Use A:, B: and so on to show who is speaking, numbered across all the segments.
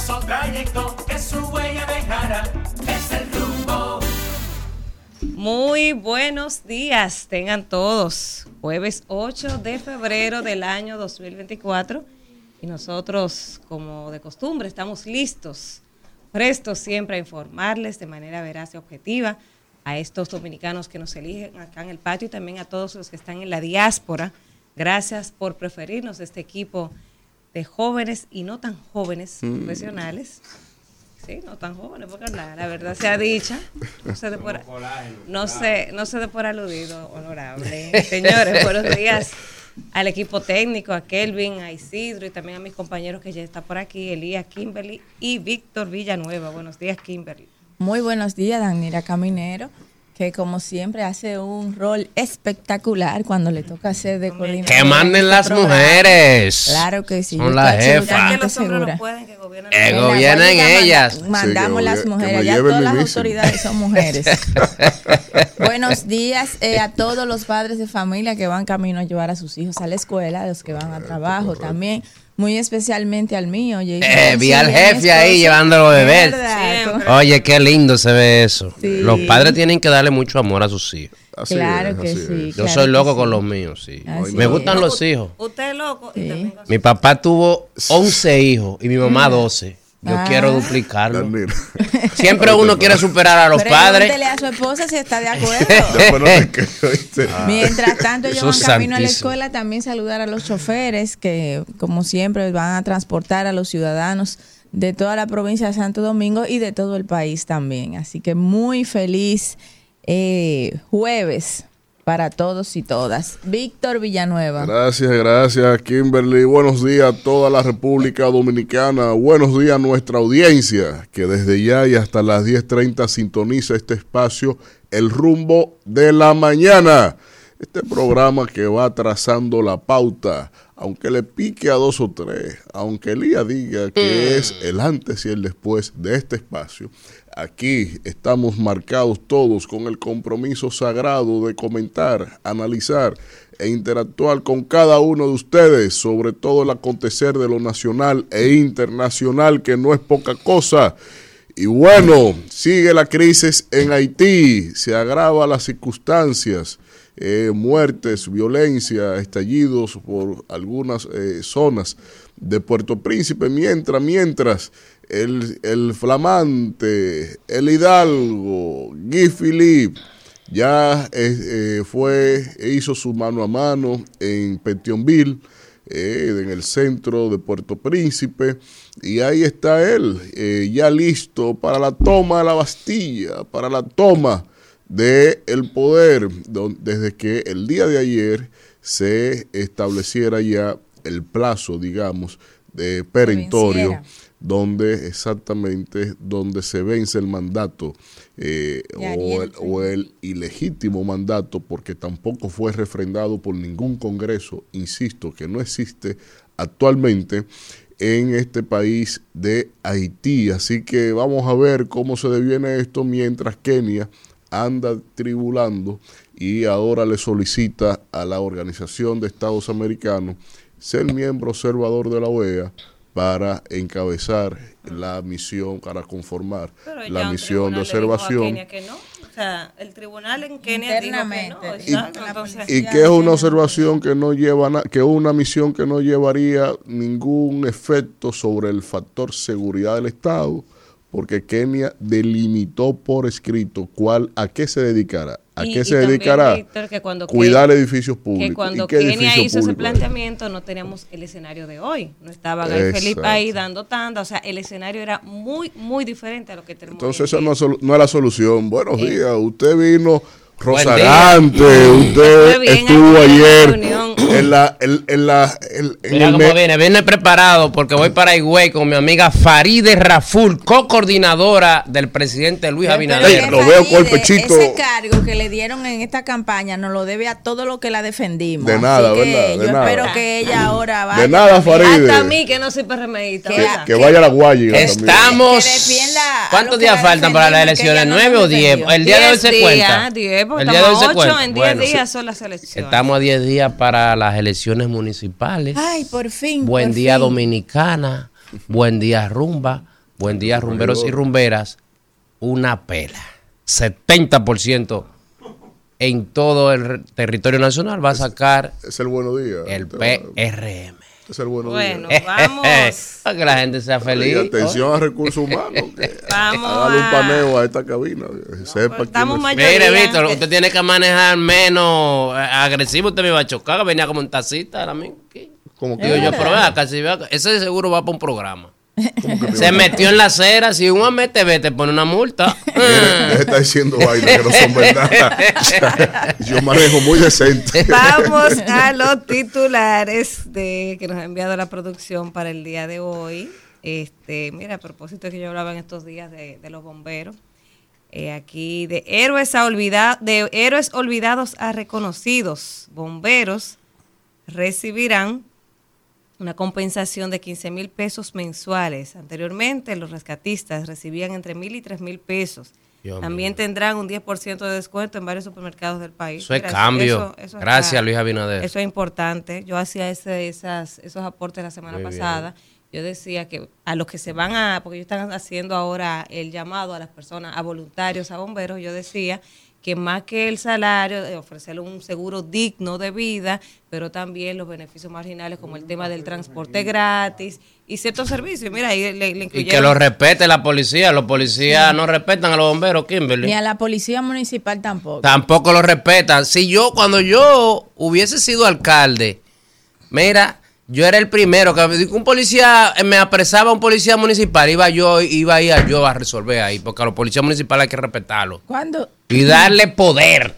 A: exitoso trayecto que su huella rumbo.
B: Muy buenos días, tengan todos. Jueves 8 de febrero del año 2024 y nosotros, como de costumbre, estamos listos, prestos siempre a informarles de manera veraz y objetiva a estos dominicanos que nos eligen acá en el patio y también a todos los que están en la diáspora. Gracias por preferirnos este equipo de jóvenes y no tan jóvenes profesionales. Sí, no tan jóvenes, porque la, la verdad sea dicha. No se dé por, no se, no se dé por aludido, honorable. Señores, buenos días al equipo técnico, a Kelvin, a Isidro y también a mis compañeros que ya están por aquí, Elías Kimberly y Víctor Villanueva. Buenos días, Kimberly.
C: Muy buenos días, Danira Caminero, que como siempre hace un rol espectacular cuando le toca hacer de coordinador.
D: Que manden
C: de
D: las
C: este programa.
D: mujeres.
C: Claro que sí.
D: Son las jefas.
B: Que los hombres
C: segura.
B: no pueden, que gobiernen.
D: Eh,
C: manda-
D: ellas.
C: Mandamos
E: Sí,
C: las mujeres, ya todas las autoridades son mujeres. Buenos días eh, a todos los padres de familia que van camino a llevar a sus hijos a la escuela, a los que van a trabajo también. Muy especialmente al mío. Jason
D: Eh, vi al jefe ahí llevándolo a beber. Oye, qué lindo se ve eso.
C: Sí.
D: Los padres tienen que darle mucho amor a sus hijos.
E: Así
C: Claro
E: es,
C: que
E: así
C: sí.
E: es.
D: Yo
C: Claro
D: soy loco
C: sí.
D: con los míos, sí.
C: Así
D: Me
C: es.
D: gustan los hijos.
B: Usted es loco
C: Sí.
D: Mi papá tuvo 11 hijos y mi mamá 12. Yo
C: Ah.
D: quiero duplicarlo.
E: Danilo.
D: Siempre uno quiere superar a los padres.
C: A su esposa si está de acuerdo.
E: ¿viste?
C: Mientras tanto, ellos van camino a la escuela, también saludar a los choferes que, como siempre, van a transportar a los ciudadanos de toda la provincia de Santo Domingo y de todo el país también. Así que muy feliz eh, jueves para todos y todas. Víctor Villanueva.
E: Gracias, gracias, Kimberly. Buenos días a toda la República Dominicana. Buenos días a nuestra audiencia, que desde ya y hasta las 10.30 sintoniza este espacio, El Rumbo de la Mañana. Este programa que va trazando la pauta, aunque le pique a dos o tres, aunque Elías diga que es el antes y el después de este espacio, aquí estamos marcados todos con el compromiso sagrado de comentar, analizar e interactuar con cada uno de ustedes sobre todo el acontecer de lo nacional e internacional, que no es poca cosa. Y bueno, sigue la crisis en Haití, se agrava las circunstancias, eh, muertes, violencia, estallidos por algunas eh, zonas de Puerto Príncipe, mientras, mientras el, el flamante, el hidalgo, Guy Philippe, ya eh, fue, hizo su mano a mano en Petionville, eh, en el centro de Puerto Príncipe, y ahí está él, eh, ya listo para la toma de la Bastilla, para la toma del el poder, desde que el día de ayer se estableciera ya el plazo, digamos, de perentorio. Donde exactamente donde se vence el mandato eh, o, el, o el ilegítimo mandato porque tampoco fue refrendado por ningún congreso, insisto, que no existe actualmente en este país de Haití. Así que vamos a ver cómo se deviene esto mientras Kenia anda tribulando y ahora le solicita a la Organización de Estados Americanos ser miembro observador de la OEA para encabezar la misión, para conformar
B: Pero
E: la misión de observación.
B: Kenia que no. O sea, el tribunal en Kenia dijo que no.
C: Y-
B: Entonces,
E: Y que es una observación que no lleva na- que es una misión que no llevaría ningún efecto sobre el factor seguridad del Estado, porque Kenia delimitó por escrito cuál a qué se dedicará, a
B: Y-
E: qué se dedicará,
B: Víctor, que cuando
E: cuidar edificios públicos.
B: que cuando
E: ¿Y qué
B: Kenia hizo ese planteamiento no teníamos el escenario de hoy. No estaba
E: Exacto.
B: Felipe ahí dando tanda. O sea, el escenario era muy, muy diferente a lo que tenemos
E: Entonces esa no no es la solución. Buenos
B: Eh.
E: días, usted vino Rozagante,
B: Fue
E: usted estuvo
B: aquí en la
E: ayer
B: reunión.
E: en la, en, en la, en-
D: Mira cómo viene, viene preparado porque voy para Higüey con mi amiga Faride Raful, co-coordinadora del presidente Luis Abinader.
E: Lo veo con el pechito.
C: Ese cargo que le dieron en esta campaña nos lo debe a todo lo que la defendimos.
E: De
C: Así
E: nada,
C: que
E: ¿verdad? De
C: yo
E: nada.
C: espero que ella ahora vaya.
E: De nada. Faride.
B: Hasta a mí que no soy PRMista.
C: Que-
E: vaya a la también.
D: Estamos.
C: Que
D: ¿Cuántos días faltan para las elecciones? ¿Nueve o diez? El día de hoy
B: Diez
D: se
B: días,
D: cuenta.
B: Porque
D: El día de hoy
B: estamos
D: se
B: a ocho,
D: cuenta.
B: en 10
D: Bueno,
B: días son las elecciones.
D: Estamos a 10 días para las elecciones municipales.
C: Ay, por fin.
D: Buen
C: por
D: día
C: fin.
D: Dominicana. Buen día, rumba. Buen día, rumberos y rumberas. Una pela. 70% en todo el territorio nacional va a sacar
E: Es el buenos días.
D: el
E: Este,
D: PRM.
E: Es el buenos
B: Bueno,
E: días.
B: vamos.
D: Para que la gente sea
E: Y
D: feliz.
E: atención a recursos humanos. que
B: Vamos
E: Hágale un
B: a-
E: paneo a esta cabina. que Sepa quién
B: estamos
E: es.
B: mayoría.
D: Mire, Víctor, usted tiene que manejar menos eh, agresivo. Usted me iba a chocar, que venía como en tacita. ahora mismo.
E: Como que
D: Digo yo, pero vea, casi vea, ese seguro va para un programa. Se metió en la acera, si un MTV te pone una multa.
E: Él está diciendo vainas que no son verdad. Yo manejo muy decente.
B: Vamos a los titulares de que nos ha enviado la producción para el día de hoy. Este, mira, a propósito de que yo hablaba en estos días de, de los bomberos, eh, aquí de héroes a olvida- de héroes olvidados a reconocidos, bomberos recibirán una compensación de 15 mil pesos mensuales. Anteriormente, los rescatistas recibían entre mil y tres mil pesos.
D: Dios
B: También
D: mío.
B: tendrán un 10% de descuento en varios supermercados del país.
D: Eso es cambio. Gracias,
B: claro.
D: Luis Abinader.
B: Eso es importante. Yo hacía ese, esas, esos aportes la semana
D: Muy bien.
B: pasada. Yo decía que a los que se van a, porque ellos están haciendo ahora el llamado a las personas, a voluntarios, a bomberos, yo decía que más que el salario, de ofrecerle un seguro digno de vida, pero también los beneficios marginales como el tema del transporte gratis y ciertos servicios. Mira, ahí le, le
D: Y que lo respete la policía. Los policías no respetan a los bomberos,
C: Ni
D: Kimberly.
C: a la policía municipal tampoco.
D: Tampoco lo respetan. Si yo, cuando yo hubiese sido alcalde, mira, yo era el primero que un policía eh, me apresaba un policía municipal, iba yo, iba a ir a yo a resolver ahí, porque a los policías municipales hay que respetarlos
C: Cuando,
D: y darle poder.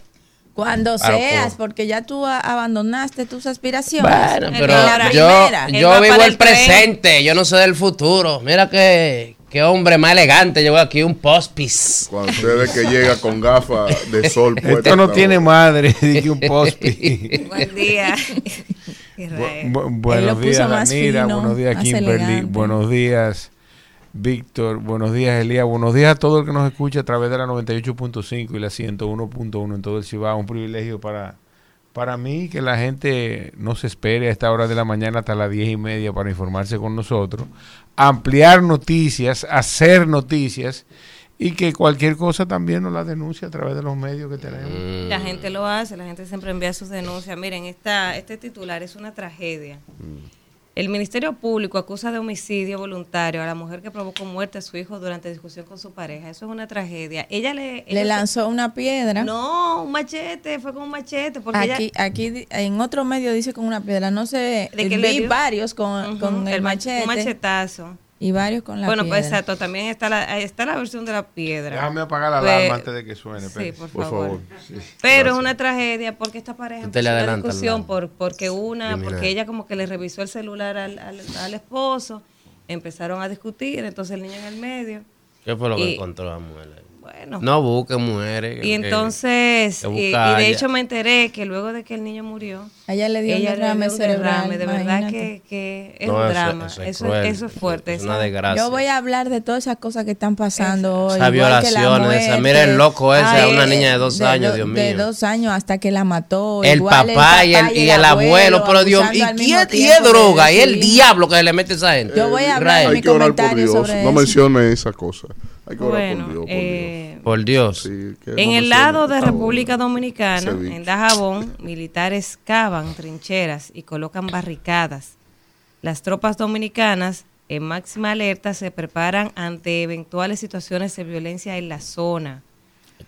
C: cuando seas, porque ya tú abandonaste tus aspiraciones.
D: Bueno, pero yo, vivo el presente, yo no sé del futuro. Mira qué, qué hombre más elegante llevo aquí, un pospis.
E: Cuando ustedes que llega con gafas de sol
F: Esto no tiene madre, dije un pospi.
B: Buen día.
F: Bu- buenos días, Danira.
C: fino,
F: buenos días, Kimberly. Buenos días, Víctor. Buenos días, Elías. Buenos días a todo el que nos escucha a través de la 98.5 y la 101.1 en todo el Cibao. Un privilegio para, para mí que la gente no se espere a esta hora de la mañana hasta las 10 y media para informarse con nosotros, ampliar noticias, hacer noticias y que cualquier cosa también nos la denuncia a través de los medios que tenemos.
D: Mm.
B: La gente lo hace, la gente siempre envía sus denuncias. Miren, esta, este titular es una tragedia. El Ministerio Público acusa de homicidio voluntario a la mujer que provocó muerte a su hijo durante discusión con su pareja. Eso es una tragedia. Ella le...
C: Le
B: se-
C: lanzó una piedra.
B: No, un machete, fue con un machete. Porque
C: Aquí,
B: ella...
C: aquí en otro medio dice con una piedra. No sé,
B: ¿De
C: vi
B: dio?
C: varios con, con el,
B: ma-
C: machete
B: Un machetazo.
C: Y varios con la
B: bueno,
C: piedra.
B: pues exacto, también está la, está la versión de la piedra.
F: Déjame apagar la
B: Pues-
F: alarma antes de que suene.
B: Sí, por
E: Por
B: favor.
E: favor.
B: Pero es una tragedia porque esta pareja
D: Usted
B: empezó una discusión por, porque una, porque ella como que le revisó el celular al, al, al esposo, empezaron a discutir, entonces el niño en el medio.
D: ¿Qué fue lo que encontró la mujer?
B: Bueno.
D: No busquen mujeres.
B: y entonces, y, y de hecho me enteré que luego de que el niño murió,
C: ella le dio
B: ella
C: un derrame cerebral.
B: derrame, de verdad que, que es
D: No,
B: un
D: eso-
B: drama,
D: eso
B: eso,
D: es
B: eso es fuerte.
D: Es una desgracia.
C: Yo voy a hablar de todas esas cosas que están pasando hoy.
D: Esas violaciones, esa- mira el loco ese,
C: Ay,
D: una niña de dos años,
C: do-
D: Dios
C: De
D: mío.
C: dos años hasta que la mató.
D: El
C: igual
D: papá, y el, y el abuelo, pero Dios, ¿y,
C: abusando al
D: quién-
C: mismo
D: y es
C: de-
D: droga?
C: de
D: y el diablo que se le mete a esa gente.
C: Yo voy a hablar
D: Israel.
C: mi
E: Hay que orar por
C: comentario
E: Dios.
C: sobre
E: No mencione esa cosa. Hay que orar
B: Bueno,
E: por Dios. Por
B: eh,
D: Por Dios.
E: Sí, no
B: En el lado de. República Dominicana, en Dajabón, militares cavan trincheras y colocan barricadas. Las tropas dominicanas, en máxima alerta, se preparan ante eventuales situaciones de violencia en la zona.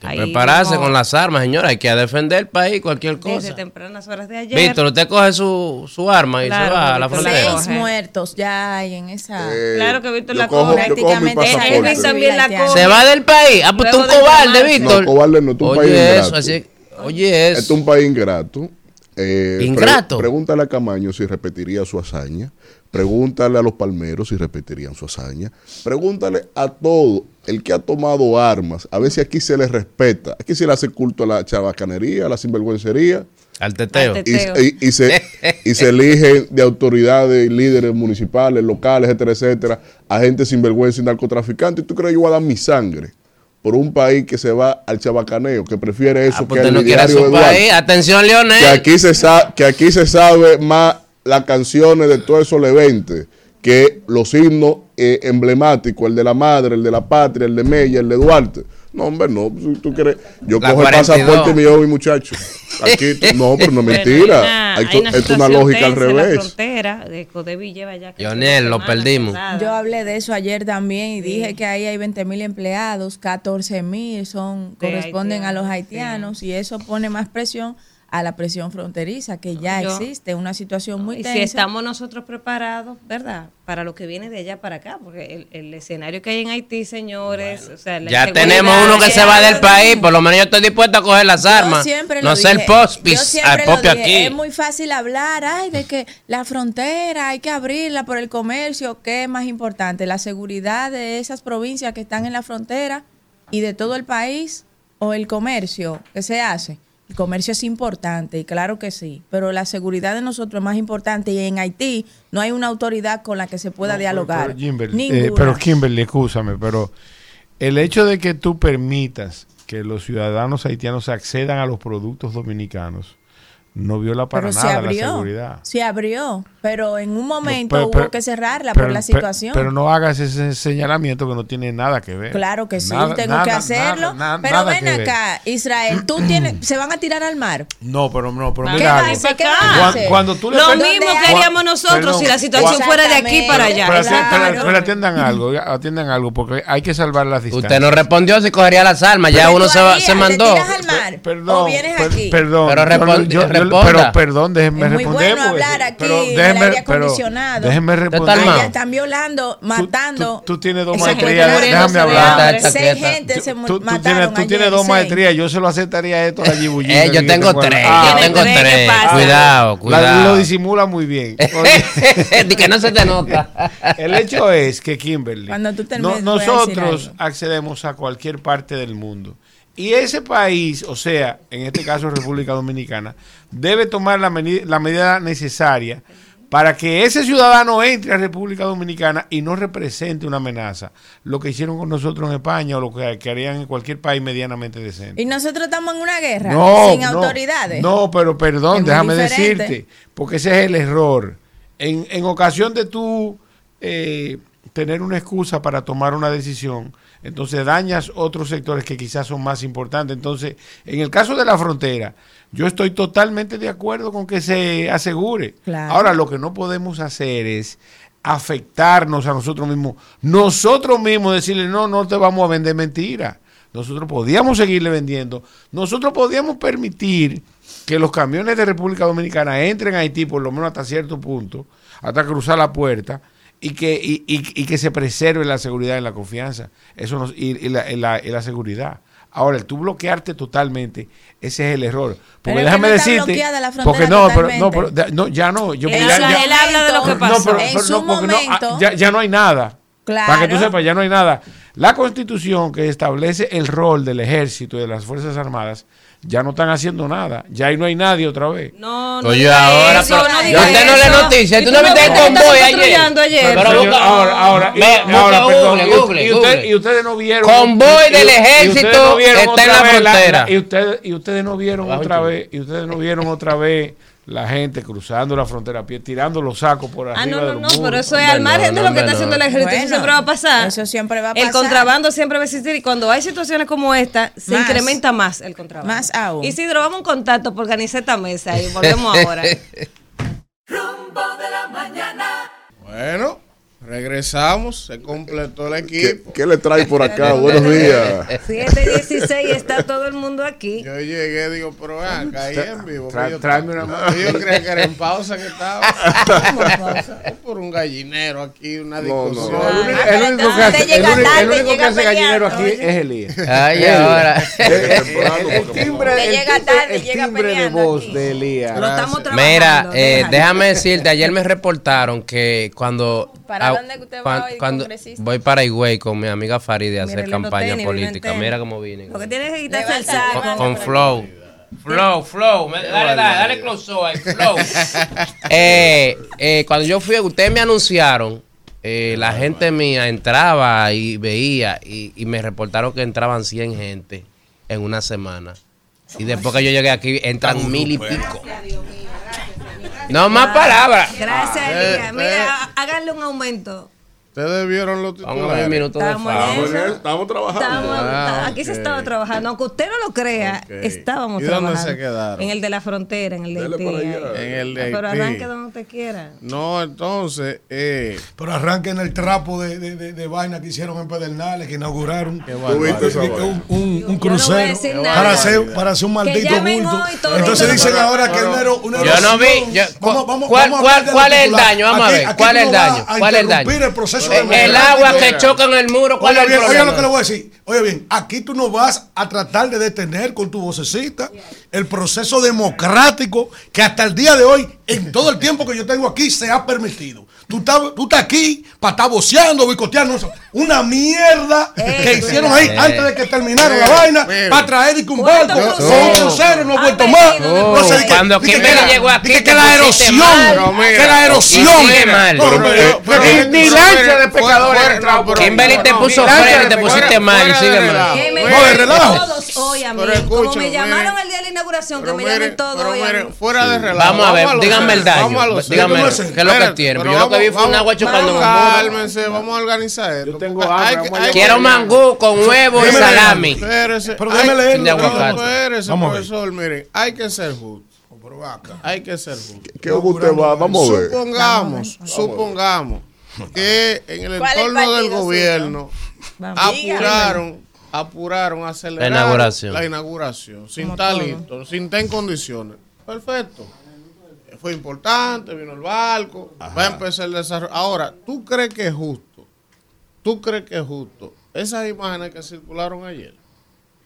D: Hay que
B: Ahí
D: prepararse con las armas, señora. Hay que defender el país, cualquier
B: Desde
D: cosa.
B: tempranas horas de ayer.
D: Víctor, usted coge su, su arma y
B: Claro,
D: se va a la frontera.
C: Seis muertos ya hay en esa.
E: Eh,
B: Claro que Víctor la
E: cojo-
B: coge.
C: Prácticamente
E: pasaporte.
B: Él también la coge.
D: Se va del país. Ah, pues tú un cobarde. Víctor.
E: No, cobarde no, tú un país
D: Oye, eso,
E: ingrato.
D: así. Oye,
E: Este
D: eso.
E: es un país ingrato. Eh,
D: ¿Ingrato?
E: pregúntale a Camaño si repetiría su hazaña. Pregúntale a los palmeros si repetirían su hazaña. Pregúntale a todo el que ha tomado armas. A ver si aquí se le respeta. Aquí se le hace culto a la chabacanería, a la sinvergüencería.
D: Al teteo.
B: Al
E: Y,
B: Teteo.
E: y- y se, y se eligen de autoridades y líderes municipales, locales, etcétera, etcétera, a gente sinvergüenza y narcotraficantes. ¿Y tú crees que yo voy a dar mi sangre por un país que se va al chabacaneo, que prefiere eso
D: Ah,
E: que
D: pues
E: el
D: usted no
E: diario
D: país. Atención,
E: que
D: Leonel.
E: aquí se sabe que aquí se sabe más las canciones de todos esos leventes que los himnos eh, emblemáticos, el de la madre, el de la patria, el de Mella, el de Duarte. No, hombre, no. Si tú quieres, yo
D: La
E: cojo el
D: 42.
E: pasaporte y me llevo mi muchacho. Aquí, no, pero no es mentira.
B: una-
E: Hay es una lógica al
B: en La
E: revés.
B: frontera de Codevi lleva ya.
D: Lionel, lo perdimos.
C: Yo hablé de eso ayer también y dije que ahí hay 20 mil empleados, 14 mil son
B: De
C: corresponden a los
B: haitianos,
C: haitianos y eso pone más presión a la presión fronteriza que ya
B: Yo-
C: existe, una situación muy
B: y
C: tensa.
B: si estamos nosotros preparados, ¿verdad? Para lo que viene de allá para acá, porque el, el escenario que hay en Haití, señores, o sea, la
D: Ya tenemos uno que se va del país, por lo menos yo estoy dispuesto a coger las
C: Yo
D: armas. No ser pospis
C: siempre
D: al
C: lo
D: propio
C: dije,
D: aquí.
C: Es muy fácil hablar, ay, de que la frontera hay que abrirla por el comercio. ¿Qué es más importante? ¿La seguridad de esas provincias que están en la frontera y de todo el país o el comercio que se hace? El comercio es importante, y claro que sí, pero la seguridad de nosotros es más importante y en Haití no hay una autoridad con la que se pueda
G: No,
C: dialogar.
G: Pero, Kimberly, eh, pero Kimberly, escúchame, pero el hecho de que tú permitas que los ciudadanos haitianos accedan a los productos dominicanos no viola para
C: Pero se
G: nada la seguridad.
C: se abrió, pero en un momento
G: Pero-
C: hubo
G: pero-
C: que cerrarla
G: pero-
C: por la situación.
G: Pero, no hagas ese señalamiento que no tiene nada que ver.
C: Claro que sí,
G: Nada-
C: tengo
G: nada-
C: que hacerlo.
G: nada-
C: pero
G: nada
C: ven
G: ver.
C: acá, Israel, tú tienes, se van a tirar al mar.
G: No, pero no, pero
B: ¿Qué
G: mira algo.
B: ¿Qué
C: va a
G: Cuan-
C: hacer?
G: Cuando tú le
B: Lo mismo
C: ¿Dónde
B: que haríamos nosotros
G: Perdón,
B: si la situación fuera de aquí para allá.
G: Pero,
C: Claro.
G: atiendan- pero- pero atiendan algo, atiendan algo, porque hay que salvar las distancias.
D: Usted no respondió si cogería las armas, ya uno se, va-
C: harías,
D: se
C: ¿te
D: mandó.
C: tiras al mar?
G: Perdón,
C: ¿O vienes aquí?
G: perdón.
D: Pero responda.
G: pero perdón, déjenme
C: Es muy
G: responder.
C: bueno hablar aquí
G: pero
C: en el
G: déjenme-
C: aire
G: pero
C: acondicionado.
G: Déjenme
D: está
G: responder.
C: están violando, matando.
G: Tú, tú tienes dos maestrías, déjame hablar.
C: Seis gente
G: Tú,
C: se
G: tú-
C: mataron
G: tienes, tú tienes dos maestrías, yo se lo aceptaría esto a la Yibuyi.
D: Eh, yo tengo tres, yo tengo
B: tres, ¿qué
D: tres.
B: pasa?
D: Cuidado,
G: Lo
D: cuidado.
G: disimula muy bien.
D: Que no se te nota.
G: El hecho es que Kimberly, nosotros accedemos a cualquier parte del mundo. Y ese país, o sea, en este caso República Dominicana, debe tomar la, medida necesaria para que ese ciudadano entre a República Dominicana y no represente una amenaza. Lo que hicieron con nosotros en España o lo que, que harían en cualquier país medianamente decente.
C: Y nosotros estamos en una guerra
G: No,
C: sin
G: no,
C: autoridades.
G: No, pero perdón,
C: Es
G: déjame decirte, porque ese es el error. En, en ocasión de tú eh, tener una excusa para tomar una decisión, entonces dañas otros sectores que quizás son más importantes. Entonces, en el caso de la frontera, yo estoy totalmente de acuerdo con que se asegure.
C: Claro.
G: Ahora, lo que no podemos hacer es afectarnos a nosotros mismos. Nosotros mismos decirle, no, no te vamos a vender mentira. Nosotros podíamos seguirle vendiendo. Nosotros podíamos permitir que los camiones de República Dominicana entren a Haití por lo menos hasta cierto punto, hasta cruzar la puerta, y que, y, y- y que se preserve la seguridad y la confianza eso nos- y, y la, y la- y la seguridad. Ahora, el tú bloquearte totalmente, ese es el error. Porque
C: Pero
G: déjame
C: no
G: decirte. porque no, pero, no, pero no, ya no. Yo,
B: Él
G: ya-
B: habla-
G: ya-
B: él habla de lo que
G: no,
B: pasó.
G: pero,
C: En su
G: no, no, ah,
C: momento.
G: ya, ya no hay nada.
C: Claro.
G: Para que tú sepas, ya no hay nada. La constitución que establece el rol del ejército y de las Fuerzas Armadas, ya no están haciendo nada. Ya ahí no hay nadie otra vez.
B: No, no
D: Oye, ahora,
B: eso,
D: pero-
B: no diga
D: usted no le noticia,
B: ¿Y
D: tú no viste el convoy ayer?
B: ayer?
G: Pero,
D: Pero
G: señor, ahora, ahora, y,
D: busca
G: ahora, perdón,
D: Google,
G: y-
D: Google,
G: y, usted-
D: Google.
G: y ustedes no vieron.
D: Convoy
G: y-
D: del
G: y- y
D: ejército
G: no
D: está en
G: otra
D: la
G: vez
D: frontera.
G: y, ustedes, y ustedes no vieron
D: Abajo
G: otra
D: tú.
G: vez, y ustedes no vieron otra vez la gente cruzando la frontera a pie, tirando los sacos por arriba
B: Ah, no,
G: de
B: no,
G: los
B: no,
G: muros.
B: pero eso es al margen
D: no,
B: de lo
D: no,
B: que está haciendo el ejército, eso
C: Bueno,
B: siempre va a pasar.
C: eso siempre va a
B: El
C: pasar.
B: contrabando siempre va a existir y cuando hay situaciones como esta, se
C: Más.
B: incrementa más el contrabando.
C: Más aún.
B: Isidro, vamos un contacto por organizar esta mesa y volvemos ahora.
A: Rumbo de la mañana.
H: Bueno, regresamos, se completó el
E: ¿Qué,
H: equipo.
E: qué le trae por acá? Buenos días.
B: 716 está todo el mundo aquí.
H: Yo llegué, digo, pero acá, ahí en vivo.
G: Tra-
H: que yo
G: tráeme
H: estaba-
G: una mano.
H: Yo creía que era en pausa que estaba. ¿Cómo en pausa? Es por un gallinero aquí, una
E: No, no.
H: discusión.
G: El único,
C: Ah,
G: el único que hace, el único, el
C: tarde,
G: único que hace gallinero aquí es Elías.
D: Ay, ahora.
G: El, timbre,
C: llega tarde,
G: el
C: llega
G: timbre de voz
C: aquí.
G: de Elías.
B: Lo estamos trabajando.
D: Mira, eh, déjame decirte, ayer me reportaron que cuando...
C: ¿Para
D: ah,
C: dónde usted va
D: cuan-
C: hoy,
D: cuando? Voy para Higüey con mi amiga Faride a hacer campaña
B: tenis,
D: política. Mira cómo vine.
B: Lo que tienes que quitarse el saco.
D: Con flow. Flow, flow. Dale, dale, dale close up ahí, flow. eh, eh, cuando yo fui, ustedes me anunciaron, eh, la gente mía entraba y veía y, y me reportaron que entraban 100 gente en una semana. Y después que yo llegué aquí, entran mil y pico. No más palabras.
B: Gracias,
H: Ah,
B: Elías.
H: eh,
B: Mira,
H: eh.
B: há- háganle un aumento.
H: Ustedes vieron los titulares.
D: minuto de
B: Estamos en
D: fama.
E: Estamos, en
B: eso.
E: él, estamos trabajando.
H: Ah,
B: aquí se estaba trabajando. Aunque usted no lo crea,
H: Ok.
B: estábamos
H: ¿Y dónde
B: trabajando.
H: se quedaron?
B: En el de la frontera, en el de Haití.
H: En el de
B: Pero
H: Haití.
B: arranque donde usted quiera.
H: No, entonces, eh,
I: Pero arranquen el trapo de, de, de, de vaina que hicieron en Pedernales, que inauguraron
H: Qué
I: un, un- un
B: no
I: crucero para, hacer, para hacer un maldito bulto. Entonces dicen
H: Pero-
I: ahora que
H: pero-
I: ero- una
D: Yo no vi,
I: erosión.
D: yo-
I: Vamos- vamos-
D: ¿cuál-
I: vamos
D: cuál- es el daño? Vamos a ver, ¿cuál es el
I: no
D: daño? ¿Cuál es el daño?
I: el proceso
D: El agua que choca en el muro, ¿cuál el
I: bien, oiga
D: problema?
I: lo que le voy a decir. Oye bien, aquí tú no vas a tratar de detener con tu vocecita el proceso democrático que hasta el día de hoy, en todo el tiempo que yo tengo aquí, se ha permitido. Tú estás, tú estás aquí para estar boceando, boicoteando. Una mierda
B: Eh,
I: que hicieron ahí
D: eh.
I: antes de que terminaron la vaina para traer y que un
B: ¿Cuántos
I: barco,
B: cruceros?
I: un crucero, no ha vuelto más. No sé, que-
D: Cuando
I: que- que la-
D: llegó aquí,
I: que, que la erosión,
D: mal.
I: Que la erosión.
H: ni lancha de pecadores
D: Kimberly te puso freno y te pusiste mal y
H: fuera
D: sigue
H: de
D: mal.
H: relajo.
B: Que me
I: No, de relajo.
H: Pero
B: Como me llamaron el día inauguración, que
H: Pero
B: me
H: mire,
B: llamen todos
H: pero fuera de relajo.
D: Vamos a ver, díganme el daño.
H: vamos a.
D: Díganme qué
I: lo
D: es lo que
H: Espérate,
D: tiene.
H: pero
D: Yo lo que vi
H: vamos-
D: fue un agua muro.
H: Cálmense, vamos a organizar esto.
F: Yo tengo hambre,
H: que- que-
D: Quiero mangú con huevo y salami.
H: Espérese.
I: Pero déjeme leerlo. Vamos a ver.
H: profesor, miren, hay que ser justo. Hay que ser justo.
E: ¿Qué usted va? Vamos a ver.
H: Supongamos, supongamos que en el
C: ¿Cuál es el
H: entorno del gobierno apuraron, apuraron a acelerar
D: La inauguración.
H: la inauguración, sin estar listo, sin estar en condiciones. Perfecto. Fue importante, vino el barco, va a empezar el desarrollo. Ahora, ¿tú crees que es justo? ¿Tú crees que es justo? Esas imágenes que circularon ayer.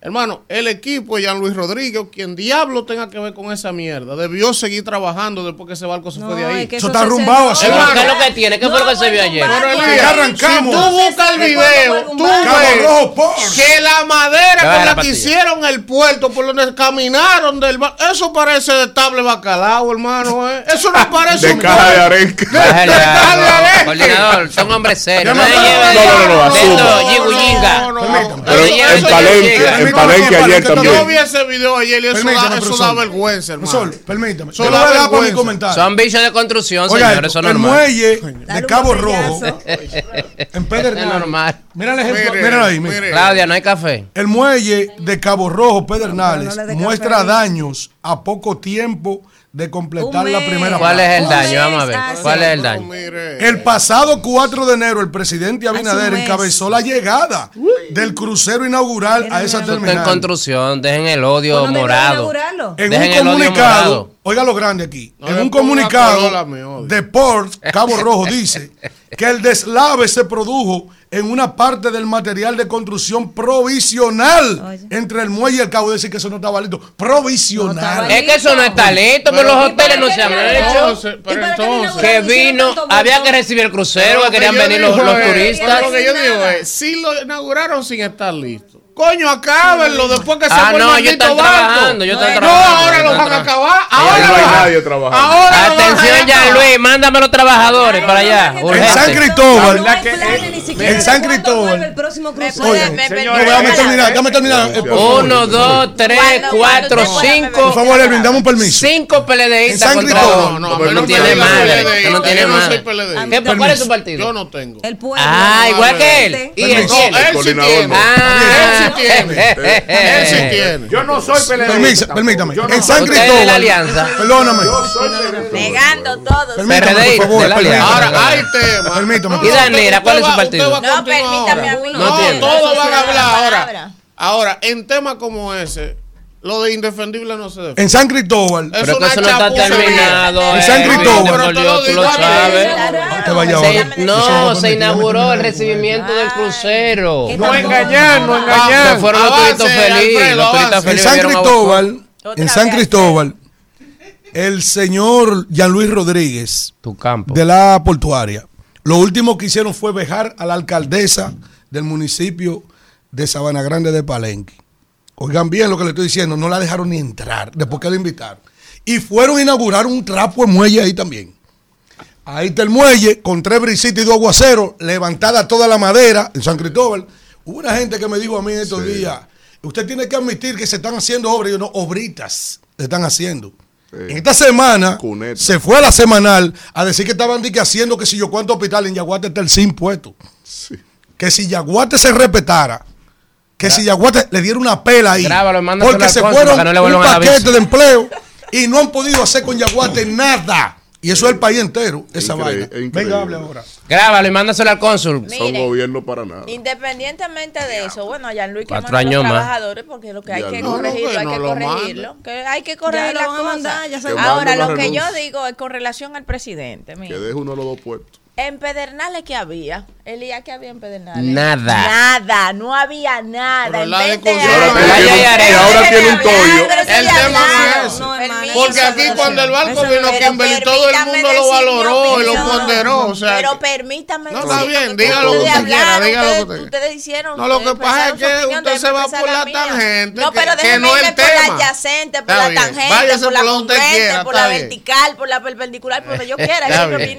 H: Hermano, el equipo de Jean Luis Rodríguez, quien diablo tenga que ver con esa mierda, debió seguir trabajando después que ese barco se fue de ahí.
B: es que
I: Eso
B: eso
I: está
B: cerró.
I: así.
D: Hermano, ¿qué es lo que tiene? ¿Qué fue lo que se vio ayer?
B: Pero Elías,
I: arrancamos.
H: Si tú buscas el video, tú ves que la madera con
D: la
H: la que hicieron el puerto, por donde caminaron del barco, eso parece de table bacalao, hermano. ¿eh? Eso no parece
E: De
H: un
E: caja de arenque.
D: Ya,
H: dale.
D: Coordinador, son hombres serios. No
E: No, no, no, no,
D: de.
H: No, no, no.
E: Pero
D: Ya
E: Palenque, ayer
H: Yo vi ese video ayer y eso, da, eso da vergüenza, hermano.
I: Profesor, permítame. Voy a para mi comentario.
D: Son bichos de construcción,
I: Oiga,
D: señores, eso es
I: el muelle de Cabo. Rojo en
D: Es
I: Pedernales.
D: normal.
I: Mira el ejemplo,
H: Mire,
I: míralo ahí, mire.
H: mire.
D: Claudia, no hay café.
I: El muelle de Cabo Rojo, Pedernales, muestra daños a poco tiempo de completar la primera
D: ¿Cuál
I: fase.
D: es el daño? Vamos a ver. ¿Cuál es el daño?
I: El pasado 4 de enero, el presidente Abinader encabezó la llegada del crucero inaugural a esa
B: Eso
D: está en
I: terminal.
D: construcción, dejen el odio
B: ¿Pues no debió
D: morado.
I: En
D: Dejen
I: un
D: el odio
I: comunicado,
D: morado.
I: Oiga lo grande aquí,
H: No
I: en un comunicado de Port Cabo Rojo dice que el deslave se produjo en una parte del material de construcción provisional
B: Oye.
I: entre el muelle y el cabo, es decir que eso no estaba listo, provisional.
B: No estaba
D: Es que eso no está listo, pero los
B: ¿Y
D: hoteles no se han hecho.
H: Entonces,
B: ¿Y
H: pero entonces.
D: Que vino, había que recibir el crucero, que querían venir los,
H: digo
D: los turistas.
H: Lo que yo digo es, si lo inauguraron sin estar listo. Coño, acábenlo después que se
D: Ah,
H: fue el
D: no, ellos
H: maldito barco.
D: están
H: No, ahora lo van a acabar. Ahora
E: no hay nadie trabajando.
H: Ahora a
D: Atención,
H: acabar.
D: Jean Luis, mándame los trabajadores para allá.
I: En San. Cristóbal, en San Cristóbal.
B: el próximo crucero.
I: Oye,
C: Me- me-
F: señor,
C: me-
I: No, déjame
C: me-
I: terminar, déjame terminar. eh.
D: Uno, dos, tres, cuatro,
C: pueda
I: Por
D: cinco.
I: favor, Elvin, dame un permiso.
D: Cinco
I: En
D: PLDistas
I: San
D: contra
I: Cristóbal.
D: uno.
H: No,
D: No,
H: a
D: tiene madre. No tiene
H: yo
D: madre.
H: PLDista.
D: ¿Qué,
B: Permiso.
D: ¿Cuál es su partido?
H: Yo no tengo.
B: El pueblo.
D: Ah, igual que él. Y él Ah,
H: tiene. Él sí tiene.
F: Yo no soy PLD.
I: Permítame.
F: Yo
I: En
F: soy
I: San Cristóbal.
D: la alianza.
I: Perdóname.
C: Negando todo.
I: Permítame, por favor.
H: Ahora hay temas.
I: Permítame. ¿Y
D: Danira, cuál es su partido?
C: No, permítame a mí.
D: No
H: todos van a hablar ahora. Ahora, en temas como ese, lo de indefendible no se defiende.
I: En San Cristóbal.
D: Pero que
H: una
D: eso no está
H: chapuza.
D: terminado.
I: En San
D: eh,
I: Cristóbal.
H: Pero
D: tú lo sabes. Se- no, se
I: permite,
D: inauguró el recibimiento del crucero.
B: ¿Qué
F: No engañar, no engañar.
D: Se fueron los
H: Avance,
D: turistas felices.
I: En San Cristóbal, en San. Cristóbal, el señor Jean Luis Rodríguez
D: Tu campo.
I: de la portuaria, lo último que hicieron fue vejar a la alcaldesa del municipio de Sabana Grande de Palenque. Oigan bien lo que le estoy diciendo, no la dejaron ni entrar, después que la invitaron. Y fueron a inaugurar un trapo de muelle ahí también. Ahí está el muelle, con tres brisitas y dos aguaceros, levantada toda la madera en San Cristóbal. Hubo una gente que me dijo a mí estos días, usted tiene que admitir que se están haciendo obras, yo no, obritas se están haciendo. En esta semana se fue a la semanal a decir que estaban que haciendo que si yo cuánto hospital en Yaguate está el sin puesto. Que si Yaguate se respetara, que si Yaguate le diera una pela ahí.
D: Grábalo,
I: porque se fueron
D: no
I: un paquete de empleo y no han podido hacer con Yaguate nada. Y eso es el país entero, esa
E: increíble,
I: vaina.
E: Increíble.
I: Venga, hable ahora.
D: Grábalo y mándaselo al cónsul.
C: Miren,
E: Son gobierno para nada.
C: Independientemente de eso, bueno, a Jean-Luis que manda los trabajadores, porque lo que hay que
E: no,
C: corregirlo,
H: no,
C: hay que corregirlo. Que hay que corregir.
B: Mandar,
C: ahora, lo que
E: renuncia.
C: yo digo es con relación al presidente. Mira.
E: Que deje uno de los dos puestos.
C: En Pedernales, ¿qué había? Elías, ¿qué había en Pedernales?
D: Nada.
C: Nada, no había nada. En 20 años.
D: Y
E: ahora tiene un.
H: El tema no es
B: no.
H: Porque aquí cuando el barco vino Kimberly, todo el mundo lo valoró y lo ponderó. O sea,
C: pero permítame
H: No, está bien, dígalo que usted quiera, que usted
C: Ustedes hicieron.
H: No, lo que pasa es que usted se va por la tangente.
C: No, pero déjeme irme por la adyacente, por la tangente, por la congruente, por la vertical, por la perpendicular, por donde yo quiera.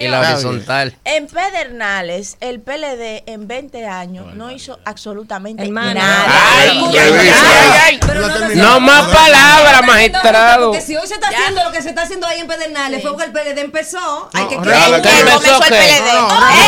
D: Y la horizontal.
C: En Pedernales, el PLD en 20 años no, hizo absolutamente nada.
D: Ay,
E: ay, ay,
B: no,
D: más palabras, magistrado.
B: Porque si hoy se está haciendo lo que se está haciendo ahí en Pedernales fue porque el PLD empezó. Hay que
H: no, real,
D: que
C: el PLD.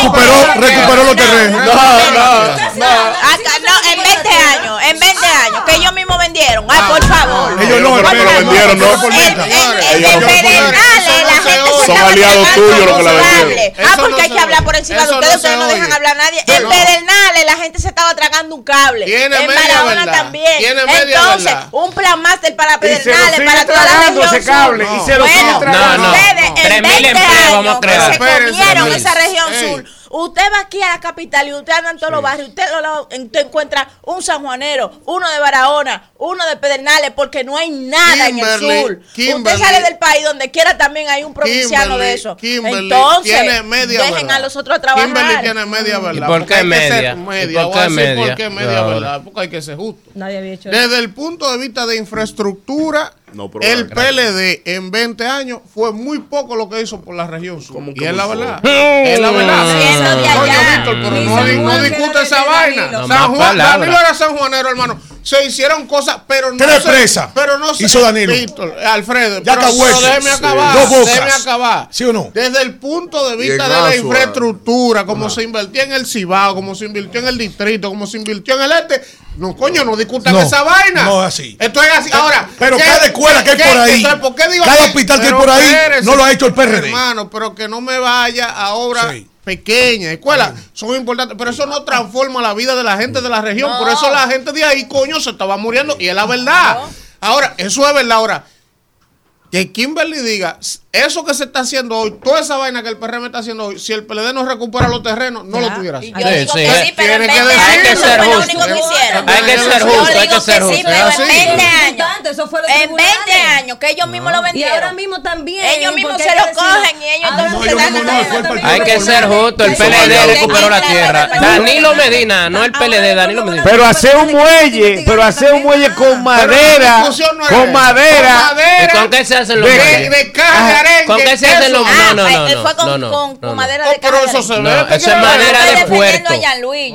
I: Recuperó, recuperó los terrenos.
E: No, no,
C: no en 20 años, en 20 años, que ellos mismos vendieron. Ay, por favor. Ah.
I: Ellos no, lo
E: vendieron, no
I: por venta.
E: Ellos
C: la gente
E: son aliados tuyos los que la vendieron.
C: Ah, porque hay que hablar por encima de ustedes, ustedes no dejan hablar a nadie. En Pedernales la gente se estaba tragando un cable. En Barahona también. Entonces, un plan máster para Pedernales, para toda la región.
F: ese cable y se lo
C: siguen
F: tragando.
D: No, no, 3.000 empleos
C: se comieron esa región sur Usted va aquí a la capital y usted anda en todos sí. los barrios, usted, lo, usted, encuentra un sanjuanero, uno de Barahona, uno de Pedernales, porque no hay nada Kimberly, en el sur.
H: Kimberly,
C: usted sale del país, donde quiera también hay un provinciano
H: Kimberly,
C: de eso. Entonces,
H: tiene media
C: dejen
H: verdad.
C: a los otros a trabajar.
H: Kimberly tiene media verdad.
D: ¿Y
H: por
D: qué
H: porque
D: media?
H: media?
D: Por qué media?
H: Porque media verdad, porque hay que ser justo.
B: Nadie había hecho
H: Desde eso. el punto de vista de infraestructura
E: no,
H: el PLD en 20 años fue muy poco lo que hizo por la región sur.
E: ¿Cómo,
H: cómo
E: y
H: es la verdad. Es la verdad. No, discute esa vaina. San Juan, Danilo era sanjuanero, hermano se hicieron cosas, pero no.
I: Tres Hizo Danilo.
H: Alfredo.
I: Ya
H: pero, pero déjeme acabar.
I: Dos
H: déjeme acabar.
I: ¿Sí o no?
H: Desde el punto de vista de la infraestructura, como se invirtió en el Cibao, como se invirtió en el distrito, como se invirtió en el este. No, coño, no discutan esa vaina.
I: No es así.
H: Esto es así. Ahora.
I: Pero cada escuela que hay por ahí.
H: Qué
I: cada hospital que hay por ahí. No lo ha hecho el PRD.
H: Hermano, pero que no me vaya ahora.
I: Sí
H: pequeñas, escuelas son importantes, pero eso no transforma la vida de la gente de la región. Por eso la gente de ahí, coño, se estaba muriendo. Y es la verdad. Ahora, eso es verdad. Ahora, que Kimberly diga, eso que se está haciendo hoy, toda esa vaina que el PRM está haciendo hoy, si el PLD no recupera los terrenos, no lo tuviera así.
C: Yo digo que sí, pero en 20
H: hay que
D: ser justo. Hay que ser justo, hay que ser justo.
C: En 20 años,
B: que
C: en 20 años que ellos mismos lo vendieron.
B: Y ahora mismo también.
C: Ellos mismos se lo cogen y ellos
B: ah,
I: no,
C: se dan
I: no,
D: Hay que ser justo, el PLD recuperó la tierra. Danilo Medina, no el PLD, Danilo Medina.
F: Pero hacer un muelle, pero hacer un muelle con madera, con madera.
H: Con
D: qué se hacen los muelles?
H: merengue.
D: ¿Con qué se
H: hace
D: los.?
C: Ah,
D: no, no,
C: eh,
D: no. Fue
C: con, madera
H: oh,
C: de caña.
H: Eso se ve.
D: Eso es madera de puerto.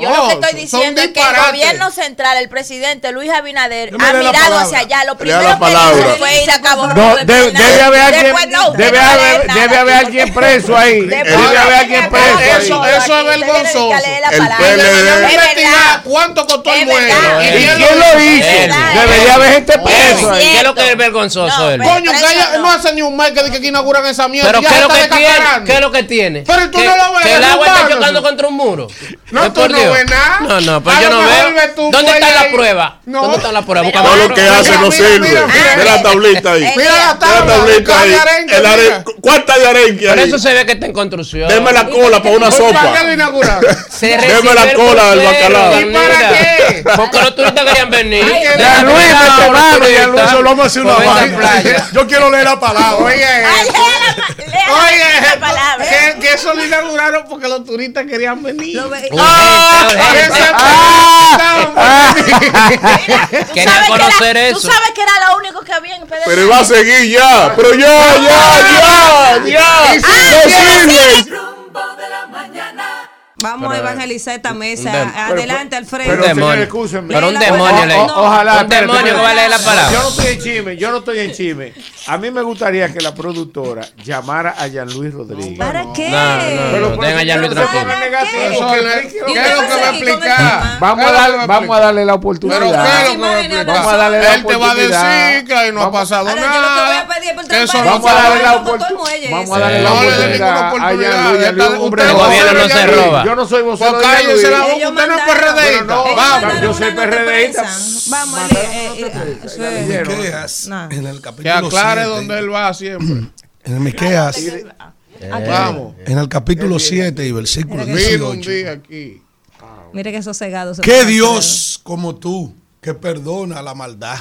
C: Yo lo oh, que estoy diciendo es que el gobierno central, el presidente Luis Abinader, ha mirado hacia allá. Lo primero que hizo fue ir a Cabo
F: Debe haber alguien. Debe haber alguien preso ahí. Debe haber alguien preso.
H: Eso es vergonzoso.
E: El
H: ¿Cuánto costó el
C: muerto?
H: ¿Y quién
F: lo hizo? Debería haber gente preso.
D: ¿Qué es lo que es vergonzoso?
H: Coño,
C: no
H: hace ni un mes que aquí no inauguran esa mierda.
D: Pero ¿qué es lo que tiene? ¿Qué es lo que tiene?
H: Pero tú no lo ves.
D: Que el agua está chocando contra un muro.
H: No, tú no ves nada.
D: No, no, pues
H: pero
D: yo no veo. ¿Dónde está la prueba? ¿Dónde está la prueba?
E: Todo lo que hace no sirve.
H: Mira
E: la tablita ahí.
H: Mira la
E: tablita ahí. ¿Cuánta de arenque ahí?
D: Por eso se ve que está en construcción.
E: Deme la cola para una sopa. Deme la cola del bacalao.
H: ¿Y para qué?
D: Porque los turistas querían venir.
F: Ya Luis, me Luis,
I: lo vamos a hacer una vaina. Yo quiero leer la palabra.
H: Oye, Oye,
C: la palabra.
H: Que, que eso lo inauguraron porque los turistas querían venir.
C: Ah,
D: querían
C: conocer que era,
D: eso.
C: Tú sabes que era lo único que había en Pedro.
E: Pero iba a seguir ya. Pero ya, ya, ya, ya. ya. ¡Ah! ¡No sirve!
A: Rumbo de la mañana.
B: Vamos a evangelizar esta mesa. Adelante, Alfredo.
F: Pero.
D: Pero un demonio
F: ojalá.
D: Un demonio que va a leer la palabra.
F: Yo no estoy en chisme, yo no estoy en chisme. A mí me gustaría que la productora llamara a Jean Luis Rodríguez.
B: ¿Para qué?
D: No, no, ya
F: no
D: Luis
F: explique
H: ¿Qué
F: lo
H: es
F: que
H: lo
B: va
H: que
B: a
H: va a
B: el
H: explicar?
F: Vamos a,
H: ¿Qué es lo
F: darle,
H: a
F: vamos a darle la oportunidad.
H: Pero ¿qué es lo que va a
B: Imágenes,
H: explicar?
F: Vamos a darle la
H: Él te va a
F: oportunidad.
H: decir que no ha pasado nada.
B: a
H: eso no
F: Vamos a darle la
B: el
F: oportunidad.
B: muelle
F: Vamos a darle la
H: No le den
F: oportunidad.
H: ninguna
F: a
H: oportunidad.
F: Jean Luis, Jean no
D: gobierno no se
H: Jean
D: roba.
F: Yo no soy vocero
H: Pues cállese la boca, usted no es PRDista.
F: No,
H: Vamos.
F: yo soy PRDista.
B: Vamos, eh, eh, No.
I: en el
H: Que
I: capítulo
H: aclare
I: 7,
H: dónde él va siempre.
I: en el Miqueas,
H: Vamos.
I: en el capítulo 7 y versículo
B: Mira que-
H: Vino un
I: 18.
H: día aquí.
B: Mire que sosegado. se
I: ¿Qué
B: pone
I: Dios como tú que perdona la maldad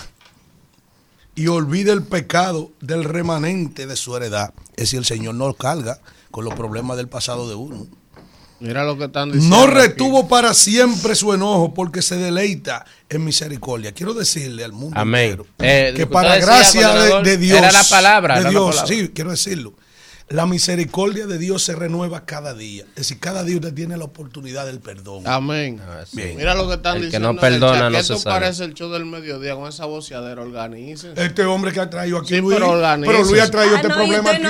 I: y olvida el pecado del remanente de su heredad? Es decir, el Señor no carga con los problemas del pasado de uno.
H: Mira lo que están diciendo.
I: No
H: aquí.
I: retuvo para siempre su enojo porque se deleita en misericordia. Quiero decirle al mundo
D: Amén.
I: entero
D: Eh,
I: que para gracia de, de Dios.
D: era la palabra,
I: de
D: era la
I: Dios,
D: palabra.
I: sí, quiero decirlo. La misericordia de Dios se renueva cada día. Es decir, cada día usted tiene la oportunidad del perdón.
H: Amén.
D: Ah, sí.
H: Mira lo que están
D: El que
H: diciendo.
D: no
H: en el
D: perdona no
H: ¿Qué
D: se salva.
H: parece el show del mediodía con esa voceadera? Organicen.
I: Este hombre que ha traído aquí
H: Sí,
I: Luis.
H: pero.
I: Pero Luis ha traído
B: Ah,
I: este
B: no,
I: problema
B: no.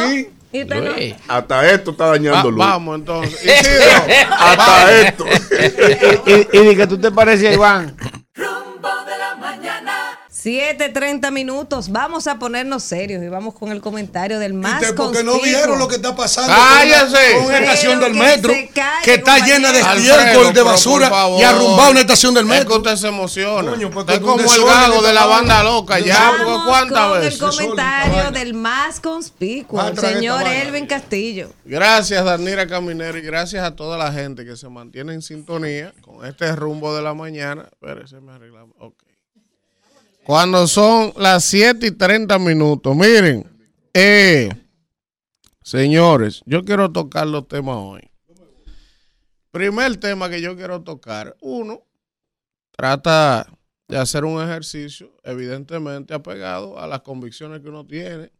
B: ¿Y usted no?
E: Hasta esto está dañando
H: Va- vamos entonces. Isidro,
E: Hasta esto.
F: Y, y, y de que tú te pareces a Iván.
B: 7.30 minutos. Vamos a ponernos serios y vamos con el comentario del más
I: Este, porque no vieron lo que está pasando
H: Cállese.
I: con una estación del
B: que
I: metro
B: calle,
I: que está llena de estiércol, de basura y arrumbada una estación del
H: Es que
I: metro.
H: usted se emociona.
I: Coño,
H: usted es como el gago de la banda loca. Ya, ¿cuántas
B: con
H: veces?
B: el comentario del más conspicuo, el señor. Elvin Castillo.
H: Gracias, Danira Caminero, y gracias a toda la gente que se mantiene en sintonía con este rumbo de la mañana. Espérese, me arreglamos. Ok. Cuando son las 7 y 30 minutos, miren, eh, señores, yo quiero tocar los temas hoy. Primer tema que yo quiero tocar, uno, trata de hacer un ejercicio evidentemente apegado a las convicciones que uno tiene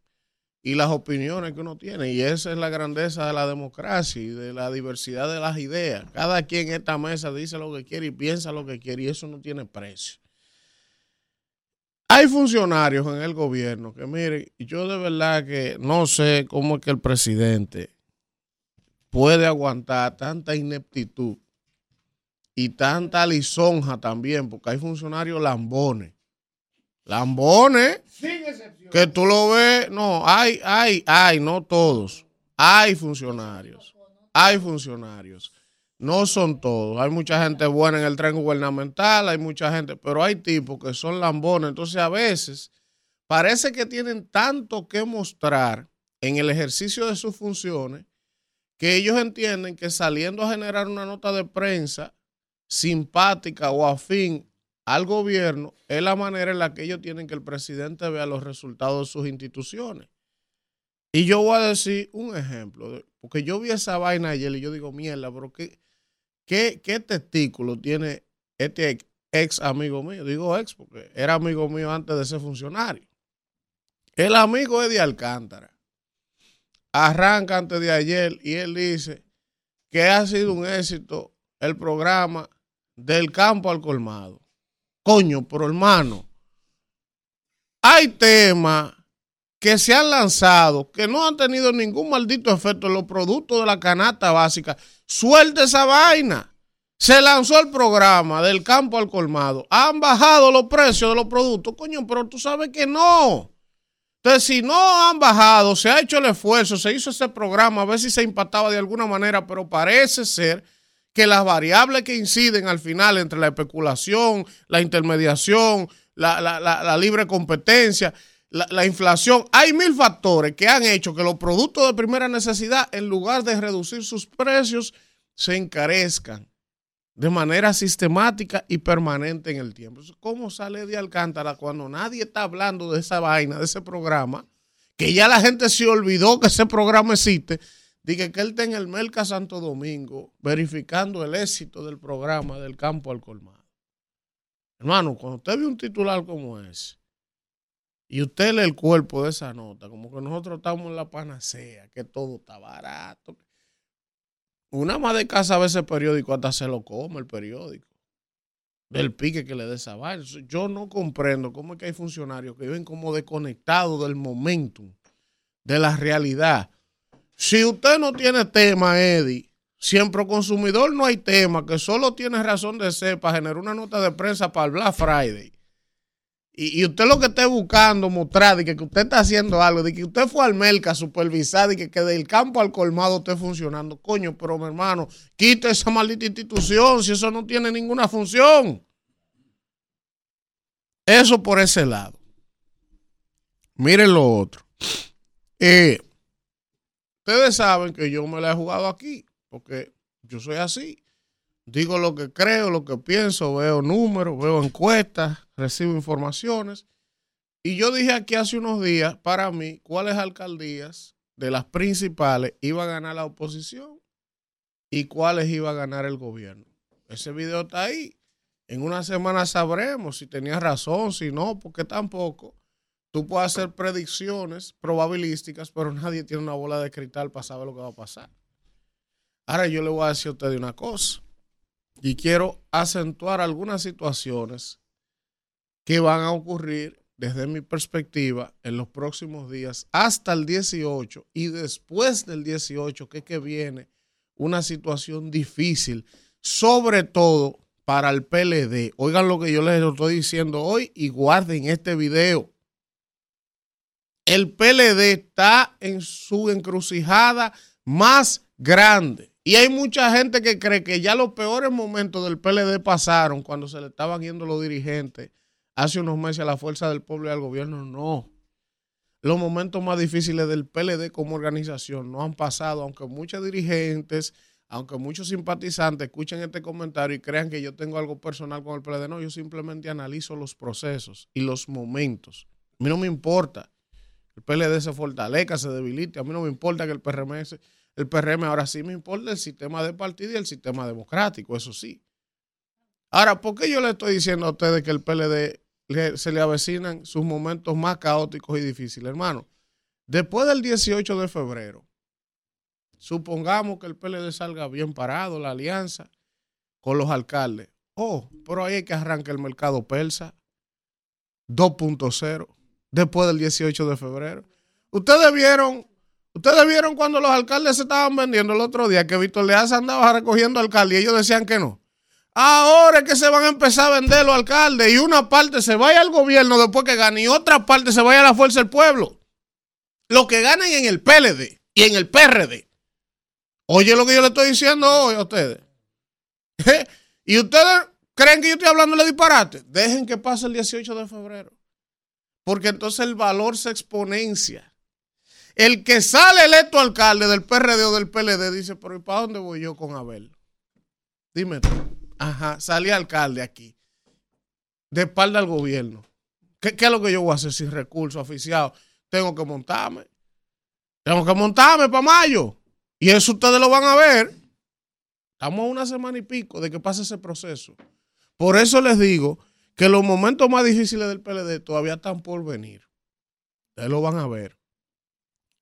H: y las opiniones que uno tiene. Y esa es la grandeza de la democracia y de la diversidad de las ideas. Cada quien en esta mesa dice lo que quiere y piensa lo que quiere y eso no tiene precio. Hay funcionarios en el gobierno que, miren, yo de verdad que no sé cómo es que el presidente puede aguantar tanta ineptitud y tanta lisonja también, porque hay funcionarios lambones. Lambones que tú lo ves, no, hay, hay, hay, no todos. Hay funcionarios, hay funcionarios. No son todos. Hay mucha gente buena en el tren gubernamental, hay mucha gente, pero hay tipos que son lambones. Entonces a veces parece que tienen tanto que mostrar en el ejercicio de sus funciones que ellos entienden que saliendo a generar una nota de prensa simpática o afín al gobierno es la manera en la que ellos tienen que el presidente vea los resultados de sus instituciones. Y yo voy a decir un ejemplo, porque yo vi esa vaina ayer y yo digo, mierda, pero ¿qué, qué, testículo tiene este ex, ex amigo mío? Digo ex porque era amigo mío antes de ser funcionario. El amigo es de Alcántara. Arranca antes de ayer y él dice que ha sido un éxito el programa del campo al colmado. Coño, pero hermano, hay temas que se han lanzado que no han tenido ningún maldito efecto en los productos de la canasta básica. Suelta esa vaina. Se lanzó el programa del campo al colmado. Han bajado los precios de los productos. Coño, pero tú sabes que no. Entonces, si no han bajado, se ha hecho el esfuerzo, se hizo ese programa, a ver si se impactaba de alguna manera, pero parece ser que las variables que inciden al final entre la especulación, la intermediación, la, libre competencia, la, la inflación, hay mil factores que han hecho que los productos de primera necesidad, en lugar de reducir sus precios, se encarezcan de manera sistemática y permanente en el tiempo. ¿Cómo sale de Alcántara cuando nadie está hablando de esa vaina, de ese programa? Que ya la gente se olvidó que ese programa existe. Dije que él está en el Merca Santo Domingo verificando el éxito del programa del campo al colmado. Hermano, cuando usted ve un titular como ese y usted lee el cuerpo de esa nota, como que nosotros estamos en la panacea, que todo está barato. una ama de casa a veces periódico hasta se lo come el periódico. Del pique que le dé esa vaina. Yo no comprendo cómo es que hay funcionarios que viven como desconectados del momentum, de la realidad. Si usted no tiene tema, Eddie, siempre consumidor no hay tema, que solo tiene razón de ser para generar una nota de prensa para el Black Friday. Y, usted lo que esté buscando, mostrar, de que, usted está haciendo algo, de que usted fue al Merca a supervisar, de que, que del campo al colmado esté funcionando. Coño, pero mi hermano, quite esa maldita institución si eso no tiene ninguna función. Eso por ese lado. Miren lo otro. Eh, ustedes saben que yo me la he jugado aquí, porque yo soy así. Digo lo que creo, lo que pienso, veo números, veo encuestas, recibo informaciones. Y yo dije aquí hace unos días, para mí, cuáles alcaldías de las principales iba a ganar la oposición y cuáles iba a ganar el gobierno. Ese video está ahí. En una semana sabremos si tenía razón, si no, porque tampoco tú puedes hacer predicciones probabilísticas, pero nadie tiene una bola de cristal para saber lo que va a pasar. Ahora yo le voy a decir a usted una cosa y quiero acentuar algunas situaciones que van a ocurrir desde mi perspectiva en los próximos días hasta el 18 y después del 18 que, que viene una situación difícil, sobre todo para el PLD. Oigan lo que yo les estoy diciendo hoy y guarden este video. El PLD está en su encrucijada más grande. Y hay mucha gente que cree que ya los peores momentos del PLD pasaron cuando se le estaban yendo los dirigentes hace unos meses a la fuerza del pueblo y al gobierno. No. Los momentos más difíciles del PLD como organización no han pasado, aunque muchos dirigentes, aunque muchos simpatizantes escuchen este comentario y crean que yo tengo algo personal con el PLD. No, yo simplemente analizo los procesos y los momentos. A mí no me importa el PLD se fortalezca, se debilite. A mí no me importa que el PRM, el PRM ahora sí me importa el sistema de partido y el sistema democrático, eso sí. Ahora, ¿por qué yo le estoy diciendo a ustedes que el PLD se le avecinan sus momentos más caóticos y difíciles? Hermano, después del 18 de febrero, supongamos que el PLD salga bien parado, la alianza con los alcaldes. Oh, pero ahí hay que arrancar el mercado persa 2.0 después del 18 de febrero. Ustedes vieron, ustedes vieron cuando los alcaldes se estaban vendiendo el otro día que Víctor Leaz andaba recogiendo alcaldes y ellos decían que no. Ahora es que se van a empezar a vender los alcaldes y una parte se vaya al gobierno después que gane y otra parte se vaya a la fuerza del pueblo. Lo que ganan en el PLD y en el PRD. Oye lo que yo le estoy diciendo hoy a ustedes. y ustedes creen que yo estoy hablando de disparate. Dejen que pase el 18 de febrero. Porque entonces el valor se exponencia. El que sale electo alcalde del PRD o del PLD dice, pero ¿y para dónde voy yo con Abel? Dime tú. Ajá, salí alcalde aquí. De espalda al gobierno. ¿Qué, es lo que yo voy a hacer sin recursos oficiados? Tengo que montarme. Tengo que montarme para mayo. Y eso ustedes lo van a ver. Estamos a una semana y pico de que pase ese proceso. Por eso les digo que los momentos más difíciles del PLD todavía están por venir. Ustedes lo van a ver.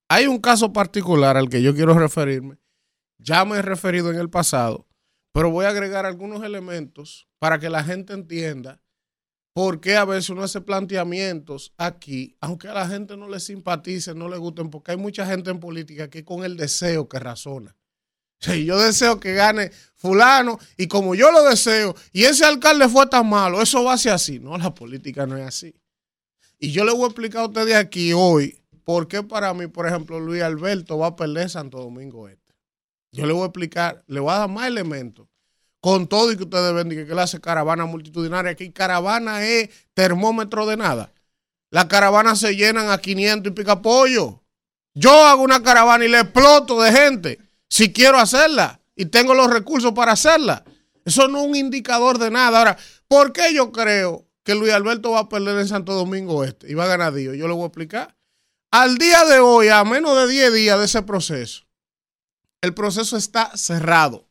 H: Hay un caso particular al que yo quiero referirme. Ya me he referido en el pasado, pero voy a agregar algunos elementos para que la gente entienda por qué a veces uno hace planteamientos aquí, aunque a la gente no le simpatice, no le gusten, porque hay mucha gente en política que con el deseo que razona. Si yo deseo que gane fulano y como yo lo deseo y ese alcalde fue tan malo, eso va a ser así. No, la política no es así. Y yo le voy a explicar a ustedes aquí hoy por qué para mí, por ejemplo, Luis Alberto va a perder Santo Domingo Este. Yo le voy a explicar, le voy a dar más elementos. Con todo y que ustedes ven que él hace caravana multitudinaria. Aquí caravana es termómetro de nada. Las caravanas se llenan a 500 y pica pollo. Yo hago una caravana y le exploto de gente si quiero hacerla y tengo los recursos para hacerla. Eso no es un indicador de nada. Ahora, ¿por qué yo creo que Luis Alberto va a perder en Santo Domingo Este y va a ganar Dios? Yo le voy a explicar. Al día de hoy, a menos de 10 días de ese proceso, el proceso está cerrado.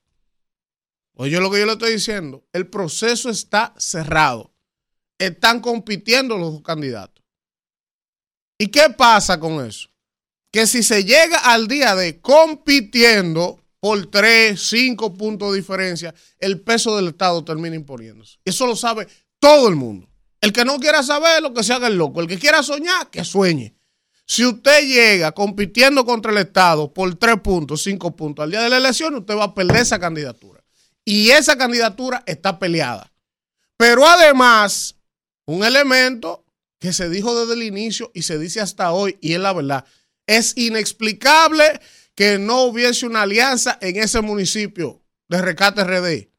H: Oye lo que yo le estoy diciendo. El proceso está cerrado. Están compitiendo los dos candidatos. ¿Y qué pasa con eso? Que si se llega al día de compitiendo, por 3, 5 puntos de diferencia, el peso del Estado termina imponiéndose. Eso lo sabe todo el mundo. El que no quiera saber, lo que se haga el loco. El que quiera soñar, que sueñe. Si usted llega compitiendo contra el Estado por 3 puntos, 5 puntos al día de la elección, usted va a perder esa candidatura. Y esa candidatura está peleada. Pero además, un elemento que se dijo desde el inicio y se dice hasta hoy, y es la verdad, es inexplicable que no hubiese una alianza en ese municipio de Recate RD.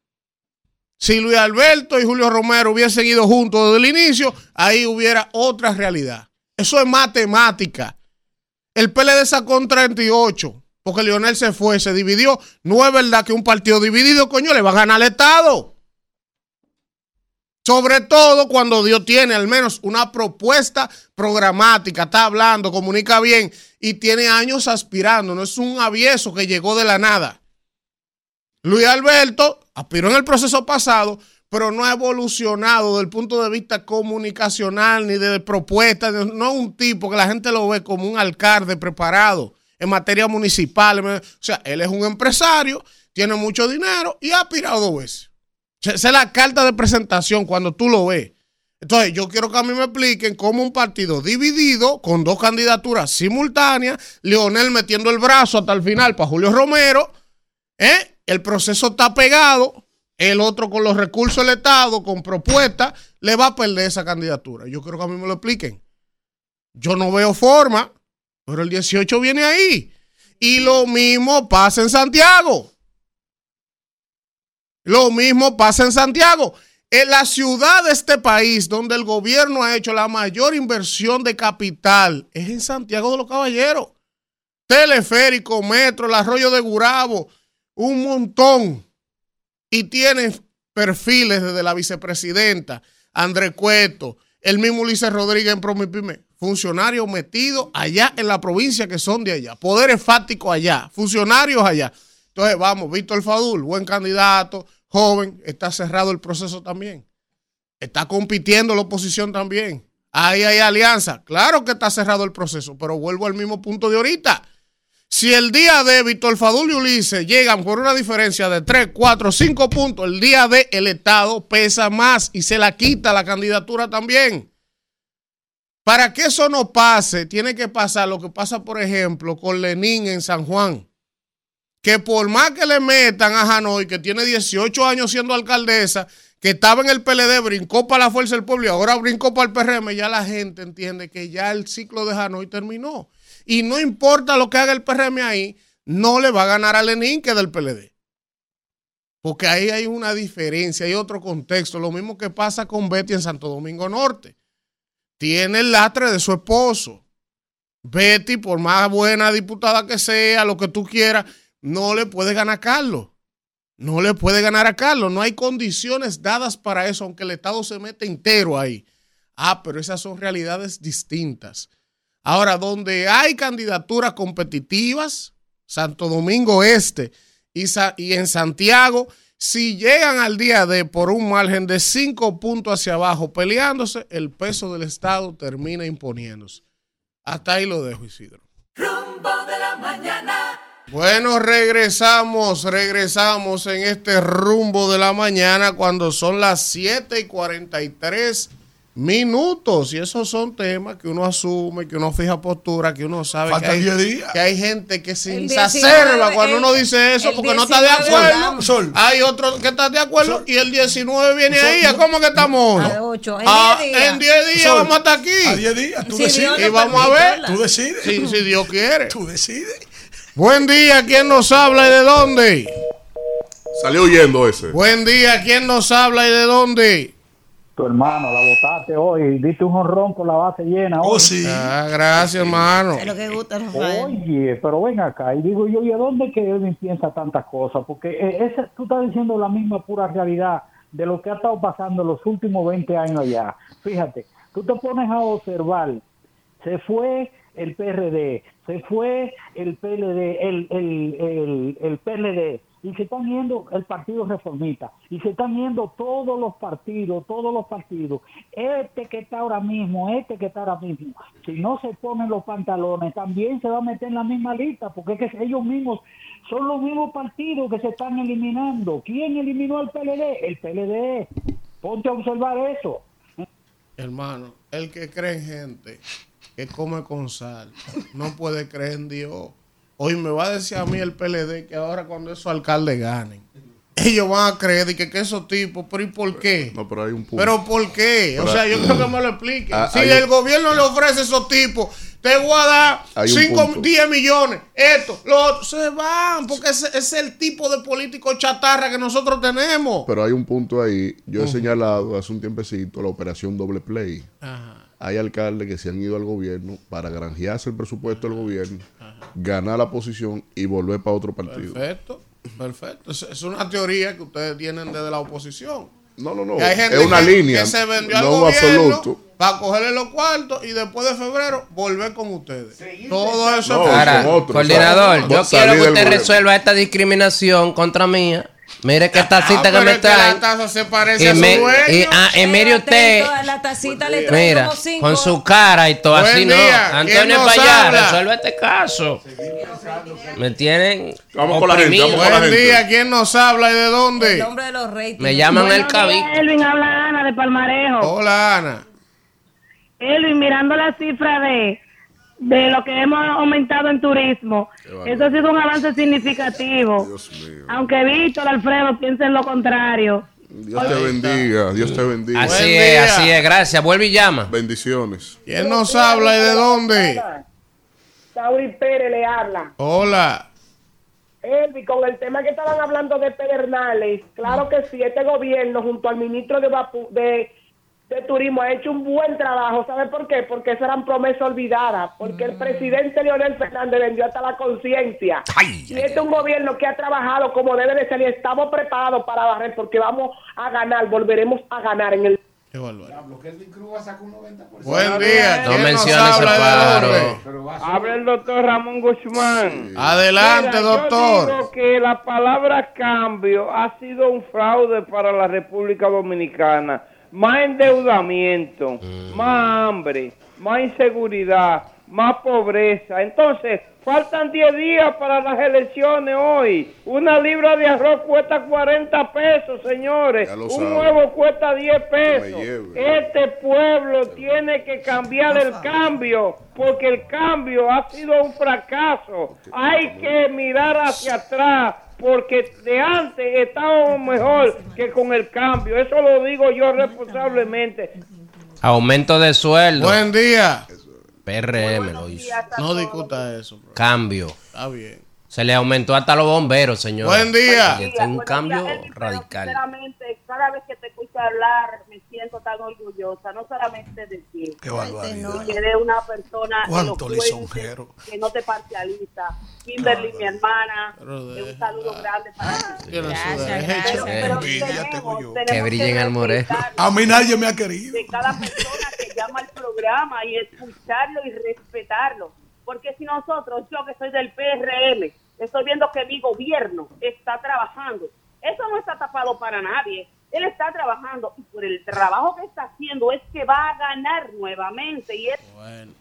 H: Si Luis Alberto y Julio Romero hubiesen ido juntos desde el inicio, ahí hubiera otra realidad. Eso es matemática. El PLD sacó un 38 porque Lionel se fue, se dividió. No es verdad que un partido dividido, coño, le va a ganar al Estado. Sobre todo cuando Dios tiene al menos una propuesta programática, está hablando, comunica bien y tiene años aspirando. No es un avieso que llegó de la nada. Luis Alberto aspiró en el proceso pasado, pero no ha evolucionado desde el punto de vista comunicacional ni de propuestas. No es un tipo que la gente lo ve como un alcalde preparado en materia municipal. O sea, él es un empresario, tiene mucho dinero y ha aspirado dos veces. Esa es la carta de presentación cuando tú lo ves. Entonces, yo quiero que a mí me expliquen cómo un partido dividido, con dos candidaturas simultáneas, Leonel metiendo el brazo hasta el final para Julio Romero, ¿eh? el proceso está pegado, el otro con los recursos del Estado, con propuestas, le va a perder esa candidatura. Yo quiero que a mí me lo expliquen. Yo no veo forma, pero el 18 viene ahí. Y lo mismo pasa en Santiago. Lo mismo pasa en Santiago. En la ciudad de este país donde el gobierno ha hecho la mayor inversión de capital es en Santiago de los Caballeros. Teleférico, metro, el arroyo de Gurabo, un montón. Y tiene perfiles desde la vicepresidenta, André Cueto, el mismo Ulises Rodríguez en Promipime, funcionarios metidos allá en la provincia que son de allá, poderes fácticos allá, funcionarios allá. Entonces, vamos, Víctor Fadul, buen candidato, joven, está cerrado el proceso también. Está compitiendo la oposición también. Ahí hay alianza. Claro que está cerrado el proceso, pero vuelvo al mismo punto de ahorita. Si el día de Víctor Fadul y Ulises llegan por una diferencia de 3, 4, 5 puntos, el día de el Estado pesa más y se la quita la candidatura también. Para que eso no pase, tiene que pasar lo que pasa, por ejemplo, con Lenín en San Juan que por más que le metan a Hanoi, que tiene 18 años siendo alcaldesa, que estaba en el PLD, brincó para la Fuerza del Pueblo y ahora brincó para el PRM, ya la gente entiende que ya el ciclo de Hanoi terminó. Y no importa lo que haga el PRM ahí, no le va a ganar a Lenín que del PLD. Porque ahí hay una diferencia, hay otro contexto. Lo mismo que pasa con Betty en Santo Domingo Norte. Tiene el lastre de su esposo. Betty, por más buena diputada que sea, lo que tú quieras, no le puede ganar a Carlos. No le puede ganar a Carlos. No hay condiciones dadas para eso, aunque el Estado se mete entero ahí. Ah, pero esas son realidades distintas. Ahora, donde hay candidaturas competitivas, Santo Domingo Este y, y en Santiago, si llegan al día de por un margen de cinco puntos hacia abajo peleándose, el peso del Estado termina imponiéndose. Hasta ahí lo dejo, Isidro.
A: Rumbo de la mañana.
H: Bueno, regresamos, regresamos en este rumbo de la mañana cuando son las 7 y 43 minutos. Y esos son temas que uno asume, que uno fija postura, que uno sabe que hay,
I: 10 días.
H: que hay gente que se exacerba
B: 19,
H: cuando
B: el-
H: uno dice eso porque no está de
B: 19
H: acuerdo.
I: Sol.
H: Hay otro que está de acuerdo
I: Sol.
H: y el 19 viene
I: Sol,
H: ahí.
I: no.
H: ¿Cómo que estamos?
B: A ocho, en
H: Ah,
B: 10 días.
H: en 10 días vamos a estar aquí.
I: A 10 días, tú
B: Si
I: decides.
B: Dios
H: Y vamos a ver.
I: Tú decides.
H: Si, si Dios quiere.
I: Tú decides.
H: Buen día, ¿quién nos habla y de dónde?
E: Salió huyendo ese.
H: Buen día, ¿quién nos habla y de dónde?
J: Tu hermano, la botaste hoy, diste un honrón con la base llena.
I: Oh, sí.
H: Ah, gracias, hermano.
B: Es lo que gusta, Rafael.
J: Oye, pero ven acá, y digo yo, ¿y a dónde que Edwin piensa tantas cosas? Porque eh, ese- tú estás diciendo la misma pura realidad de lo que ha estado pasando los últimos 20 años allá. Fíjate, tú te pones a observar, se fue el PRD, se fue el PLD, el, el, el, el PLD, y se están yendo el Partido Reformista y se están yendo todos los partidos, todos los partidos. Este que está ahora mismo, este que está ahora mismo, si no se ponen los pantalones, también se va a meter en la misma lista, porque es que ellos mismos son los mismos partidos que se están eliminando. ¿Quién eliminó al PLD? El PLD. Ponte a observar eso.
H: Hermano, el que cree en gente que come con sal no puede creer en Dios. Hoy me va a decir a mí el PLD que ahora cuando esos alcaldes ganen, ellos van a creer que, que esos tipos, pero ¿y por qué?
E: No, pero hay un punto.
H: ¿Pero por qué?
E: Pero
H: o sea,
E: hay-
H: yo creo que me lo expliquen.
E: Ah,
H: si el
E: un-
H: gobierno le ofrece a esos tipos, te voy a dar
E: Hay un
H: 5,
E: punto.
H: 10 millones, esto, lo otro, se van, porque ese, ese es el tipo de político chatarra que nosotros tenemos.
E: Pero hay un punto ahí. Yo he señalado hace un tiempecito la operación doble play.
H: Ajá.
E: Hay alcaldes que se han ido al gobierno para granjearse el presupuesto del gobierno, ganar la posición y volver para otro partido.
H: Perfecto, perfecto. Es, es una teoría que ustedes tienen desde la oposición.
E: No, no, no.
H: Hay gente
E: Es una
H: que,
E: línea.
H: que se vendió al
E: no
H: gobierno
E: absoluto.
H: para cogerle los cuartos y después de febrero volver con ustedes. Todo eso
E: No,
H: es
D: Ahora,
E: otros,
D: coordinador, yo quiero que usted resuelva esta discriminación contra mía. Mire qué tacita
H: Ah,
D: que me
H: que la taza se parece
D: Y
H: a su
D: me-
H: dueño.
D: y- ah, eh, mire usted,
B: Atento, a la tacita le trae
D: mira,
B: como cinco.
D: con su cara y todo
H: Buen
D: así, no.
H: día, ¿quién
D: Antonio Payá, resuelve este caso. Me tienen
E: Vamos con la gente, vamos con la
H: Buen
E: gente.
H: día, ¿quién nos habla y de
B: El
H: dónde?
B: nombre de los reyes.
D: Me llaman el cabi.
K: Elvin, habla Ana de Palmarejo.
H: Hola, Ana.
K: Elvin, mirando la cifra de, de lo que hemos aumentado en turismo, eso ha sido un avance significativo.
E: Dios mío.
K: Aunque Víctor Alfredo piense en lo contrario.
E: Dios te bendiga. Dios te bendiga.
D: Así
H: Buen
D: es,
H: día.
D: así es, gracias. Vuelve y llama.
E: Bendiciones.
H: ¿Quién nos habla y de dónde?
K: Sauri Pérez le habla.
H: Hola.
K: Elvi, con el tema que estaban hablando de Pedernales, claro que sí, este gobierno junto al ministro de, Vapu- de, de Turismo ha hecho un buen trabajo. ¿Sabe por qué? Porque esas eran promesas olvidadas, porque el presidente Leonel Fernández vendió hasta la conciencia. Y este es un gobierno que ha trabajado como debe de ser y estamos preparados para barrer porque vamos a ganar, volveremos a ganar en el...
H: Qué barbaridad. Buen día.
D: No
H: ¿quién nos
D: mencione ese
H: habla
L: el doctor Ramón Guzmán.
H: Adelante,
L: Mira, Yo
H: doctor.
L: digo que la palabra cambio ha sido un fraude para la República Dominicana. Más endeudamiento, más hambre, más inseguridad, más pobreza. Entonces, faltan 10 días para las elecciones hoy. Una libra de arroz cuesta 40 pesos, señores. Un huevo cuesta 10
E: me
L: pesos. Este pueblo tiene que cambiar el cambio, porque el cambio ha sido un fracaso. Hay que mirar hacia atrás, porque de antes estábamos mejor que con el cambio. Eso lo digo yo responsablemente.
D: Aumento de sueldo.
H: Buen día.
D: PRM lo hizo.
H: No discuta eso, bro.
D: Cambio.
H: Está bien.
D: Se le aumentó hasta los bomberos, señor.
H: Buen día.
D: Y este es un cambio radical.
K: Sinceramente, cada vez que te escucho hablar, me siento tan orgullosa, no solamente de ti.
I: Qué barbaridad.
K: que eres una persona
I: Cuánto
K: elocuente,
I: lisonjero.
K: que no te parcializa. Kimberly, mi hermana,
H: de-
K: un saludo grande para ti.
H: Tiene su
B: Gracias,
H: derecho.
B: gracias.
K: Pero
I: envidia
K: tenemos-
I: tengo yo.
K: tenemos
D: Que brillen al more.
K: respetar
I: A mí nadie me ha querido.
K: de cada persona que llama al programa y escucharlo y respetarlo. Porque si nosotros, yo que soy del PRM, estoy viendo que mi gobierno está trabajando, eso no está tapado para nadie. Él está trabajando y por el trabajo que está haciendo es que va a ganar nuevamente. Y es
H: Bueno.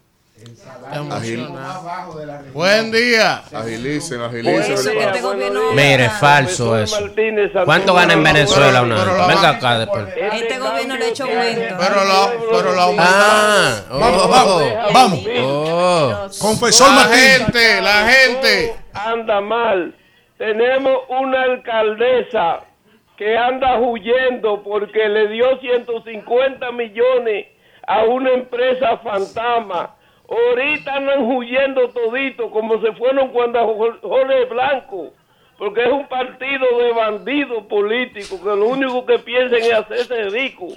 H: Emocionado. Buen día.
E: Agilicen, agilicen.
B: este
D: Mire, falso eso. ¿Cuánto gana en Venezuela una
H: la-
D: Venga acá después.
B: Este gobierno le ha hecho aumento.
H: Pero la, pero la
D: Ah,
I: Vamos,
D: oh,
I: vamos, vamos.
D: oh.
I: Confesor
H: La gente, la gente.
L: Anda mal. Tenemos una alcaldesa que anda huyendo porque le dio 150 millones a una empresa fantasma. Ahorita andan huyendo todito como se fueron cuando Jorge Blanco. Porque es un partido de bandidos políticos que lo único que piensan es hacerse rico.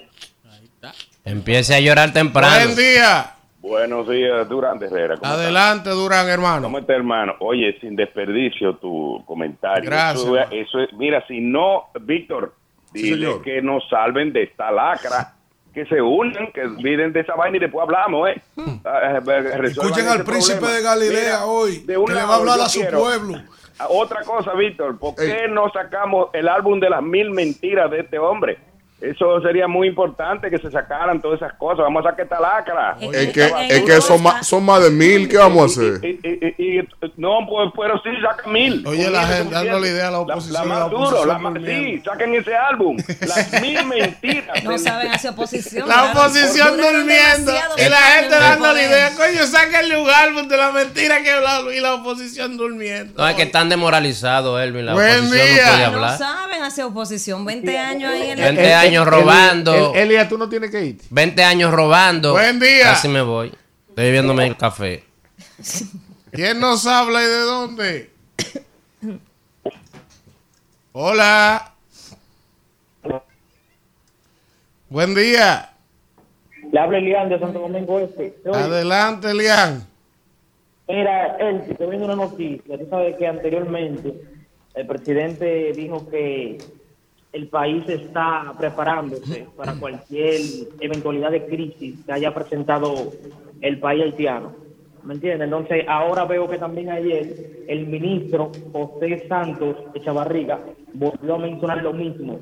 D: Empiece a llorar temprano.
H: Buen día.
M: Buenos días, Durán de Herrera.
H: Adelante, Durán, hermano.
M: ¿Cómo está, hermano? Oye, sin desperdicio tu comentario.
H: Gracias,
M: Eso, es- mira, si no, Víctor,
E: Sí,
M: dile
E: señor.
M: que nos salven de esta lacra, que se unan, que miren de esa vaina y después hablamos, ¿eh? Ah, eh,
I: Escuchen al príncipe
M: problema.
I: de Galilea
M: Mira,
I: hoy,
M: de
I: que le va a hablar a su
M: quiero-
I: pueblo.
M: otra cosa, Víctor, ¿por qué no sacamos el álbum de las mil mentiras de este hombre? Eso sería muy importante que se sacaran todas esas cosas. Vamos a sacar esta lacra.
E: Es que, es que son, más, son más de mil. ¿Qué vamos a hacer?
M: Y, y- y- y- no, pues, pero sí, saca mil.
H: Oye, la gente dándole idea a la
M: La,
H: oposición.
M: la
H: y
M: más
H: la
M: duro, la más, sí, saquen ese álbum. Las mil mentiras.
B: No saben hacer oposición.
H: La oposición durmiendo y la gente
B: en el
H: dándole
B: poder.
H: idea. Coño, sáquenle un álbum de la mentira que habla y la oposición durmiendo.
D: No, es que están demoralizados, Elvin. La
H: Buen
D: oposición
H: día.
D: no puede
B: No
D: hablar.
B: saben hacer oposición. 20 años ahí en la
D: 20 años robando.
F: El- el- Elia, tú no tienes que ir.
D: 20 años robando.
H: Buen día.
D: Casi me voy. Estoy bebiéndome el café.
H: ¿Quién nos habla y de dónde? Hola. Buen día.
N: Le habla Elian de Santo Domingo Este.
H: Adelante, Lian.
N: Mira, él, te viendo una noticia, tú sabes que anteriormente el presidente dijo que el país está preparándose para cualquier eventualidad de crisis que haya presentado el país haitiano. ¿Me entiendes? Entonces, ahora veo que también ayer el ministro José Santos Echavarriga volvió a mencionar lo mismo.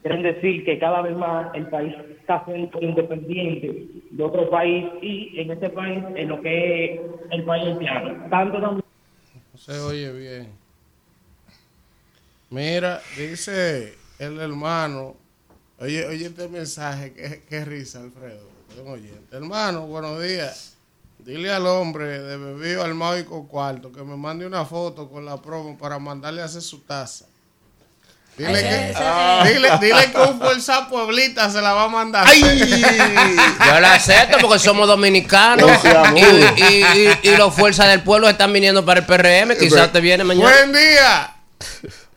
N: Quieren decir que cada vez más el país está siendo independiente de otro país y en este país, en lo que es el país haitiano. Tanto
H: se oye bien. Mira, dice el hermano. Oye, oye este mensaje, qué, qué risa, Alfredo. oyente. Hermano, buenos días. Dile al hombre de bebido al y con cuarto que me mande una foto con la promo para mandarle a hacer su taza. Dile que, dile, dile que un fuerza pueblita se la va a mandar.
D: Yo la acepto porque somos dominicanos. Y, y los fuerzas del pueblo están viniendo para el PRM. Quizás te viene mañana.
H: Buen día.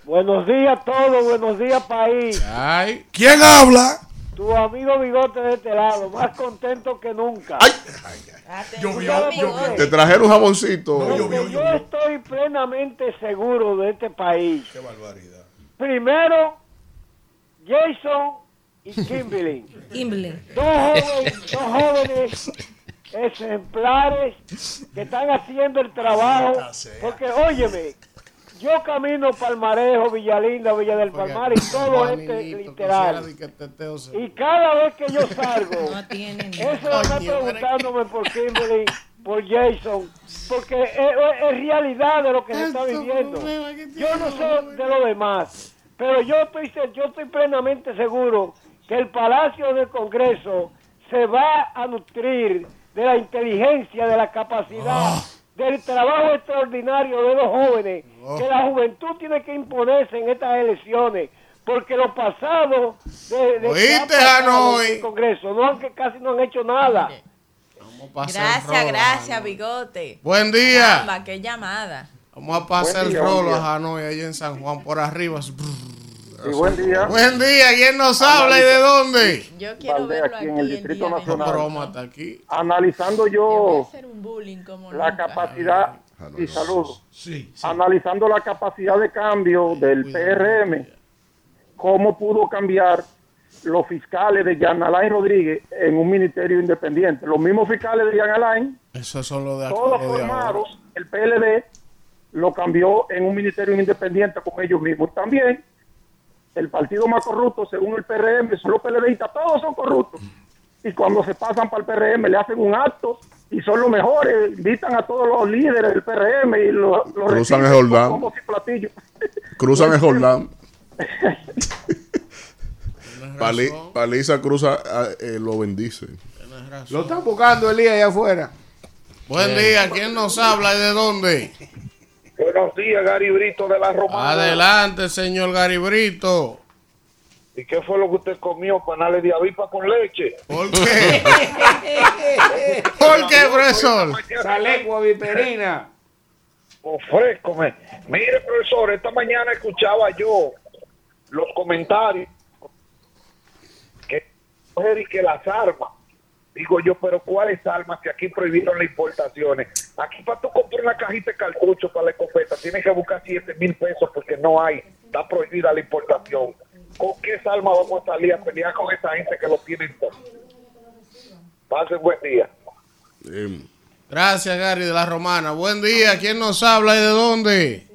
O: Buenos días a todos, buenos días país.
I: ¿Quién habla?
O: Tu amigo Bigote de este lado, más contento que nunca.
E: Llovió, Te trajeron un jamoncito.
O: Porque yo estoy plenamente seguro de este país. Qué barbaridad. Primero, Jason y Kimberly.
B: Kimberly.
O: Dos jóvenes, dos jóvenes ejemplares que están haciendo el trabajo. Porque, óyeme, yo camino Palmarejo, Villalinda, Villa del Palmar y todo este literal. Y cada vez que yo salgo, eso está preguntándome por Kimberly, por Jason, porque es, es- es realidad de lo que se está viviendo. Yo no sé de lo demás, pero yo estoy, se- yo estoy plenamente seguro que el Palacio del Congreso se va a nutrir de la inteligencia, de la capacidad, del trabajo extraordinario de los jóvenes, que la juventud tiene que imponerse en estas elecciones, porque los pasados de, de que
H: ¿Oíste,
O: han pasado el Congreso no han, que casi no han hecho nada.
C: Gracias, gracias, bigote.
H: Buen día.
C: Caramba, qué llamada.
H: Vamos a pasar el rolo a Hanoi, ahí en San Juan, por arriba.
P: Buen día.
H: Buen día. ¿Quién nos habla y de dónde?
C: Yo
P: quiero verlo aquí en el Distrito Nacional.
H: broma está aquí.
P: Analizando yo
C: un bullying como
P: la
C: nunca.
P: capacidad y saludo. Analizando la capacidad de cambio del PRM, cómo pudo cambiar los fiscales de Jan Alain Rodríguez en un ministerio independiente. Los mismos fiscales de Jan Alain,
H: Esos son los de
P: todos formados, el PLD lo cambió en un ministerio independiente con ellos mismos. También el partido más corrupto, según el PRM, son los PLDistas, todos son corruptos. Y cuando se pasan para el PRM le hacen un acto y son los mejores, invitan a todos los líderes del PRM y los lo
E: Cruzan el Jordán. Cruzan el Jordán. Pali- Paliza cruza, ah, eh, lo bendice.
F: Lo están buscando Elías allá afuera.
H: Buen día. ¿Quién nos habla y de dónde?
P: Buenos días, Gary Brito de la Romana.
H: Adelante, señor Garibrito.
P: ¿Y qué fue lo que usted comió? Panales de avispa con leche.
H: ¿Por qué? ¿Por qué, profesor?
F: Salecua viperina.
P: Ofrézcome. Mire, profesor, esta mañana escuchaba yo los comentarios que y que las armas. Digo yo, pero ¿cuáles armas? Que aquí prohibieron las importaciones. Aquí para tú comprar una cajita de cartucho para la escopeta, tienes que buscar 7 mil pesos porque no hay. Está prohibida la importación. ¿Con qué armas vamos a salir a pelear con esa gente que lo tienen todo? Pasen buen día.
H: Gracias, Gary de la Romana. Buen día. ¿Quién nos habla y de dónde?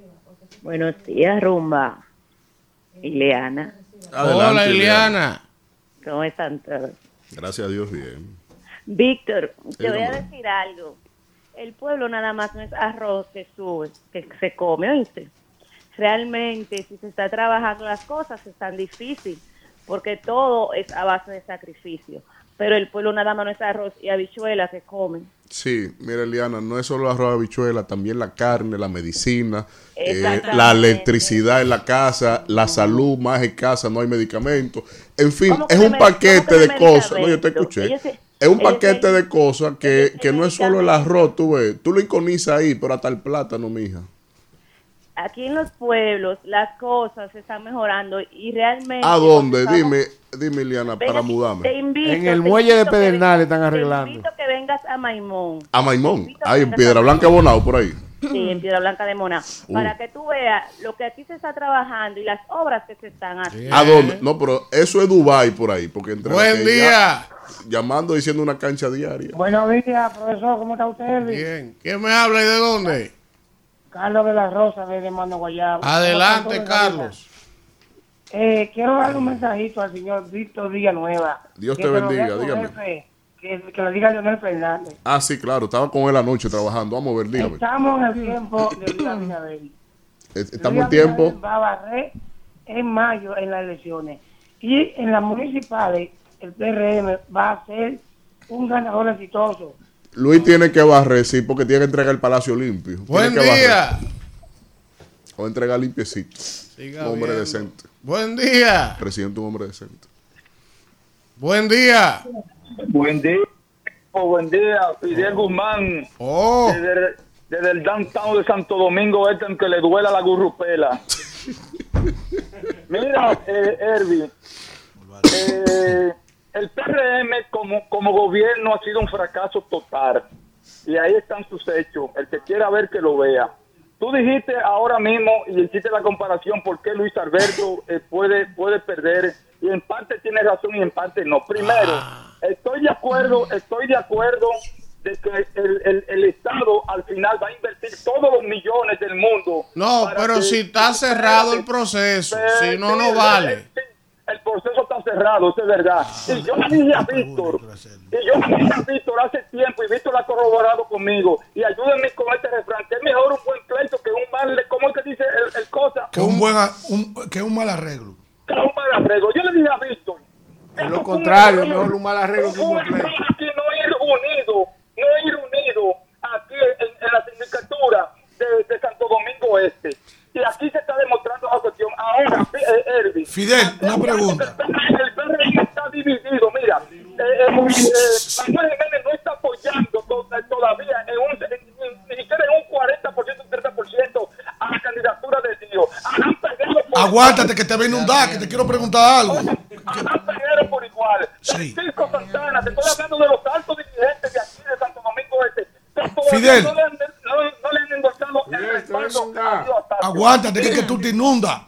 Q: Buenos días, Rumba. Ileana.
E: Adelante,
H: Hola, Ileana.
Q: ¿Cómo están todos?
E: Gracias a Dios, bien.
Q: Víctor, te voy a decir algo. El pueblo nada más no es arroz que sube, que se come, ¿oíste? Realmente, si se está trabajando las cosas, es tan difícil, porque todo es a base de sacrificio. Pero el pueblo nada más no es arroz y habichuelas que comen.
E: Sí, mira, Eliana, no es solo arroz habichuela, también la carne, la medicina, eh, la electricidad en la casa, la salud más escasa, no hay medicamentos. En fin,
Q: ¿Cómo que
E: es un paquete de cosas. No, yo te escuché.
Q: Ellos
E: Es un paquete de cosas que, que no es solo el arroz, tú ves. Tú lo inconizas ahí, pero hasta el plátano, mija.
Q: Aquí en los pueblos las cosas se están mejorando y realmente...
E: ¿A dónde?
Q: vamos-
E: Dime, dime, Eliana,
Q: Ven
E: para
Q: aquí, Te
E: mudarme.
Q: invito,
G: En el
Q: te
G: muelle de Pedernales están arreglando.
Q: Te invito que vengas a Maimón.
E: A Maimón, ahí en Piedra Blanca. Bonao, por ahí.
Q: Sí, en Piedra Blanca de Mona.
E: Uh.
Q: Para que tú veas lo que aquí se está trabajando y las obras que se están haciendo.
E: ¿A dónde? No, pero eso es Dubai por ahí, porque entre
H: Buen día.
E: ya- llamando diciendo una cancha diaria.
K: Buenos días, profesor. ¿Cómo está usted?
H: Bien. ¿Quién me habla y de dónde?
K: Carlos de la Rosa, desde Mano Guayabo.
H: Adelante,
K: ¿Cómo está todo,
H: Carlos.
K: Eh, quiero darle un mensajito al señor Víctor Villanueva.
E: Dios te bendiga, dígame.
K: jefe, Que, que lo diga Leonel Fernández.
E: Ah, sí, claro, estaba con él anoche trabajando. Vamos a ver, dígame.
K: Estamos en el tiempo de Luis.
E: Es- Estamos en tiempo.
K: Va a barrer en mayo en las elecciones. Y en las municipales, el PRM va a ser un ganador exitoso.
E: Luis tiene que barrer, sí, porque tiene que entregar el Palacio limpio. Tiene
H: Buen
E: barrer.
H: día.
E: O entregar limpiecito.
H: Siga
E: un hombre
H: viendo.
E: decente.
H: Buen día.
E: Presidente, un hombre decente.
H: Buen día.
R: Buen día, oh, buen día, Fidel Guzmán.
H: Oh.
R: Desde, desde el downtown de Santo Domingo Este, en que le duela la gurrupela. Mira, eh, Ervi, eh, el PRM como, como gobierno ha sido un fracaso total. Y ahí están sus hechos. El que quiera ver, que lo vea. Tú dijiste ahora mismo y hiciste la comparación por qué Luis Alberto eh, puede, puede perder y en parte tiene razón y en parte no. Primero, estoy de acuerdo, estoy de acuerdo de que el, el- el Estado al final va a invertir todos los millones del mundo.
H: No, pero si está cerrado el proceso, si no, no vale.
R: El proceso está cerrado, eso es verdad. Y yo le dije a Víctor, y yo le dije a Víctor hace tiempo, y Víctor lo ha corroborado conmigo, y ayúdenme con este refrán, que es mejor un buen pleito que un mal, ¿cómo es que dice el, el cosa?
I: Que un, buen, un, que un mal arreglo.
R: Que un mal arreglo. Yo le dije a Víctor.
G: Es lo contrario, mejor un mal arreglo que un
R: Un
G: buen pleito.
R: aquí no ir unido, no ir unido aquí en, en la sindicatura de, de Santo Domingo Este. Y aquí se está demostrando la cuestión. Ahora, eh, Ervi.
I: Fidel, una pregunta.
R: El PRM está dividido, mira. Eh, eh, eh, Manuel Jiménez no está apoyando to- eh, todavía en un, en- ni- siquiera en un 40%, un 30% a la candidatura de Dios. Han peleado por
I: Aguántate que te va a inundar, que te quiero preguntar algo.
R: han peleado por igual.
I: Sí.
R: Francisco Santana, te estoy hablando de los altos dirigentes de aquí de Santo Domingo Este.
I: Fidel.
R: No le han, no, no le han endosado el respaldo a Dios Astacio.
I: Aguántate que, que tú te inundas.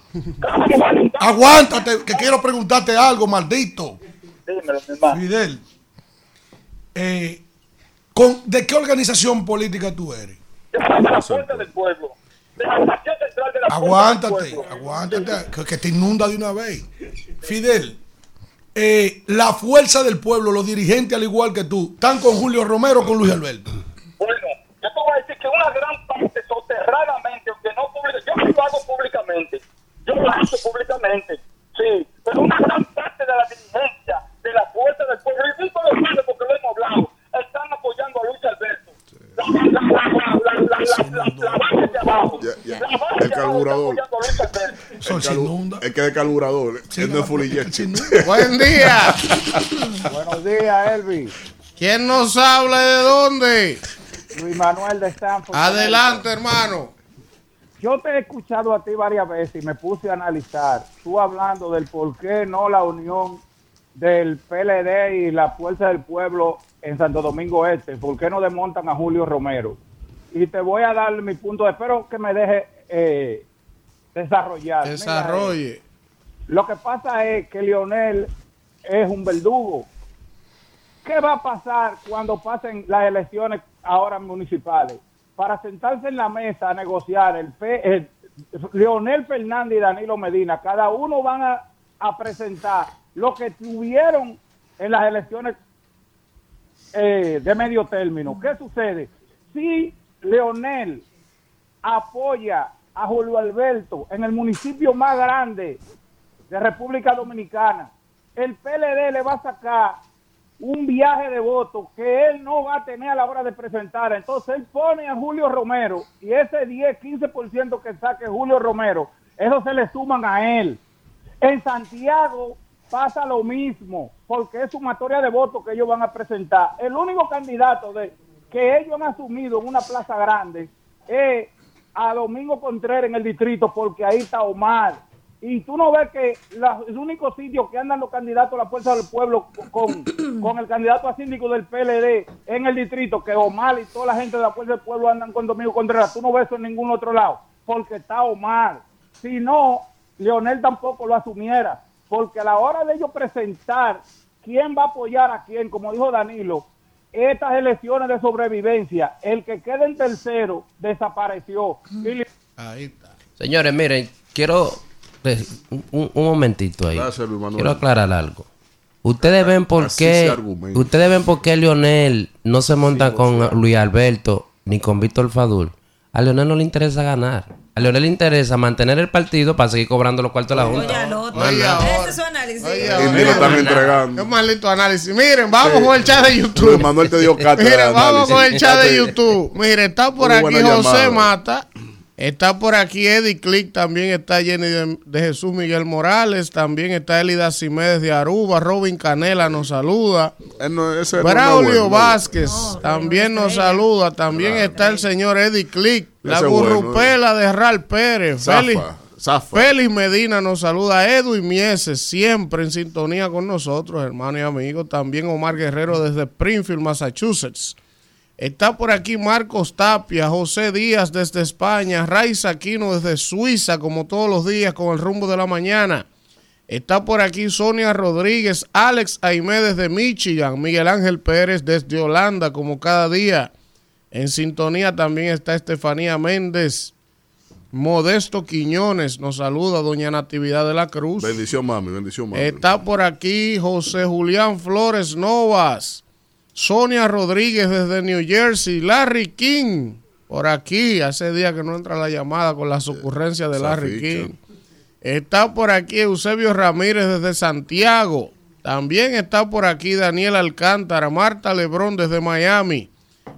I: Aguántate que quiero preguntarte algo, maldito.
R: Dímelo.
I: Fidel, eh, ¿con- ¿de qué organización política tú eres?
R: De la del pueblo.
I: Aguántate, aguántate, que, que te inunda de una vez. Fidel, eh, la fuerza del pueblo, los dirigentes al igual que tú, ¿están con Julio Romero o con Luis Alberto?
R: Bueno, yo te voy a decir que una gran parte soterradamente, aunque no pública, yo lo hago públicamente, yo lo hago públicamente, sí, pero una gran parte de la dirigencia, de la fuerza del pueblo, y Víctor lo sabe porque lo hemos hablado, están apoyando a Luis Alberto. La, la, la, la, la, la, la, la base de abajo.
E: Ya, ya.
R: La base
E: El carburador.
R: apoyando a Luis Alberto.
E: El, calu- es que de carburador, es de full injection.
H: Buen día.
S: Buenos días, Elvi.
H: ¿Quién nos habla y de dónde?
S: Luis Manuel de Stanford.
H: Adelante, hermano.
S: Yo te he escuchado a ti varias veces y me puse a analizar, tú hablando del por qué no la unión del PLD y la Fuerza del Pueblo en Santo Domingo Este, por qué no desmontan a Julio Romero. Y te voy a dar mi punto, espero que me deje eh, desarrollar. Mira,
H: Desarrolle.
S: eh, lo que pasa es que Lionel es un verdugo. ¿Qué va a pasar cuando pasen las elecciones ahora municipales? Para sentarse en la mesa a negociar, el P, el- Leonel Fernández y Danilo Medina, cada uno van a, a presentar lo que tuvieron en las elecciones eh, de medio término. ¿Qué sucede? Si Leonel apoya a Julio Alberto en el municipio más grande de República Dominicana, el PLD le va a sacar un viaje de votos que él no va a tener a la hora de presentar. Entonces él pone a Julio Romero y ese 10, 15% que saque Julio Romero, eso se le suman a él. En Santiago pasa lo mismo, porque es sumatoria de votos que ellos van a presentar. El único candidato de que ellos han asumido en una plaza grande es a Domingo Contreras en el distrito, porque ahí está Omar. Y tú no ves que la- el único sitio que andan los candidatos a la fuerza del pueblo con, con el candidato a síndico del PLD en el distrito, que Omar y toda la gente de la fuerza del pueblo andan con Domingo Contreras. Tú no ves eso en ningún otro lado, porque está Omar. Si no, Leonel tampoco lo asumiera, porque a la hora de ellos presentar quién va a apoyar a quién, como dijo Danilo, estas elecciones de sobrevivencia, el que quede en tercero desapareció.
H: Ahí está.
D: Señores, miren, quiero un, un- un momentito ahí.
E: Gracias.
D: Quiero aclarar algo. Ustedes ven por
E: Así
D: qué ustedes ven por qué Lionel no se monta con Luis Alberto ni con Víctor Fadul. A Lionel no le interesa ganar. A Lionel le interesa mantener el partido para seguir cobrando los cuartos de la Junta.
B: Oye. Ese es su análisis.
H: Oye, ahora.
E: lo están entregando.
H: Qué maldito análisis. Miren, vamos
E: Sí.
H: con el chat de
E: Luis
H: YouTube.
E: Manuel te dio cátedra
H: Miren, vamos con el chat de. YouTube. Mire, está por
E: Muy
H: aquí José
E: llamada.
H: Mata. Está por aquí Eddie Click, también está Jenny de, de Jesús Miguel Morales, también está Elida Simédez de Aruba, Robin Canela nos saluda.
E: Él no- ese no- no es
H: Braulio
E: no.
H: Vázquez también nos saluda. También está el señor Eddie Click, la burrupela de Ral Pérez.
E: Zafa,
H: Félix,
E: zafa.
H: Félix Medina nos saluda. Edwin Mieses, siempre en sintonía con nosotros, hermano y amigo. También Omar Guerrero desde Springfield, Massachusetts. Está por aquí Marcos Tapia, José Díaz desde España, Raiza Aquino desde Suiza, como todos los días, con el rumbo de la mañana. Está por aquí Sonia Rodríguez, Alex Aimé desde Michigan, Miguel Ángel Pérez desde Holanda, como cada día. En sintonía también está Estefanía Méndez. Modesto Quiñones nos saluda, doña Natividad de la Cruz.
E: Bendición, mami, bendición, mami.
H: Está por aquí José Julián Flores Novas, Sonia Rodríguez desde New Jersey, Larry King, por aquí, hace días que no entra la llamada con las ocurrencias de Larry. King. Está por aquí Eusebio Ramírez desde Santiago. También está por aquí Daniel Alcántara, Marta Lebrón desde Miami.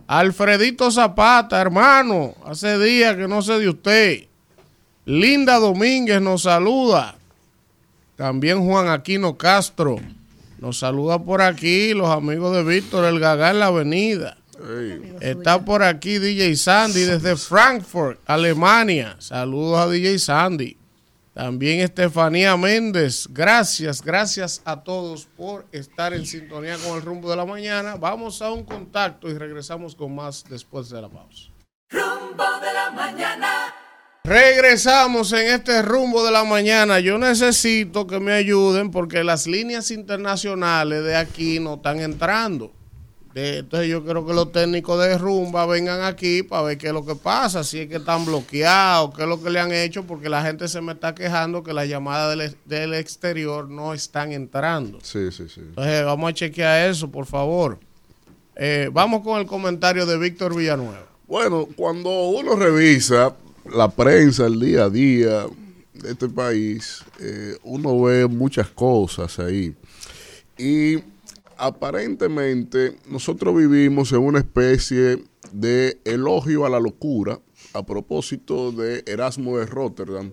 H: Alfredito Zapata, hermano, hace días que no sé de usted. Linda Domínguez nos saluda. También Juan Aquino Castro nos saluda por aquí. Los amigos de Víctor El Gagá en la avenida. Está por aquí DJ Sandy desde Frankfurt, Alemania. Saludos a DJ Sandy. También Estefanía Méndez. Gracias, gracias a todos por estar en sintonía con el rumbo de la mañana. Vamos a un contacto y regresamos con más después de la pausa.
A: Rumbo de la mañana.
H: Regresamos en este rumbo de la mañana. Yo necesito que me ayuden porque las líneas internacionales de aquí no están entrando. Entonces yo quiero que los técnicos de rumba vengan aquí para ver qué es lo que pasa, si es que están bloqueados, qué es lo que le han hecho, porque la gente se me está quejando que las llamadas del, del exterior no están entrando.
E: sí, sí, sí.
H: Entonces vamos a chequear eso, por favor. Eh, vamos con el comentario de Víctor Villanueva.
E: Bueno, cuando uno revisa la prensa el día a día de este país, eh, uno ve muchas cosas ahí. Y aparentemente nosotros vivimos en una especie de elogio a la locura a propósito de Erasmo de Rotterdam,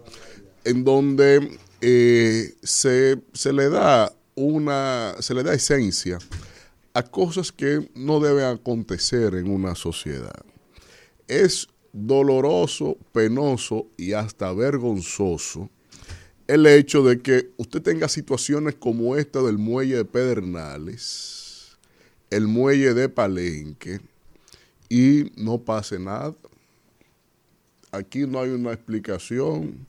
E: en donde eh, se, se le da una, se le da esencia a cosas que no deben acontecer en una sociedad. Es doloroso, penoso y hasta vergonzoso el hecho de que usted tenga situaciones como esta del muelle de Pedernales, el muelle de Palenque, y no pase nada. Aquí no hay una explicación.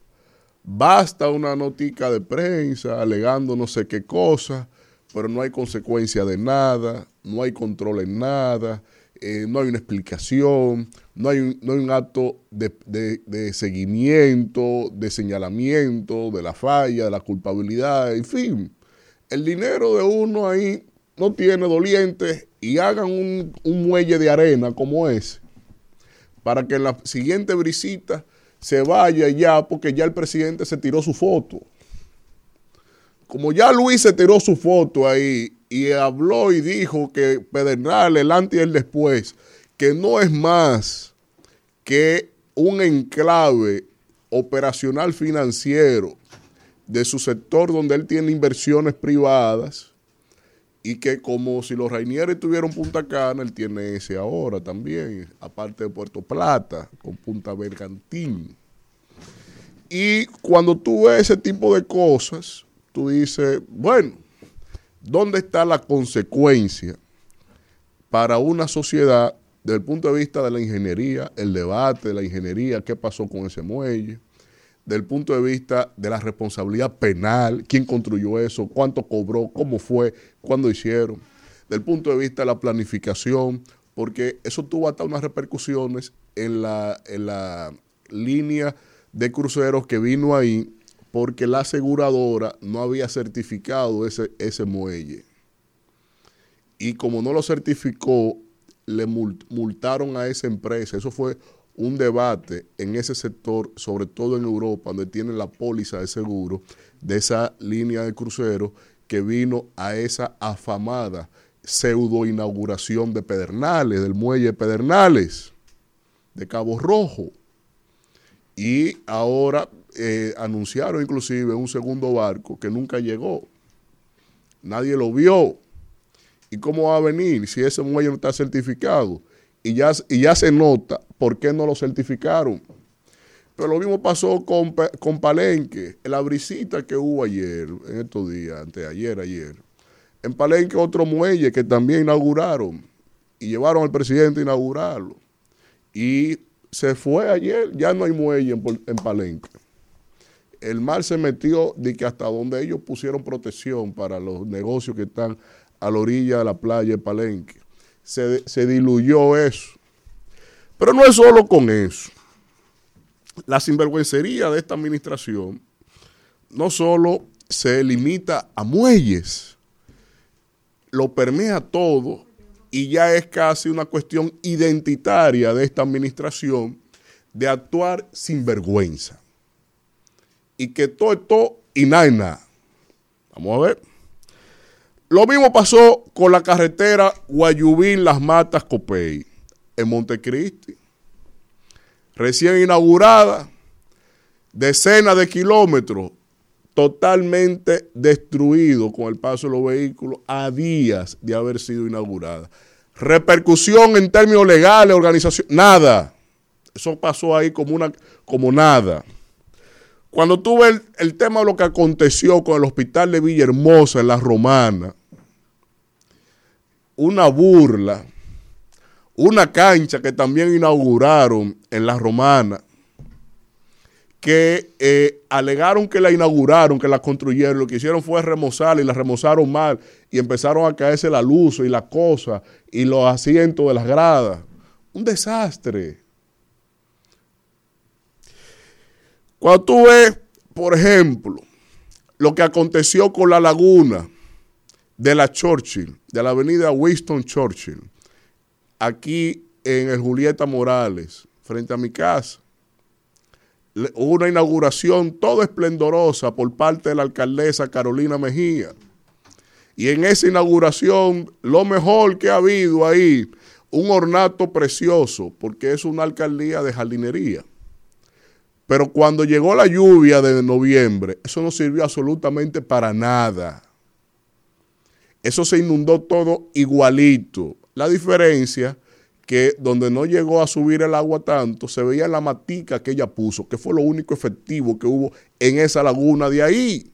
E: Basta una notica de prensa alegando no sé qué cosa, pero no hay consecuencia de nada, no hay control en nada. Eh, no hay una explicación, no hay un, no hay un acto de, seguimiento, de señalamiento, de la falla, de la culpabilidad, en fin. El dinero de uno ahí no tiene dolientes y hagan un, un muelle de arena como ese para que en la siguiente brisita se vaya ya, porque ya el presidente se tiró su foto. Como ya Luis se tiró su foto ahí y habló y dijo que Pedernales, el antes y el después, que no es más que un enclave operacional financiero de su sector donde él tiene inversiones privadas y que como si los Rainieres tuvieron Punta Cana, él tiene ese ahora también, aparte de Puerto Plata, con Punta Bergantín. Y cuando tú ves ese tipo de cosas, tú dices, bueno, ¿dónde está la consecuencia para una sociedad desde el punto de vista de la ingeniería, el debate de la ingeniería, qué pasó con ese muelle? Del punto de vista de la responsabilidad penal, quién construyó eso, cuánto cobró, cómo fue, cuándo hicieron. Del punto de vista de la planificación, porque eso tuvo hasta unas repercusiones en la, en la línea de cruceros que vino ahí porque la aseguradora no había certificado ese, ese muelle. Y como no lo certificó, le mul- multaron a esa empresa. Eso fue un debate en ese sector, sobre todo en Europa, donde tienen la póliza de seguro de esa línea de cruceros que vino a esa afamada pseudo inauguración de Pedernales, del muelle de Pedernales, de Cabo Rojo. Y ahora eh, anunciaron inclusive un segundo barco que nunca llegó. Nadie lo vio. ¿Y cómo va a venir si ese muelle no está certificado? Y ya, y ya se nota por qué no lo certificaron. Pero lo mismo pasó con, con Palenque, en la brisita que hubo ayer, en estos días, anteayer, ayer. En Palenque otro muelle que también inauguraron y llevaron al presidente a inaugurarlo. Y se fue ayer, ya no hay muelle en Palenque. El mar se metió de que hasta donde ellos pusieron protección para los negocios que están a la orilla de la playa de Palenque. Se, diluyó eso. Pero no es solo con eso. La sinvergüencería de esta administración no solo se limita a muelles, lo permea todo y ya es casi una cuestión identitaria de esta administración de actuar sin vergüenza. Y que todo esto y nada. Vamos a ver. Lo mismo pasó con la carretera Guayubín Las Matas Copey en Montecristi. Recién inaugurada, decenas de kilómetros totalmente destruido con el paso de los vehículos a días de haber sido inaugurada. Repercusión en términos legales, organización, nada. Eso pasó ahí como, una, como nada. Cuando tuve el, el tema de lo que aconteció con el hospital de Villahermosa en la Romana, una burla, una cancha que también inauguraron en la Romana, que eh, alegaron que la inauguraron, que la construyeron, lo que hicieron fue remozarla y la remozaron mal y empezaron a caerse la luz y la cosa y los asientos de las gradas. Un desastre. Cuando tú ves, por ejemplo, lo que aconteció con la laguna de la Churchill, de la avenida Winston Churchill, aquí en el Julieta Morales, frente a mi casa, hubo una inauguración toda esplendorosa por parte de la alcaldesa Carolina Mejía. Y en esa inauguración, lo mejor que ha habido ahí, un ornato precioso, porque es una alcaldía de jardinería. Pero cuando llegó la lluvia de noviembre, eso no sirvió absolutamente para nada. Eso se inundó todo igualito. La diferencia que donde no llegó a subir el agua tanto, se veía la matica que ella puso, que fue lo único efectivo que hubo en esa laguna de ahí.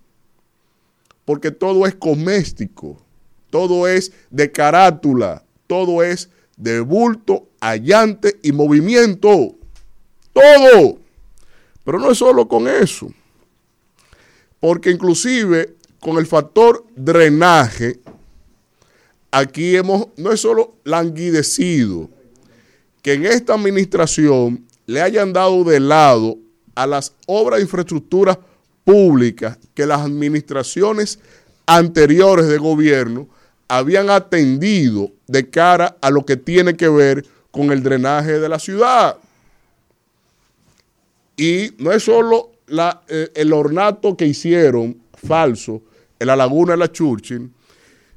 E: Porque todo es coméstico, todo es de carátula, todo es de bulto, allante y movimiento. Todo. Pero no es solo con eso. Porque inclusive con el factor drenaje, aquí hemos, no es solo languidecido, que en esta administración le hayan dado de lado a las obras de infraestructura públicas que las administraciones anteriores de gobierno habían atendido de cara a lo que tiene que ver con el drenaje de la ciudad. Y no es solo eh, el ornato que hicieron falso en la laguna de la Churchill,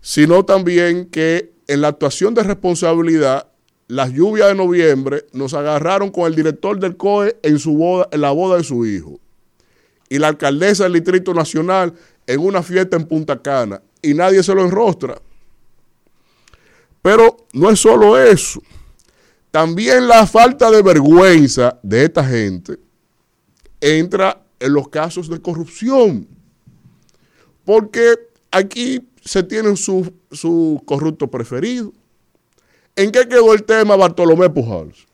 E: sino también que en la actuación de responsabilidad, las lluvias de noviembre nos agarraron con el director del COE en, su boda, en la boda de su hijo. Y la alcaldesa del Distrito Nacional en una fiesta en Punta Cana. Y nadie se lo enrostra. Pero no es solo eso. También la falta de vergüenza de esta gente entra en los casos de corrupción. Porque aquí se tienen su, su corrupto preferido. ¿En qué quedó el tema Bartolomé Pujals?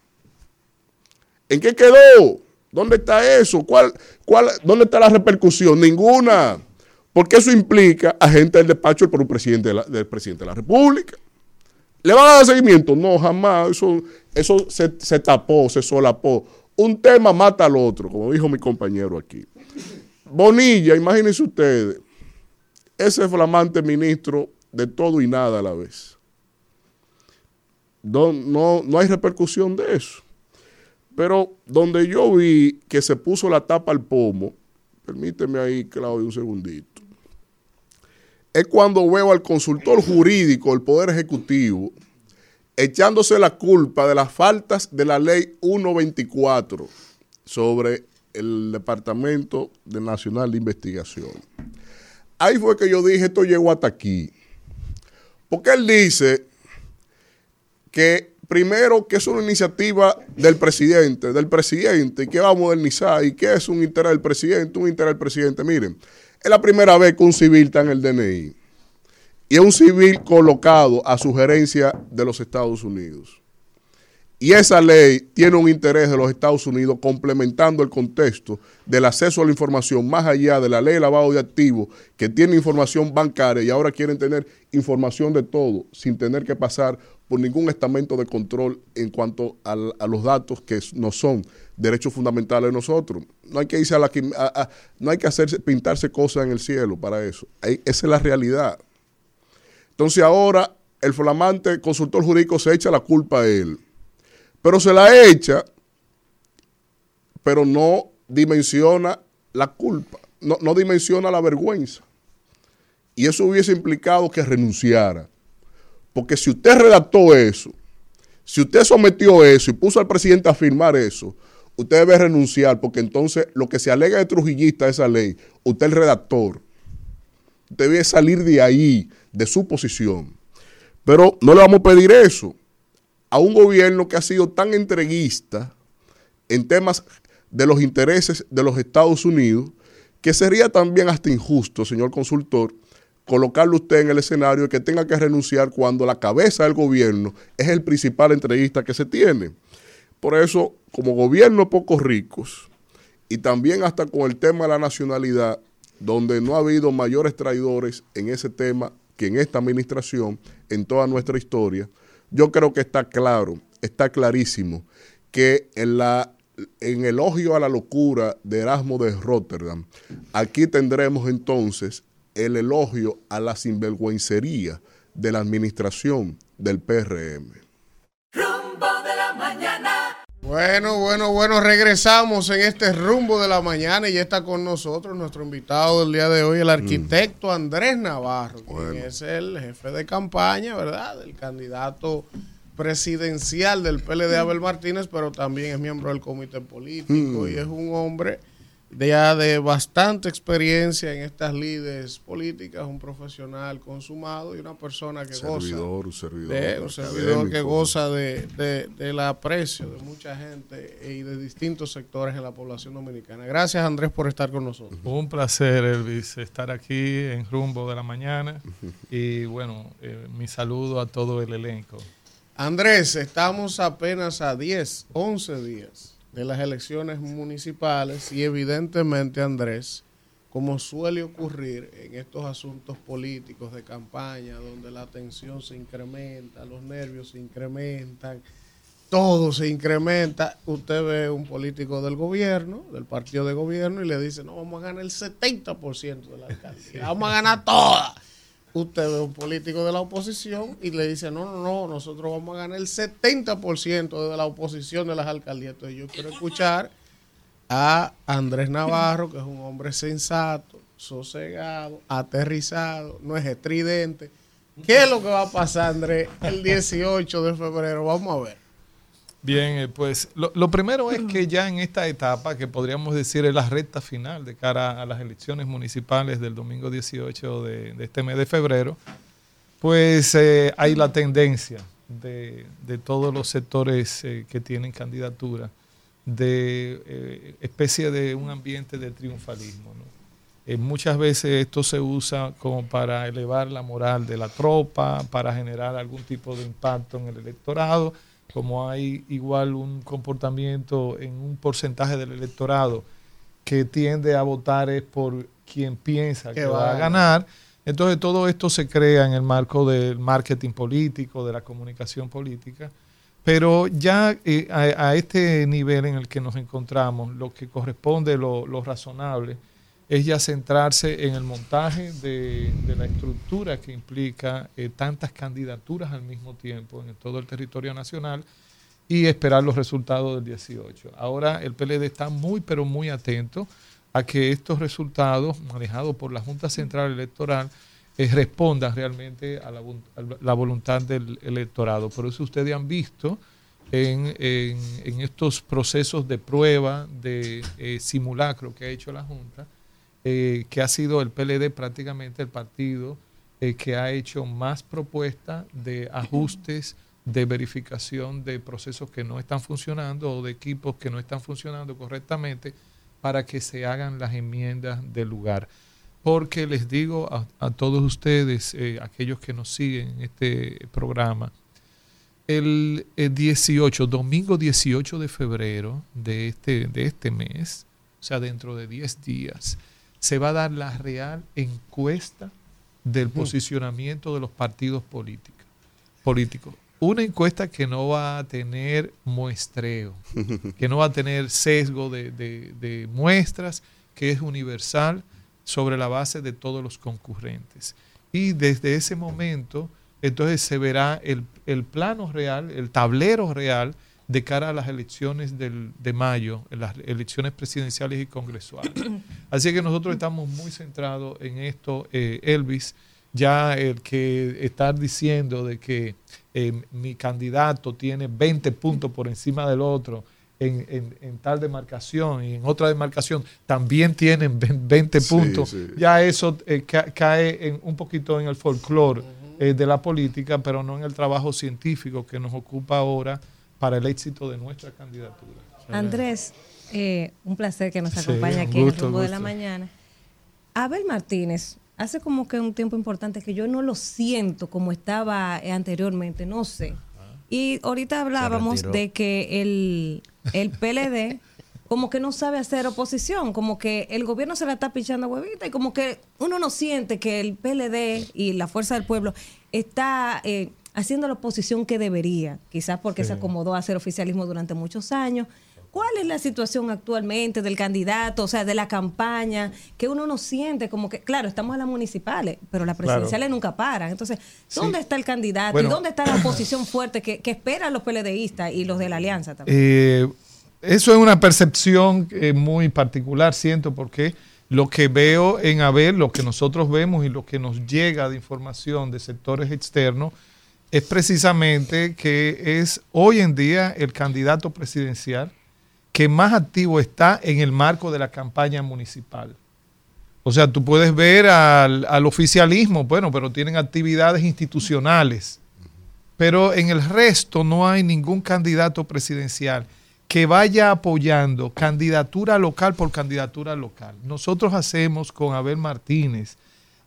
E: ¿En qué quedó? ¿Dónde está eso? ¿Cuál, cuál, ¿Dónde está la repercusión? Ninguna. Porque eso implica a gente del despacho del presidente de la, del presidente de la República. ¿Le van a dar seguimiento? No, jamás. Eso, eso se, se tapó, se solapó. Un tema mata al otro, como dijo mi compañero aquí. Bonilla, imagínense ustedes, ese flamante ministro de todo y nada a la vez. No, no, no hay repercusión de eso. Pero donde yo vi que se puso la tapa al pomo, permíteme ahí, Claudio, un segundito, es cuando veo al consultor jurídico del Poder Ejecutivo echándose la culpa de las faltas de la ley 124 sobre el Departamento de Nacional de Investigación. Ahí fue que yo dije, esto llegó hasta aquí. Porque él dice que primero que es una iniciativa del presidente, del presidente, que va a modernizar y que es un interés del presidente, un interés del presidente. Miren, es la primera vez que un civil está en el DNI y es un civil colocado a sugerencia de los Estados Unidos. Y esa ley tiene un interés de los Estados Unidos complementando el contexto del acceso a la información más allá de la ley de lavado de activos que tiene información bancaria y ahora quieren tener información de todo sin tener que pasar por ningún estamento de control en cuanto a, los datos que no son derechos fundamentales de nosotros. No hay que irse a la a, no hay que hacerse pintarse cosas en el cielo para eso. Esa es la realidad. Entonces ahora el flamante consultor jurídico se echa la culpa a él pero se la echa, pero no dimensiona la culpa, no, no, dimensiona la vergüenza. Y eso hubiese implicado que renunciara. Porque si usted redactó eso, si usted sometió eso y puso al presidente a firmar eso, usted debe renunciar, porque entonces lo que se alega de trujillista esa ley, usted es el redactor. Usted debe salir de ahí, de su posición. Pero no le vamos a pedir eso a un gobierno que ha sido tan entreguista en temas de los intereses de los Estados Unidos, que sería también hasta injusto, señor consultor, colocarlo usted en el escenario que tenga que renunciar cuando la cabeza del gobierno es el principal entreguista que se tiene. Por eso, como gobierno pocos ricos, y también hasta con el tema de la nacionalidad, donde no ha habido mayores traidores en ese tema que en esta administración, en toda nuestra historia, yo creo que está claro, está clarísimo, que en, la, en elogio a la locura de Erasmo de Rotterdam, aquí tendremos entonces el elogio a la sinvergüencería de la administración del PRM.
H: Bueno, bueno, bueno, regresamos en este rumbo de la mañana y ya está con nosotros nuestro invitado del día de hoy, el arquitecto Andrés Navarro, bueno. quien es el jefe de campaña, ¿verdad? El candidato presidencial del PLD Abel Martínez, pero también es miembro del comité político mm. y es un hombre ya de bastante experiencia en estas lides políticas, un profesional consumado y una persona que
E: servidor,
H: goza
E: un servidor,
H: de, un servidor que goza de, de, del aprecio de mucha gente y de distintos sectores en la población dominicana. Gracias Andrés por estar con nosotros.
T: Un placer Elvis estar aquí en Rumbo de la Mañana y bueno, eh, mi saludo a todo el elenco.
H: Andrés, estamos apenas a 10, 11 días de las elecciones municipales y evidentemente, Andrés, como suele ocurrir en estos asuntos políticos de campaña, donde la tensión se incrementa, los nervios se incrementan, todo se incrementa, usted ve un político del gobierno, del partido de gobierno, y le dice, no, vamos a ganar el 70% de la alcaldía, vamos a ganar toda. Usted ve un político de la oposición y le dice, no, no, no, nosotros vamos a ganar el 70% de la oposición de las alcaldías. Entonces yo quiero escuchar a Andrés Navarro, que es un hombre sensato, sosegado, aterrizado, no es estridente. ¿Qué es lo que va a pasar, Andrés, el 18 de febrero? Vamos a ver.
T: Bien, eh, pues lo, lo primero es que ya en esta etapa, que podríamos decir es la recta final de cara a las elecciones municipales del domingo 18 de, de este mes de febrero, pues eh, hay la tendencia de, de todos los sectores eh, que tienen candidatura de eh, especie de un ambiente de triunfalismo. ¿no? Muchas veces esto se usa como para elevar la moral de la tropa, para generar algún tipo de impacto en el electorado, como hay igual un comportamiento en un porcentaje del electorado que tiende a votar es por quien piensa que,
H: Que
T: va a
H: a
T: ganar. Entonces todo esto se crea en el marco del marketing político, de la comunicación política. Pero ya eh, a, a este nivel en el que nos encontramos, lo que corresponde, lo, lo razonable, es ya centrarse en el montaje de, la estructura que implica eh, tantas candidaturas al mismo tiempo en todo el territorio nacional y esperar los resultados del 18. Ahora el PLD está muy, pero muy atento a que estos resultados manejados por la Junta Central Electoral eh, respondan realmente a la, voluntad del electorado. Por eso ustedes han visto en estos procesos de prueba, de eh, simulacro que ha hecho la Junta, eh, que ha sido el PLD prácticamente el partido eh, que ha hecho más propuestas de ajustes, de verificación de procesos que no están funcionando o de equipos que no están funcionando correctamente para que se hagan las enmiendas del lugar. Porque les digo a, todos ustedes, eh, aquellos que nos siguen en este programa, el, el 18, domingo 18 de febrero de este, de este mes, o sea, dentro de 10 días, se va a dar la real encuesta del posicionamiento de los partidos políticos. políticos. Una encuesta que no va a tener muestreo, que no va a tener sesgo de, de- de muestras, que es universal sobre la base de todos los concurrentes. Y desde ese momento, entonces se verá el, el plano real, el tablero real de cara a las elecciones del, de mayo, en las elecciones presidenciales y congresuales. Así que nosotros estamos muy centrados en esto, eh, Elvis. Ya el que estar diciendo de que eh, mi candidato tiene 20 puntos por encima del otro en, en- en tal demarcación y en otra demarcación también tienen 20
E: Sí,
T: puntos,
E: sí.
T: ya eso eh, ca- cae en, un poquito en el folclore eh, de la política, pero no en el trabajo científico que nos ocupa ahora para el éxito de nuestra candidatura.
B: Andrés, eh, un placer que nos acompañe aquí en el rumbo de la mañana. Abel Martínez, hace como que un tiempo importante que yo no lo siento como estaba eh, anteriormente, no sé. Y ahorita hablábamos de que el, el PLD como que no sabe hacer oposición, como que el gobierno se la está pichando huevita y como que uno no siente que el PLD y la Fuerza del Pueblo está eh, haciendo la oposición que debería, quizás porque se acomodó a hacer oficialismo durante muchos años. ¿Cuál es la situación actualmente del candidato, o sea, de la campaña, que uno no siente como que, claro, estamos en las municipales, pero las
T: Claro.
B: presidenciales nunca paran? Entonces, ¿dónde
T: Sí.
B: está el candidato
T: Bueno.
B: y dónde está la oposición fuerte que, que esperan los PLDistas y los de la alianza también?
T: Eh, eso es una percepción eh, muy particular, siento, porque lo que veo en Abel, lo que nosotros vemos y lo que nos llega de información de sectores externos, es precisamente que es hoy en día el candidato presidencial que más activo está en el marco de la campaña municipal. O sea, tú puedes ver al, al oficialismo, bueno, pero tienen actividades institucionales. Pero en el resto no hay ningún candidato presidencial que vaya apoyando candidatura local por candidatura local. Nosotros hacemos con Abel Martínez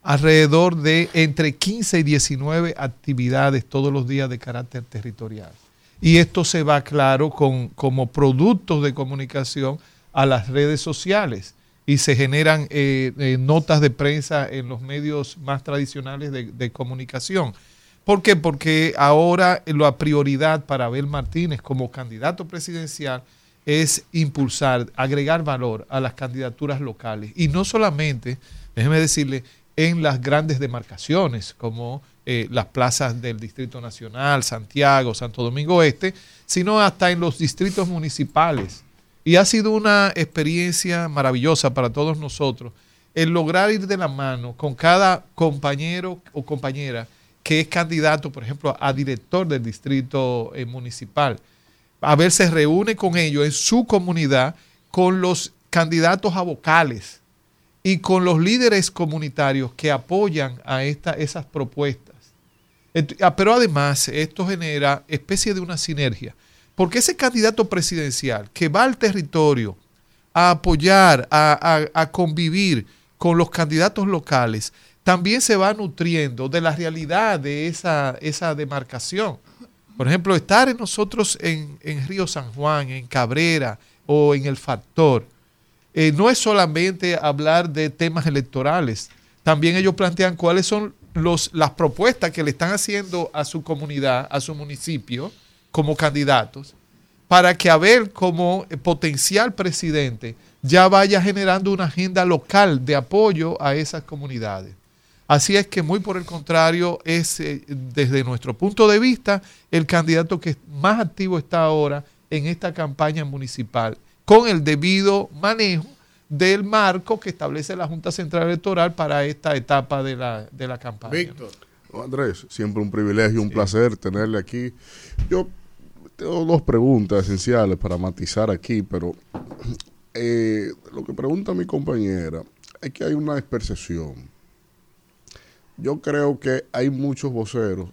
T: alrededor de entre 15 y 19 actividades todos los días de carácter territorial. Y esto se va, claro, con, como productos de comunicación a las redes sociales y se generan eh, eh, notas de prensa en los medios más tradicionales de, de comunicación. ¿Por qué? Porque ahora la prioridad para Abel Martínez como candidato presidencial es impulsar, agregar valor a las candidaturas locales. Y no solamente, déjeme decirle, en las grandes demarcaciones, como eh, las plazas del Distrito Nacional, Santiago, Santo Domingo Este, sino hasta en los distritos municipales. Y ha sido una experiencia maravillosa para todos nosotros el lograr ir de la mano con cada compañero o compañera que es candidato, por ejemplo, a director del distrito eh, municipal. A ver, se reúne con ellos en su comunidad, con los candidatos a vocales y con los líderes comunitarios que apoyan a esta, esas propuestas. Ah, Pero además esto genera especie de una sinergia, porque ese candidato presidencial que va al territorio a apoyar, a, a- a convivir con los candidatos locales, también se va nutriendo de la realidad de esa, esa demarcación. Por ejemplo, estar en nosotros en, en Río San Juan, en Cabrera o en El Factor, eh, no es solamente hablar de temas electorales, también ellos plantean cuáles son las propuestas que le están haciendo a su comunidad, a su municipio, como candidatos, para que Abel como potencial presidente ya vaya generando una agenda local de apoyo a esas comunidades. Así es que muy por el contrario, es eh, desde nuestro punto de vista el candidato que más activo está ahora en esta campaña municipal, con el debido manejo del marco que establece la Junta Central Electoral para esta etapa de la, de la campaña.
H: Víctor.
E: No, Andrés, siempre un privilegio, un placer tenerle aquí. Yo tengo dos preguntas esenciales para matizar aquí, pero eh, lo que pregunta mi compañera es que hay una percepción. Yo creo que hay muchos voceros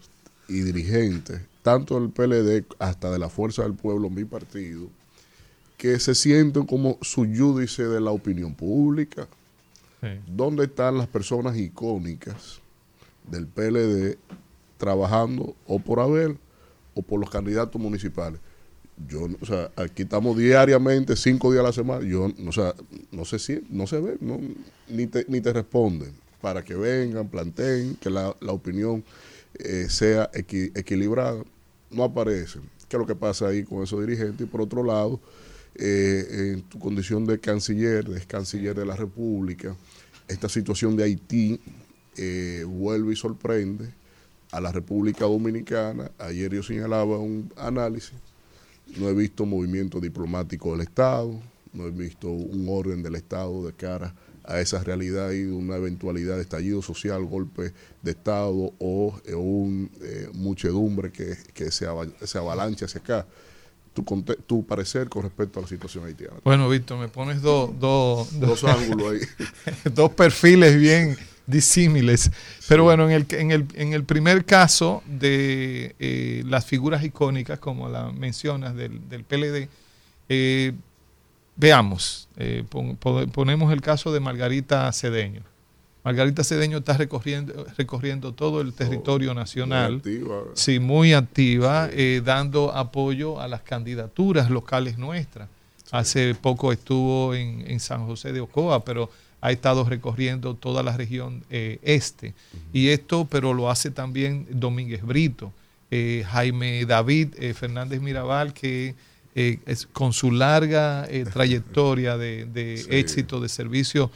E: y dirigentes, tanto del PLD hasta de la Fuerza del Pueblo, mi partido, que se sienten como suyúdice de la opinión pública. ¿Dónde están las personas icónicas del PLD trabajando o por Abel o por los candidatos municipales? Yo, o sea, aquí estamos diariamente, cinco días a la semana. Yo, o sea, no sé si, no se ve, no, ni, te, ni te responden para que vengan, planteen, que la, la opinión eh, sea equi- equilibrada. No aparecen. ¿Qué es lo que pasa ahí con esos dirigentes? Y por otro lado, eh, en tu condición de canciller, de canciller de la República, esta situación de Haití eh, vuelve y sorprende a la República Dominicana. Ayer yo señalaba un análisis. No he visto movimiento diplomático del Estado, no he visto un orden del Estado de cara a esa realidad y una eventualidad de estallido social, golpe de Estado o eh, un muchedumbre que, se, ava- se avalancha hacia acá. Tu, parecer con respecto a la situación haitiana.
T: Bueno, Víctor, me pones dos dos-
E: Dos ángulos ahí.
T: dos perfiles bien disímiles. Pero bueno, en el, en, el, en el primer caso de eh, las figuras icónicas, como la mencionas del, del PLD, eh, veamos, eh, pon- pon- ponemos el caso de Margarita Cedeño. Margarita Cedeño está recorriendo, recorriendo todo el territorio nacional.
E: muy activa.
T: Sí, muy activa, eh, dando apoyo a las candidaturas locales nuestras. Hace poco estuvo en, en San José de Ocoa, pero ha estado recorriendo toda la región eh, este. Y esto, pero lo hace también Domínguez Brito, eh, Jaime David Fernández Mirabal, que es, con su larga trayectoria de, de éxito de servicio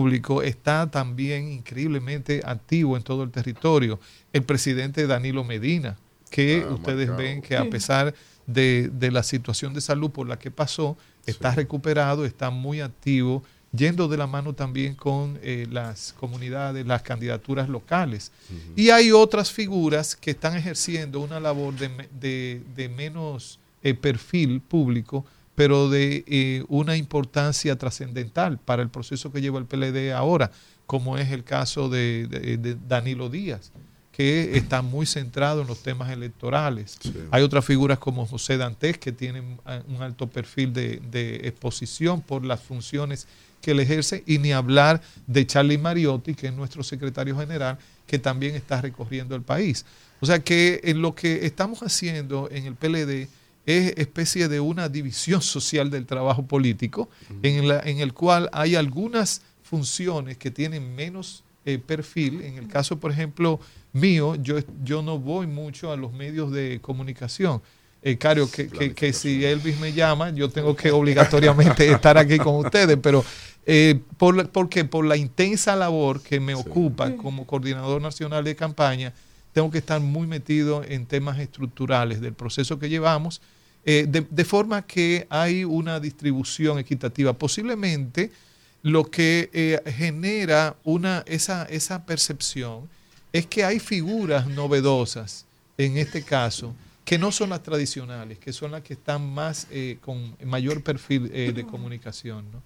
T: público está también increíblemente activo en todo el territorio. El presidente Danilo Medina, que
E: Ah,
T: ustedes
E: marcado.
T: ven que a pesar de, de la situación de salud por la que pasó, está recuperado, está muy activo, yendo de la mano también con eh, las comunidades, las candidaturas locales. Y hay otras figuras que están ejerciendo una labor de- de menos eh, perfil público, pero de eh, una importancia trascendental para el proceso que lleva el PLD ahora, como es el caso de, de- de Danilo Díaz, que está muy centrado en los temas electorales. Hay otras figuras como José Dantes, que tienen ah, un alto perfil de, de exposición por las funciones que él ejerce, y ni hablar de Charlie Mariotti, que es nuestro secretario general, que también está recorriendo el país. O sea que en lo que estamos haciendo en el PLD es especie de una división social del trabajo político, en, la- en el cual hay algunas funciones que tienen menos eh, perfil. En el caso, por ejemplo, mío, yo, yo no voy mucho a los medios de comunicación. Eh, Cario, que, que- que si Elvis me llama, yo tengo que obligatoriamente estar aquí con ustedes, pero eh, por, la- ¿por qué? Por la intensa labor que me ocupa como coordinador nacional de campaña, tengo que estar muy metido en temas estructurales del proceso que llevamos, eh, de, de forma que hay una distribución equitativa. Posiblemente lo que eh, genera una, esa, esa percepción es que hay figuras novedosas, en este caso, que no son las tradicionales, que son las que están más eh, con mayor perfil eh, de comunicación. ¿no?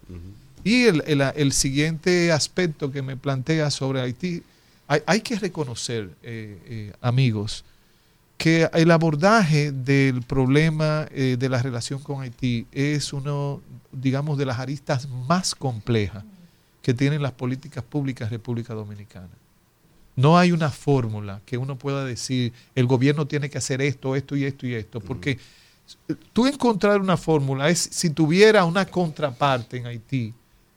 T: Y el, el- el siguiente aspecto que me plantea sobre Haití, hay, hay que reconocer, eh, eh, amigos, que el abordaje del problema eh, de la relación con Haití es uno, digamos, de las aristas más complejas que tienen las políticas públicas de República Dominicana. No hay una fórmula que uno pueda decir, el gobierno tiene que hacer esto, esto y esto y esto, porque tú encontrar una fórmula es si tuviera una contraparte en Haití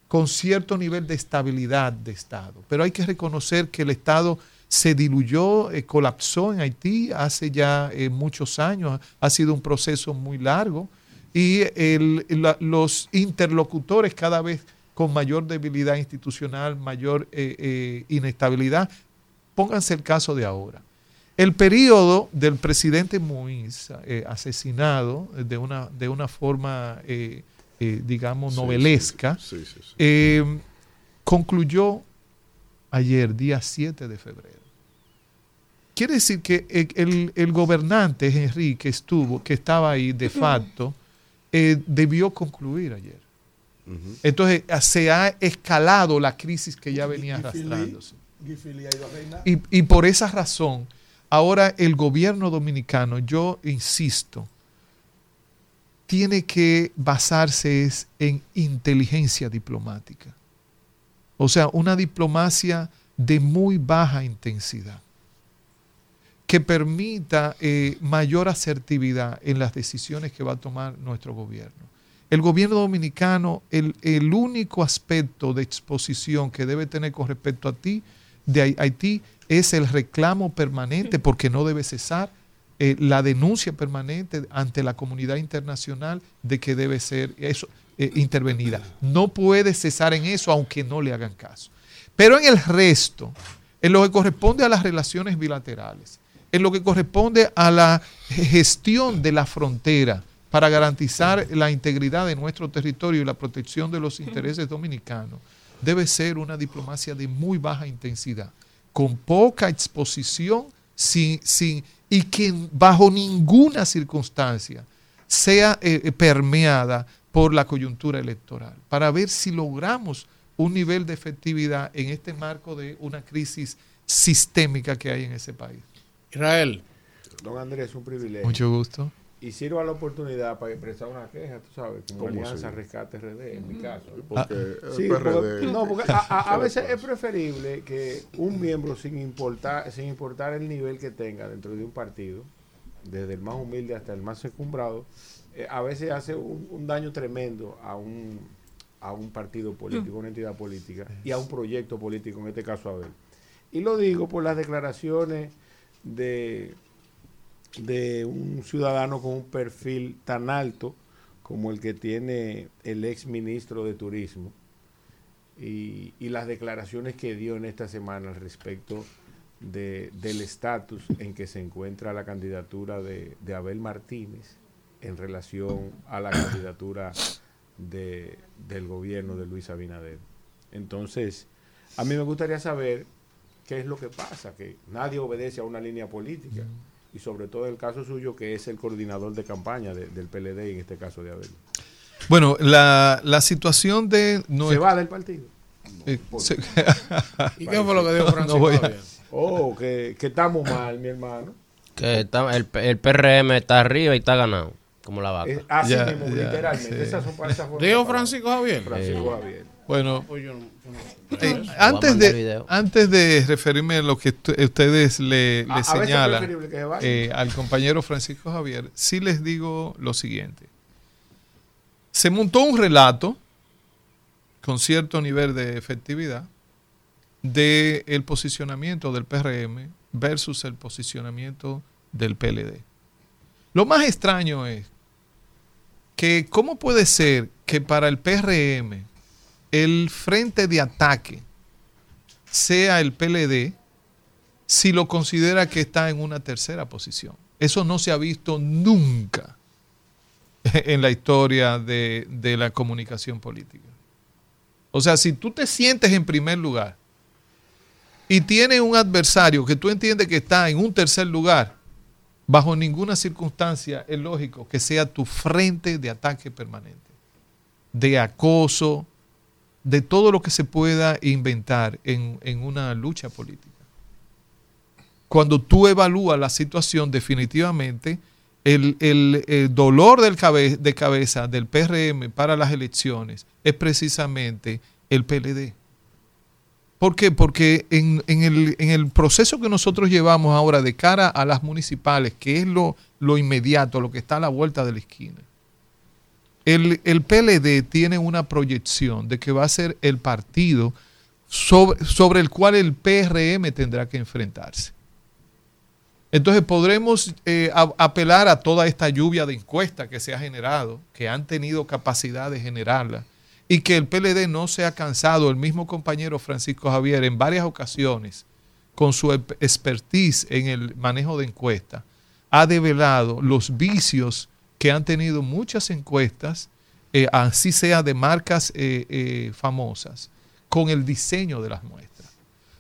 T: con cierto nivel de estabilidad de Estado. Pero hay que reconocer que el Estado se diluyó, eh, colapsó en Haití hace ya eh, muchos años, ha sido un proceso muy largo y el- la- los interlocutores cada vez con mayor debilidad institucional, mayor eh, inestabilidad, pónganse el caso de ahora. El periodo del presidente Moïse asesinado de una, de una forma, digamos, novelesca,
E: sí, sí, sí, sí.
T: concluyó ayer, día 7 de febrero. Quiere decir que el, el- gobernante Henry que estuvo, que estaba ahí de facto, eh, debió concluir ayer. Entonces ah, se ha escalado la crisis que ya venía arrastrándose. Y, y por esa razón, ahora el gobierno dominicano, yo insisto, tiene que basarse es en inteligencia diplomática. O sea, una diplomacia de muy baja intensidad, que permita eh, mayor asertividad en las decisiones que va a tomar nuestro gobierno. El gobierno dominicano, el, el único aspecto de exposición que debe tener con respecto a ti, de Hai- Haití, es el reclamo permanente, porque no debe cesar, eh, la denuncia permanente ante la comunidad internacional de que debe ser eso eh, intervenida. No puede cesar en eso, aunque no le hagan caso. Pero en el resto, en lo que corresponde a las relaciones bilaterales, en lo que corresponde a la gestión de la frontera para garantizar la integridad de nuestro territorio y la protección de los intereses dominicanos, debe ser una diplomacia de muy baja intensidad, con poca exposición sin, sin, y que bajo ninguna circunstancia sea eh, eh, permeada por la coyuntura electoral, para ver si logramos un nivel de efectividad en este marco de una crisis sistémica que hay en ese país.
H: Israel.
G: Don Andrés, un privilegio.
T: Mucho gusto.
G: Y sirva la oportunidad para expresar una queja, tú sabes, como
E: ¿Cómo
G: Alianza? Rescate RD, en mi caso.
E: Porque el
G: Sí,
E: PRD
G: porque- no, porque a, a- a
E: ¿qué le
G: veces es preferible que un miembro, sin importar, sin importar el nivel que tenga dentro de un partido, desde el más humilde hasta el más encumbrado, eh, a veces hace un, un daño tremendo a un, a un partido político, una entidad política y a un proyecto político, en este caso a Abel. Y lo digo por las declaraciones de, de un ciudadano con un perfil tan alto como el que tiene el ex ministro de Turismo y, y las declaraciones que dio en esta semana al respecto de- del estatus en que se encuentra la candidatura de, Abel Martínez en relación a la candidatura de- del gobierno de Luis Abinader. Entonces, a mí me gustaría saber qué es lo que pasa, que nadie obedece a una línea política y sobre todo el caso suyo que es el coordinador de campaña de- del PLD, en este caso de Abel.
T: Bueno, la, la situación de...
G: ¿Se va del partido?
T: Eh, se-
G: ¿Y qué fue lo que dijo
T: No
G: Francisco
T: voy a-
G: Javier? Oh, que, que estamos mal, mi hermano.
D: Que está- el, el PRM está arriba y está ganado, como la vaca.
G: Eh, así
T: Ya,
G: mismo,
T: ya,
G: literalmente.
T: sí.
G: Esas son esas
H: Dijo. Francisco Javier.
G: Francisco Javier.
T: Bueno, Eh, antes, de, antes de referirme a lo que ustedes le, le
G: A-
T: señalan
G: se
T: eh, al compañero Francisco Javier, sí les digo lo siguiente. Se montó un relato con cierto nivel de efectividad del posicionamiento del PRM versus el posicionamiento del PLD. Lo más extraño es que cómo puede ser que para el PRM el frente de ataque sea el PLD si lo considera que está en una tercera posición. Eso no se ha visto nunca en la historia de, de la comunicación política. O sea, si tú te sientes en primer lugar y tienes un adversario que tú entiendes que está en un tercer lugar, bajo ninguna circunstancia es lógico que sea tu frente de ataque permanente, de acoso, de todo lo que se pueda inventar en, en una lucha política. Cuando tú evalúas la situación, definitivamente el, el- dolor del cabe- de cabeza del PRM para las elecciones es precisamente el PLD. ¿Por qué? Porque en, en el, en el proceso que nosotros llevamos ahora de cara a las municipales, que es lo, lo inmediato, lo que está a la vuelta de la esquina, el, PLD tiene una proyección de que va a ser el partido sobre, el cual el PRM tendrá que enfrentarse. Entonces podremos eh, apelar a toda esta lluvia de encuestas que se ha generado, que han tenido capacidad de generarla, y que el PLD no se ha cansado, el mismo compañero Francisco Javier en varias ocasiones, con su expertise en el manejo de encuestas, ha develado los vicios que han tenido muchas encuestas, eh, así sea de marcas eh, eh, famosas, con el diseño de las muestras.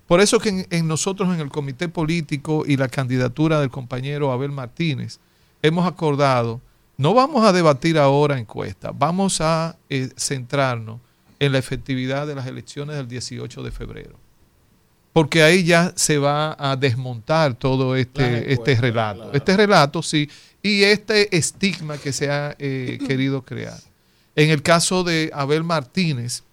T: Por eso que en, en nosotros en el comité político y la candidatura del compañero Abel Martínez hemos acordado, no vamos a debatir ahora encuestas, vamos a centrarnos en la efectividad de las elecciones del 18 de febrero. Porque ahí ya se va a desmontar todo este, este relato. Este relato, sí, y este estigma que se ha eh, querido crear. En el caso de Abel Martínez,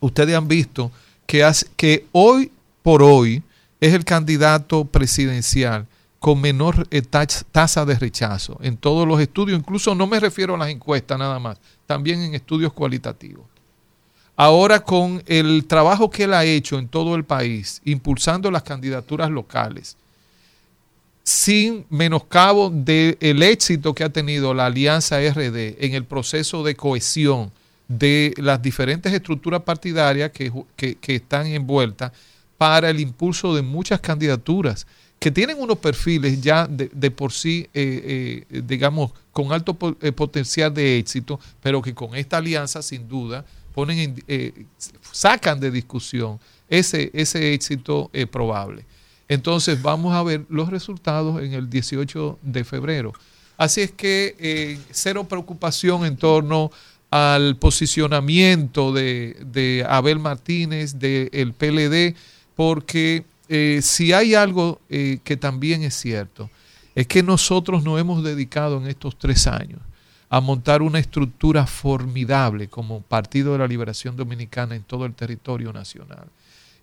T: ustedes han visto que, hace- que hoy por hoy es el candidato presidencial con menor eh, tasa de rechazo en todos los estudios, incluso no me refiero a las encuestas nada más, también en estudios cualitativos. Ahora con el trabajo que él ha hecho en todo el país, impulsando las candidaturas locales, sin menoscabo del éxito que ha tenido la Alianza RD en el proceso de cohesión de las diferentes estructuras partidarias que, que- están envueltas para el impulso de muchas candidaturas que tienen unos perfiles ya de, por sí, eh, eh, digamos, con alto eh, potencial de éxito, pero que con esta alianza sin duda ponen en- eh, sacan de discusión ese, ese éxito eh, probable. Entonces vamos a ver los resultados en el 18 de febrero. Así es que eh, cero preocupación en torno al posicionamiento de, de Abel Martínez, del PLD, porque eh, si hay algo que también es cierto, es que nosotros nos hemos dedicado en estos tres años a montar una estructura formidable como Partido de la Liberación Dominicana en todo el territorio nacional.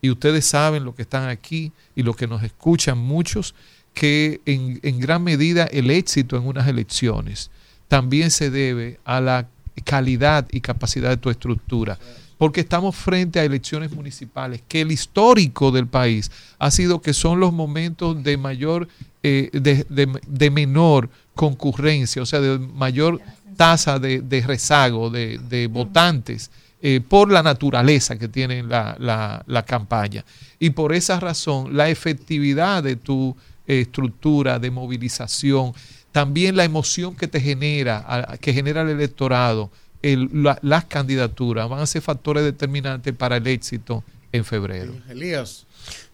T: Y ustedes saben, lo que están aquí y lo que nos escuchan muchos, que en, gran medida el éxito en unas elecciones también se debe a la calidad y capacidad de tu estructura. Porque estamos frente a elecciones municipales, que el histórico del país ha sido que son los momentos de mayor, eh, de menor concurrencia, o sea, de mayor tasa de, de rezago de, de votantes eh, por la naturaleza que tiene la, la- la campaña. Y por esa razón, la efectividad de tu eh, estructura de movilización, también la emoción que te genera, a- que genera el electorado, el- la- las candidaturas, van a ser factores determinantes para el éxito en febrero.
H: Elías.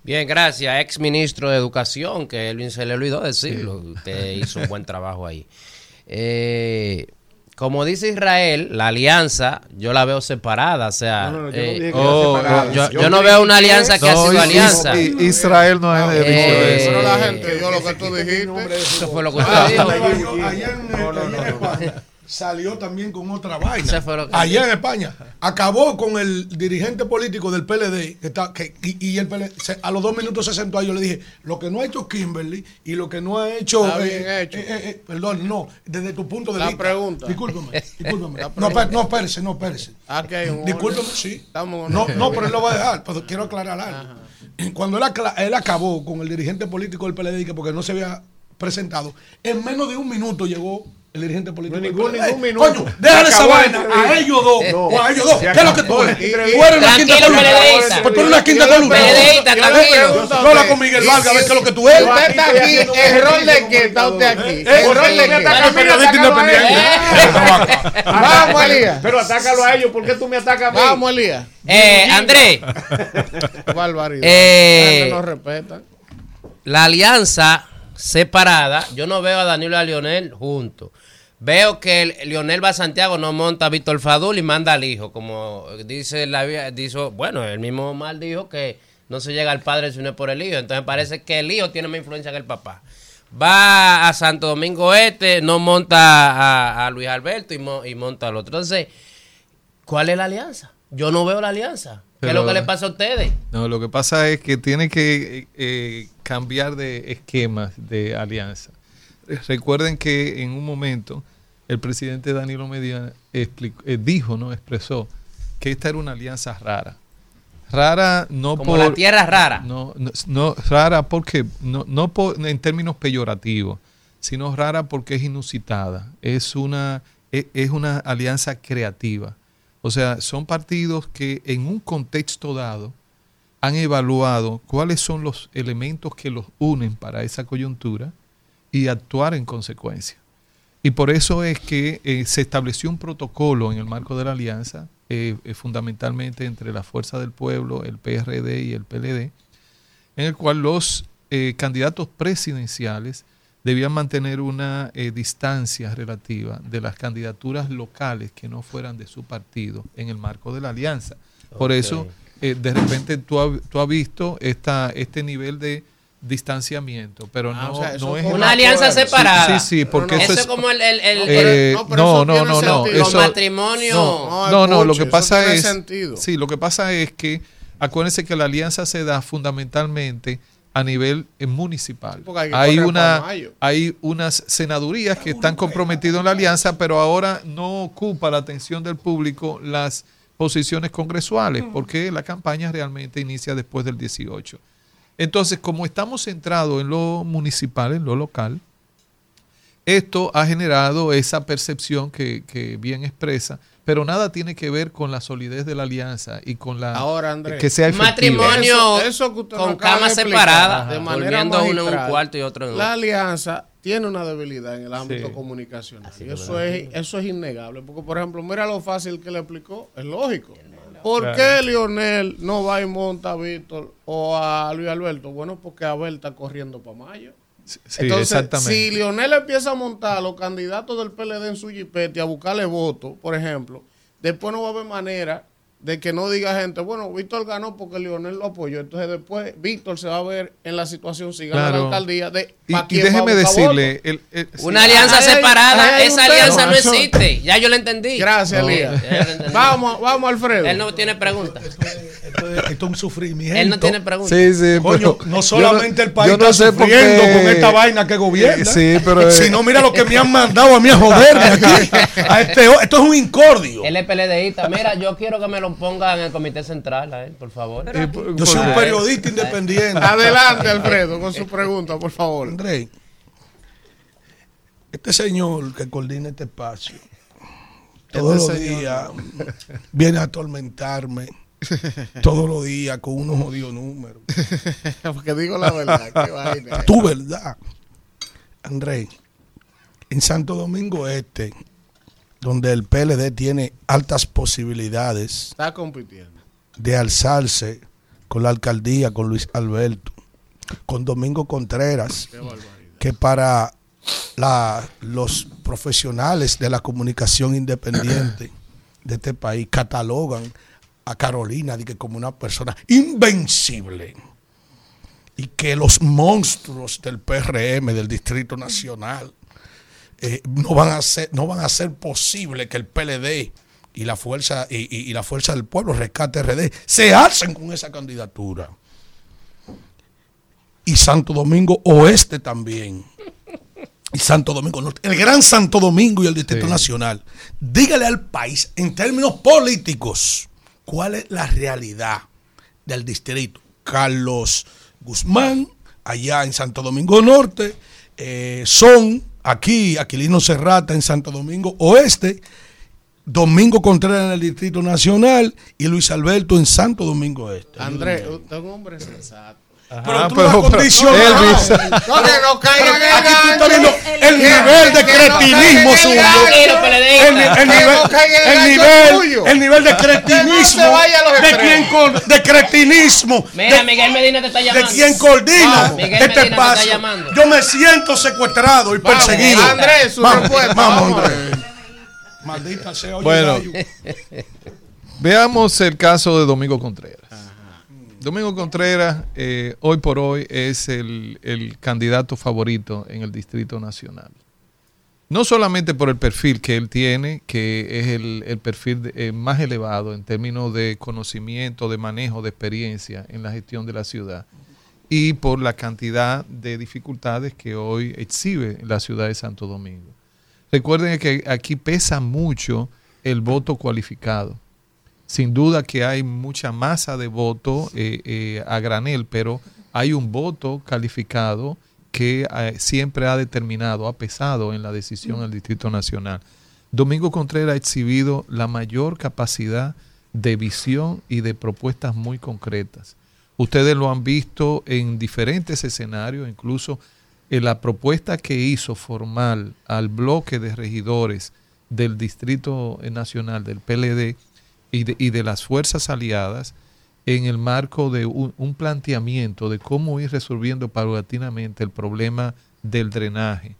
D: Bien, gracias, ex ministro de Educación, que Elvin se le olvidó decirlo. Usted hizo un buen trabajo ahí. Eh, como dice Israel, la alianza yo la veo separada, o sea,
T: No, no, no, yo no
D: eh, oh, yo,
T: Yo
D: yo veo una alianza que ha sido alianza.
T: Is- Israel no ha dicho
D: Eh,
T: eso.
H: Pero la gente, yo lo que tú dijiste.
D: Eso fue lo que
I: Ah,
D: usted dijo.
I: Salió también con otra vaina. Allá en España acabó con el dirigente político del PLD que está, que, y, y el PLD se- a los dos minutos se sentó ahí. Yo le dije lo que no ha hecho Kimberly y lo que no ha hecho, eh,
H: hecho.
I: eh, eh, perdón, no, desde tu punto de
H: La
I: vista.
H: pregunta.
I: Discúlpeme, discúlpeme.
H: La
I: no,
H: pregunta.
I: per- no, espérese, no,
H: un
I: Discúlpeme,
H: orden.
I: sí.
H: Estamos
I: No, no, pero él lo va a dejar, pero quiero aclarar algo. cuando él, él acabó con el dirigente político del PLD, que porque no se había presentado, en menos de un minuto llegó el dirigente político. del
H: ningún- ningún minuto.
I: Coño, déjale esa vaina a ellos dos
H: No.
I: o a ellos dos. ¿Qué es lo que tú eres? Tú eres una quinta columna. Pues tú eres una quinta columna. A Habla con Miguel Vargas a ver qué es lo que tú eres.
H: Usted está aquí, ¿en rol de qué está usted aquí?
I: Eh,
H: ¿En
I: ¿por
H: rol de qué?
I: Periodista independiente.
H: Vamos, Elías.
G: Pero atácalo a ellos, ¿por qué tú me atacas a mí?
H: Vamos, Elías.
D: Eh, Andrés.
H: Barbaridad.
D: Eh,
H: no respeta.
D: La alianza separada, yo no veo a Danilo y a Lionel juntos. Veo que el- Lionel va a Santiago, no monta a Víctor Fadul y manda al hijo. Como dice la dijo, bueno, el mismo Omar dijo que no se llega al padre si no es por el hijo. Entonces parece que el hijo tiene más influencia que el papá. Va a Santo Domingo Este, no monta a, Luis Alberto y, y monta al otro. Entonces, ¿cuál es la alianza? Yo no veo la alianza. ¿Qué es lo que le pasa a ustedes?
T: No, lo que pasa es que tiene que eh, cambiar de esquemas de alianza. Recuerden que en un momento el presidente Danilo Medina explicó- eh, dijo, no expresó, que esta era una alianza rara. Rara no
D: Como
T: por
D: la tierra rara.
T: No, no, no, rara porque no, no por- en términos peyorativos, sino rara porque es inusitada. Es una es, es una alianza creativa. O sea, son partidos que en un contexto dado han evaluado cuáles son los elementos que los unen para esa coyuntura y actuar en consecuencia. Y por eso es que eh, se estableció un protocolo en el marco de la alianza, eh, eh, fundamentalmente entre la Fuerza del Pueblo, el PRD y el PLD, en el cual los candidatos presidenciales debían mantener una eh, distancia relativa de las candidaturas locales que no fueran de su partido en el marco de la alianza. Por eso, eh, de repente tú, has- tú has visto esta, este nivel de distanciamiento, pero
D: Ah,
T: no,
D: o sea, eso
T: no es
D: una alianza separada.
T: Sí, sí, porque
D: Eso
T: eso
D: es como el- el- el-
T: eh,
D: No, pero
T: no,
D: eso
T: no, no.
D: Los
T: eso-
D: matrimonios-
T: No,
D: No,
T: no, no, lo que pasa es
D: sentido.
T: sí, lo que pasa es que acuérdense que la alianza se da fundamentalmente a nivel eh, municipal.
H: hay
T: una hay unas senadurías que están comprometidas en la alianza, pero ahora no ocupa la atención del público las posiciones congresuales, porque la campaña realmente inicia después del 18. Entonces, como estamos centrados en lo municipal, en lo local, esto ha generado esa percepción que, que bien expresa, pero nada tiene que ver con la solidez de la alianza y con la
H: Ahora, Andrés.
T: que sea efectiva.
D: matrimonio
H: Eso- eso que usted
D: con camas separadas,
H: de manera
D: uno en un cuarto y otro en otro.
H: La alianza tiene una debilidad en el ámbito
T: Sí.
H: comunicacional. Y eso es, eso es innegable. Porque, por ejemplo, mira lo fácil que le explicó. Es lógico. ¿Por
T: Claro.
H: qué Lionel no va y monta a Víctor o a Luis Alberto? Bueno, porque Abel está corriendo para mayo.
T: Sí,
H: Entonces,
T: exactamente.
H: si Lionel empieza a montar a los candidatos del PLD en su jipete a buscarle votos, por ejemplo, después no va a haber manera de que no diga gente, bueno, Víctor ganó porque Lionel lo apoyó. Entonces después Víctor se va a ver en la situación si gana la
T: Claro.
H: alcaldía de
T: Y, y déjeme decirle,
H: votos.
T: el- el-
D: Una
T: sí.
D: alianza separada, esa alianza no existe. Ya yo lo entendí.
H: Gracias,
D: No, entendí.
H: Vamos, vamos, Alfredo.
D: Él no tiene pregunta.
I: Esto es, esto es un sufrimiento.
D: Él no tiene pregunta.
T: Sí, sí,
I: Coño,
T: pero
I: no solamente el país
T: yo no
I: está
T: sé
I: sufriendo con esta vaina que gobierna.
T: Sí, pero, eh,
I: Si no, mira lo que me han mandado a mí a joderme aquí. A este, esto es un incordio.
D: Él es PLDista. Mira, yo quiero que me lo pongan en el comité central, a él, por favor.
I: Yo soy un periodista independiente.
H: Adelante, Alfredo, con su pregunta, por favor.
I: André, este señor que coordina este espacio, todos
H: Este
I: los
H: señor.
I: días viene a atormentarme. Todos los días con unos jodidos números.
H: Porque digo la verdad, qué vaina.
I: Tu verdad. André, en Santo Domingo Este, donde el PLD tiene altas posibilidades
H: Está compitiendo.
I: de alzarse con la alcaldía, con Luis Alberto, con Domingo Contreras, que para la- los profesionales de la comunicación independiente de este país catalogan a Carolina de que como una persona invencible y que los monstruos del PRM, del Distrito Nacional, eh, no van a ser, no van a hacer posible que el PLD y la fuerza y, y- y la fuerza del pueblo rescate RD se alcen con esa candidatura. Y Santo Domingo Oeste también. Y Santo Domingo Norte. El Gran Santo Domingo y el Distrito
T: Sí.
I: Nacional. Dígale al país, en términos políticos, cuál es la realidad del distrito. Carlos Guzmán, allá en Santo Domingo Norte, eh, son aquí Aquilino Serrata en Santo Domingo Oeste, Domingo Contreras en el Distrito Nacional y Luis Alberto en Santo Domingo Este.
H: Andrés, usted es un hombre sensato.
I: Pero tú no has condicionado.
H: Elvis. No, no caigan
I: Aquí tú
H: el
I: estás viendo el nivel de cretinismo suyo.
H: el
I: nivel,
H: el
I: nivel,
H: tuyo.
I: el nivel de cretinismo. De quien de cretinismo.
U: Mira,
I: de-
U: Miguel Medina te está
I: de
U: llamando.
I: quien coordina.
U: Miguel
I: este espacio. Yo me siento secuestrado y perseguido.
U: Andrés, su
I: Vamos,
U: respuesta,
I: Vamos. Andrés. Maldita sea. oye,
T: Bueno, veamos el caso de Domingo Contreras. Domingo Contreras, eh, hoy por hoy, es el, candidato favorito en el Distrito Nacional. No solamente por el perfil que él tiene, que es el, perfil eh, más elevado en términos de conocimiento, de manejo, de experiencia en la gestión de la ciudad, y por la cantidad de dificultades que hoy exhibe la ciudad de Santo Domingo. Recuerden que aquí pesa mucho el voto cualificado. Sin duda que hay mucha masa de voto eh, eh, a granel, pero hay un voto calificado que eh, siempre ha determinado, ha pesado en la decisión del Distrito Nacional. Domingo Contreras ha exhibido la mayor capacidad de visión y de propuestas muy concretas. Ustedes lo han visto en diferentes escenarios, incluso en la propuesta que hizo formal al bloque de regidores del Distrito Nacional del PLD y de, y de las fuerzas aliadas en el marco de un, un planteamiento de cómo ir resolviendo paulatinamente el problema del drenaje.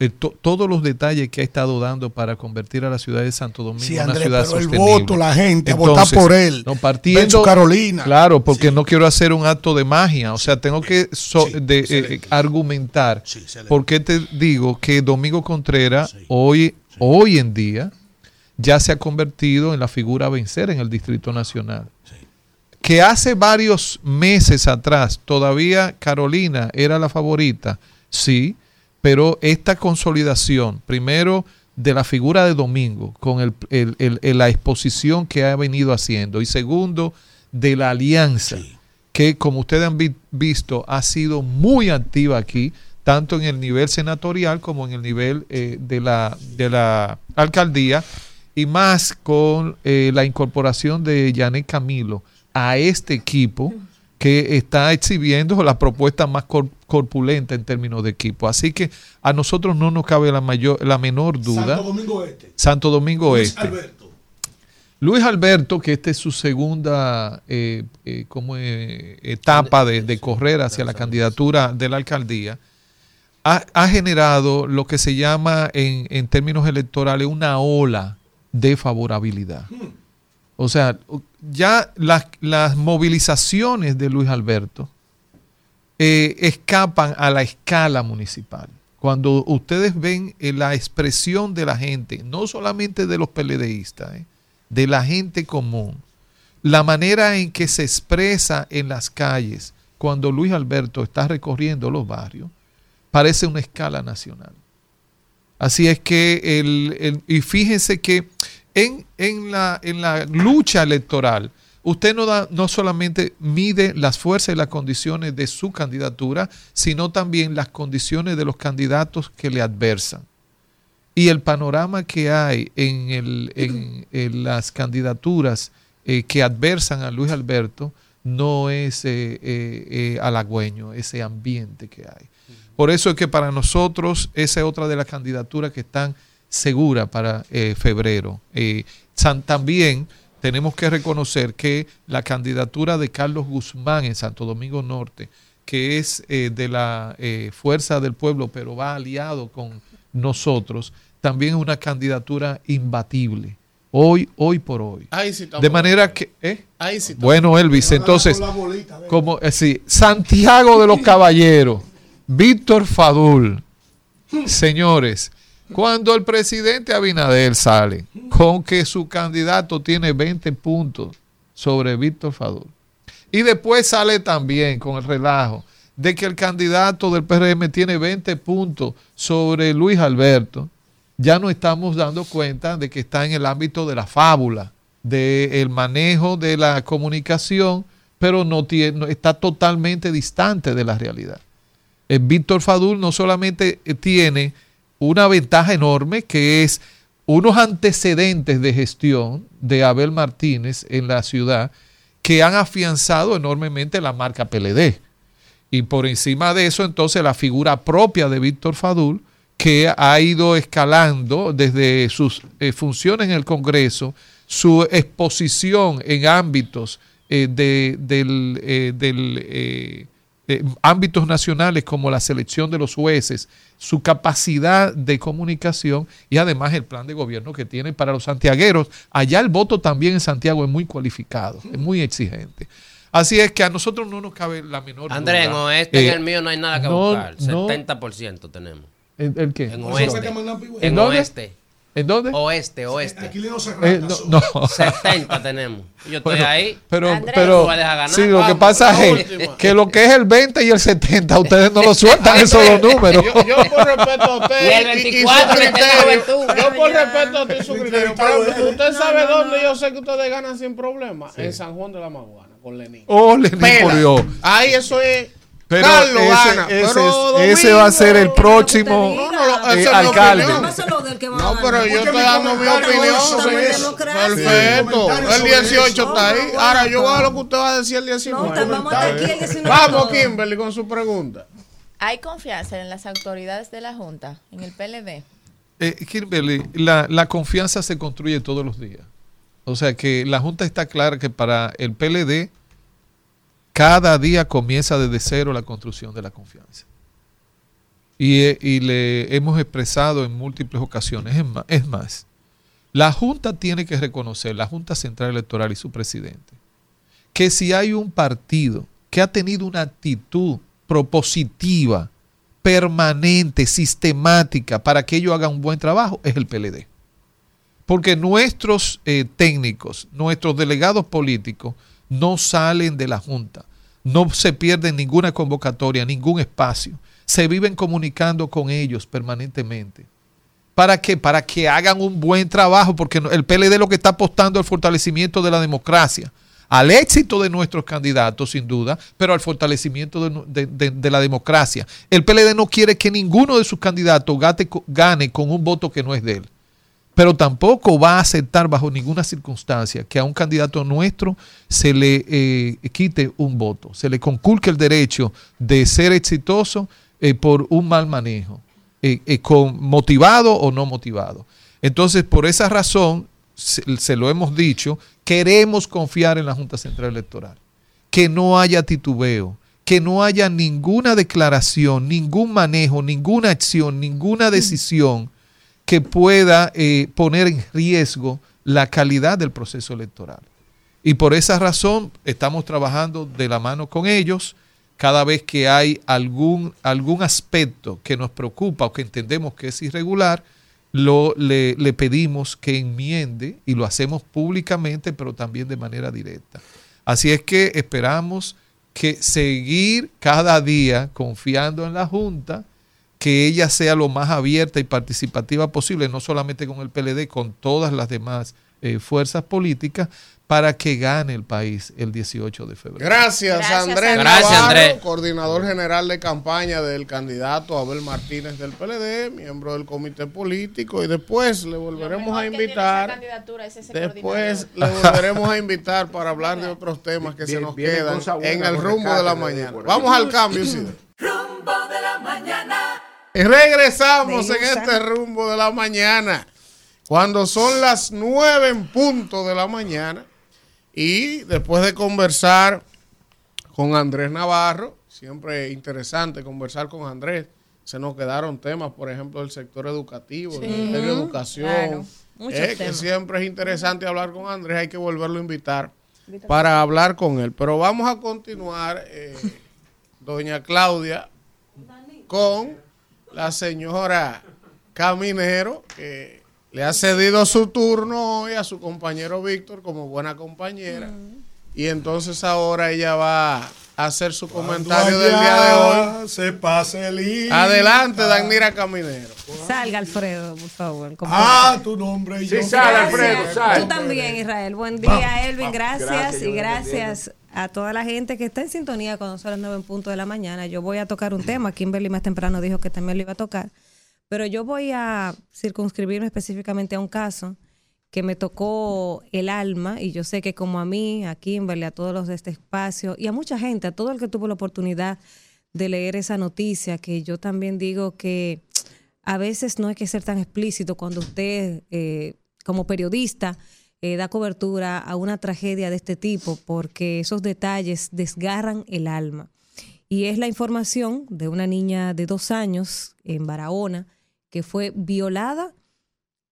T: Eh, to- todos los detalles que ha estado dando para convertir a la ciudad de Santo Domingo
I: Sí,
T: en una ciudad
I: pero el
T: sostenible.
I: voto, la gente, a votar por él.
T: No, partiendo,
I: Carolina.
T: Claro, porque no quiero hacer un acto de magia. O sea, tengo que so- de, eh, argumentar. ¿Por qué te digo que Domingo Contreras hoy, hoy en día ya se ha convertido en la figura a vencer en el Distrito Nacional? Que hace varios meses atrás todavía Carolina era la favorita, sí, pero esta consolidación, primero de la figura de Domingo, con el- el- el- la exposición que ha venido haciendo, y segundo, de la alianza, que como ustedes han vi- visto, ha sido muy activa aquí, tanto en el nivel senatorial como en el nivel eh, de, la, de la alcaldía, y más con eh, la incorporación de Janet Camilo a este equipo que está exhibiendo la propuesta más cor- corpulenta en términos de equipo. Así que a nosotros no nos cabe la mayor, la menor duda.
I: Santo Domingo Este.
T: Santo Domingo
I: Luis
T: Este.
I: Alberto.
T: Luis Alberto, que esta es su segunda eh, eh, como, eh, etapa de, de correr hacia la candidatura de la alcaldía, ha, ha generado lo que se llama en, en términos electorales una ola de favorabilidad. O sea, ya las, movilizaciones de Luis Alberto eh, escapan a la escala municipal. Cuando ustedes ven eh, la expresión de la gente, no solamente de los PLDistas, eh, de la gente común, la manera en que se expresa en las calles cuando Luis Alberto está recorriendo los barrios, parece una escala nacional. Así es que, el, y fíjense que en, en la, en la lucha electoral, usted no, da, no solamente mide las fuerzas y las condiciones de su candidatura, sino también las condiciones de los candidatos que le adversan. Y el panorama que hay en, el, en las candidaturas eh, que adversan a Luis Alberto no es eh, eh, eh, halagüeño, ese ambiente que hay. Por eso es que para nosotros esa es otra de las candidaturas que están seguras para eh, febrero. Eh, san- también tenemos que reconocer que la candidatura de Carlos Guzmán en Santo Domingo Norte, que es eh, de la eh, Fuerza del Pueblo, pero va aliado con nosotros, también es una candidatura imbatible. Hoy, hoy por hoy.
H: Ahí sí
T: de manera que... ¿eh?
H: Ahí sí.
T: Bueno, Elvis, entonces, como eh, sí, Santiago de los Caballeros, Víctor Fadul, señores, cuando el presidente Abinader sale con que su candidato tiene 20 puntos sobre Víctor Fadul, y después sale también con el relajo de que el candidato del PRM tiene 20 puntos sobre Luis Alberto, ya no estamos dando cuenta de que está en el ámbito de la fábula, del manejo de la comunicación pero no tiene, no- está totalmente distante de la realidad. Eh, Víctor Fadul no solamente eh, tiene una ventaja enorme que es unos antecedentes de gestión de Abel Martínez en la ciudad que han afianzado enormemente la marca PLD. Y por encima de eso, entonces, la figura propia de Víctor Fadul, que ha ido escalando desde sus eh, funciones en el Congreso, su exposición en ámbitos de, del, del, eh, eh, ámbitos nacionales como la selección de los jueces, su capacidad de comunicación y además el plan de gobierno que tiene para los santiagueros. Allá el voto también en Santiago es muy cualificado, es muy exigente. Así es que a nosotros no nos cabe la menor
D: Andrés, en oeste,
T: Eh,
D: en el mío no hay nada que
T: no,
D: buscar.
T: no.
D: 70% tenemos.
T: ¿El, el qué?
D: En oeste.
T: ¿En
D: En oeste.
T: ¿En dónde?
D: Oeste, oeste.
T: Eh, no, no.
D: 70 tenemos. Yo estoy
T: Bueno,
D: ahí.
T: Pero,
D: Andrés.
T: pero
D: Tú vas a dejar ganar.
T: sí, lo que pasa
D: la
T: es
D: última.
T: que lo que es el 20 y el 70, ustedes no lo sueltan esos dos números.
H: Yo, yo por respeto a usted
D: Y el
H: y- y,
D: 24
H: su
D: le
H: criterio, yo por respeto a usted y su criterio, ejemplo, usted sabe dónde yo sé que ustedes ganan sin problema, en San Juan de la Maguana, con Lenín.
T: Oh, Lenín,
H: Pela.
T: por Dios.
H: Ahí eso es
T: Pero
H: Carlos
T: ese,
H: gana,
T: ese
H: pero
T: es- ese va a ser el próximo
H: No, no,
T: eh, alcalde.
H: No, pero yo estoy dando mi opinión. Perfecto. El 18 está ahí. Ahora yo voy a lo que usted va a decir el 19.
C: vamos hasta aquí el 19
H: Vamos. Kimberly, con su pregunta.
C: ¿Hay confianza en las autoridades de la Junta, en el PLD?
T: Eh, Kimberly, la, la confianza se construye todos los días. O sea que la Junta está clara que para el PLD cada día comienza desde cero la construcción de la confianza. Y, eh, le hemos expresado en múltiples ocasiones. Es más, es más, la Junta tiene que reconocer, la Junta Central Electoral y su presidente, que si hay un partido que ha tenido una actitud propositiva, permanente, sistemática, para que ellos hagan un buen trabajo, es el PLD. Porque nuestros eh, técnicos, nuestros delegados políticos, no salen de la Junta, no se pierden ninguna convocatoria, ningún espacio, se viven comunicando con ellos permanentemente. ¿Para qué? Para que hagan un buen trabajo, porque el PLD lo que está apostando al fortalecimiento de la democracia, al éxito de nuestros candidatos, sin duda, pero al fortalecimiento de, de- la democracia. El PLD no quiere que ninguno de sus candidatos gane con un voto que no es de él pero tampoco va a aceptar bajo ninguna circunstancia que a un candidato nuestro se le eh, quite un voto, se le conculque el derecho de ser exitoso eh, por un mal manejo, eh, con, motivado o no motivado. Entonces, por esa razón, se, se lo hemos dicho, queremos confiar en la Junta Central Electoral, que no haya titubeo, que no haya ninguna declaración, ningún manejo, ninguna acción, ninguna decisión que pueda eh, poner en riesgo la calidad del proceso electoral. Y por esa razón estamos trabajando de la mano con ellos cada vez que hay algún, algún aspecto que nos preocupa o que entendemos que es irregular, lo, le, le pedimos que enmiende y lo hacemos públicamente, pero también de manera directa. Así es que esperamos que seguir cada día confiando en la Junta, que ella sea lo más abierta y participativa posible, no solamente con el PLD, con todas las demás eh, fuerzas políticas, para que gane el país el 18 de febrero.
H: Gracias,
T: Gracias,
H: Andrés. Navarro,
T: Gracias, Andrés.
H: coordinador general de campaña del candidato Abel Martínez del PLD, miembro del comité político y después le volveremos a invitar. Después le volveremos a invitar para hablar de otros temas que se nos quedan en el rumbo de la mañana. Vamos al cambio, Isidro.
A: Rumbo de la mañana.
H: Y regresamos en este rumbo de la mañana. Cuando son las nueve en punto de la mañana. Y después de conversar con Andrés Navarro, siempre interesante conversar con Andrés. Se nos quedaron temas, por ejemplo, del sector educativo,
C: Sí.
H: del Ministerio de Educación.
C: Claro,
H: eh, que siempre es interesante hablar con Andrés. Hay que volverlo a invitar para hablar con él. Pero vamos a continuar, eh, doña Claudia, con la señora Caminero, que le ha cedido su turno hoy a su compañero Víctor como buena compañera. Y entonces ahora ella va a hacer su comentario del día de hoy.
I: Se pase el hilo.
H: Adelante, Danira Caminero.
B: Salga, Alfredo, por favor.
I: Ah, tu nombre y
G: Sí,
I: yo.
G: sale, Alfredo,
B: Tú también, Israel. Buen
I: Vamos,
B: día, Elvin.
I: vamos.
B: Gracias,
G: Gracias,
B: y gracias a toda la gente que está en sintonía cuando son las 9 en punto de la mañana. Yo voy a tocar un tema. Kimberly más temprano dijo que también lo iba a tocar. Pero yo voy a circunscribirme específicamente a un caso que me tocó el alma y yo sé que como a mí, a Kimberly, a todos los de este espacio y a mucha gente, a todo el que tuvo la oportunidad de leer esa noticia, que yo también digo que a veces no hay que ser tan explícito cuando usted, eh, como periodista, eh, da cobertura a una tragedia de este tipo, porque esos detalles desgarran el alma. Y es la información de una niña de dos años en Barahona que fue violada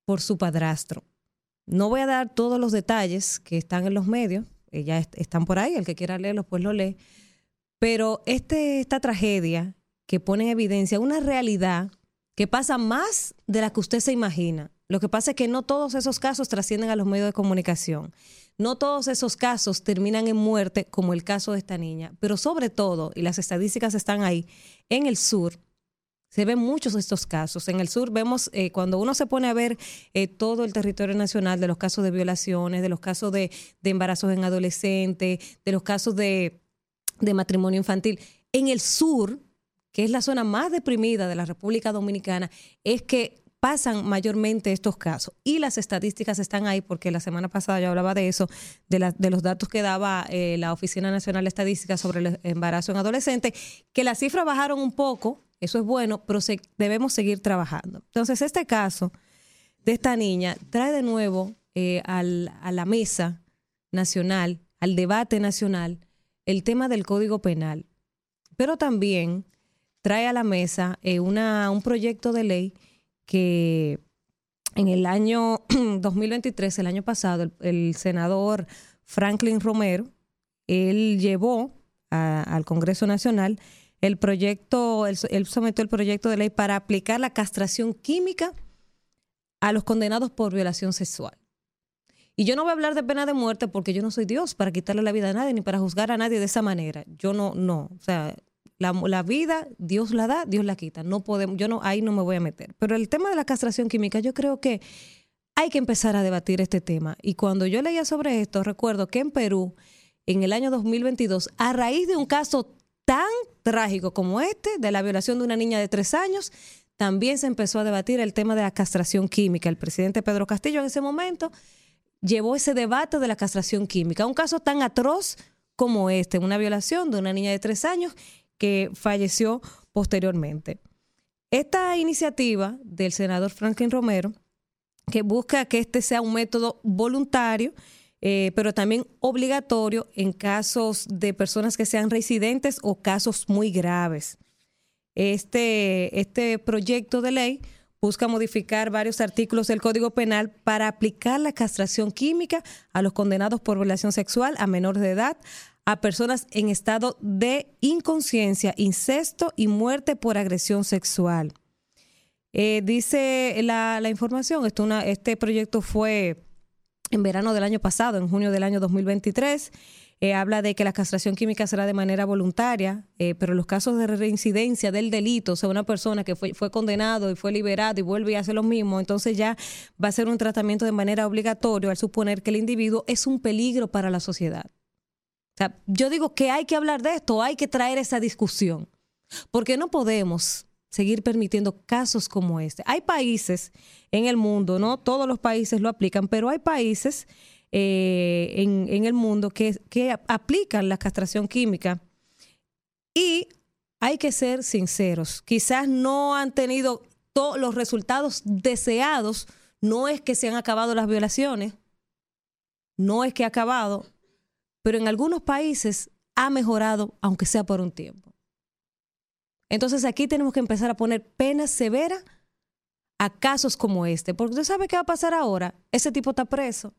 B: por su padrastro. No voy a dar todos los detalles que están en los medios, eh, ya est- están por ahí, el que quiera leerlos pues lo lee, pero este, esta tragedia que pone en evidencia una realidad que pasa más de la que usted se imagina. Lo que pasa es que no todos esos casos trascienden a los medios de comunicación. No todos esos casos terminan en muerte, como el caso de esta niña. Pero sobre todo, y las estadísticas están ahí, en el sur se ven muchos de estos casos. En el sur vemos, eh, cuando uno se pone a ver eh, todo el territorio nacional de los casos de violaciones, de los casos de, embarazos en adolescentes, de los casos de matrimonio infantil, en el sur, que es la zona más deprimida de la República Dominicana, es que pasan mayormente estos casos. Y las estadísticas están ahí, porque la semana pasada yo hablaba de eso, de, la- de los datos que daba eh, la Oficina Nacional de Estadística sobre el embarazo en adolescentes, que las cifras bajaron un poco, eso es bueno, pero se- debemos seguir trabajando. Entonces, este caso de esta niña trae de nuevo eh, a la mesa nacional, al debate nacional, el tema del Código Penal, pero también trae a la mesa eh, una, un proyecto de ley que en el año 2023, el año pasado, el, senador Franklin Romero, él llevó al Congreso Nacional el proyecto, él, él sometió el proyecto de ley para aplicar la castración química a los condenados por violación sexual. Y yo no voy a hablar de pena de muerte porque yo no soy Dios para quitarle la vida a nadie ni para juzgar a nadie de esa manera. Yo no, no. O sea, la, la vida Dios la da, Dios la quita. No podemos, yo no, ahí no me voy a meter. Pero el tema de la castración química, yo creo que hay que empezar a debatir este tema. Y cuando yo leía sobre esto, recuerdo que en Perú, en el año 2022, a raíz de un caso tan trágico como este, de la violación de una niña de tres años, también se empezó a debatir el tema de la castración química. El presidente Pedro Castillo en ese momento llevó ese debate de la castración química. Un caso tan atroz como este, una violación de una niña de tres años que falleció posteriormente. Esta iniciativa del senador Franklin Romero, que busca que este sea un método voluntario, eh, pero también obligatorio en casos de personas que sean residentes o casos muy graves. Este, este proyecto de ley busca modificar varios artículos del Código Penal para aplicar la castración química a los condenados por violación sexual a menores de edad, a personas en estado de inconsciencia, incesto y muerte por agresión sexual. Eh, dice la, la información, este proyecto fue en verano del año pasado, en junio del año 2023. Eh, habla de que la castración química será de manera voluntaria, eh, pero los casos de reincidencia del delito, o sea, una persona que fue, fue condenado y fue liberado y vuelve y hace lo mismo, entonces ya va a ser un tratamiento de manera obligatoria al suponer que el individuo es un peligro para la sociedad. Yo digo que hay que hablar de esto, hay que traer esa discusión, porque no podemos seguir permitiendo casos como este. Hay países en el mundo, no todos los países lo aplican, pero hay países eh, en, en el mundo que, que aplican la castración química y hay que ser sinceros, quizás no han tenido todos los resultados deseados, no es que se han acabado las violaciones, no es que ha acabado, pero en algunos países ha mejorado, aunque sea por un tiempo. Entonces aquí tenemos que empezar a poner penas severas a casos como este, porque usted sabe qué va a pasar ahora. Ese tipo está preso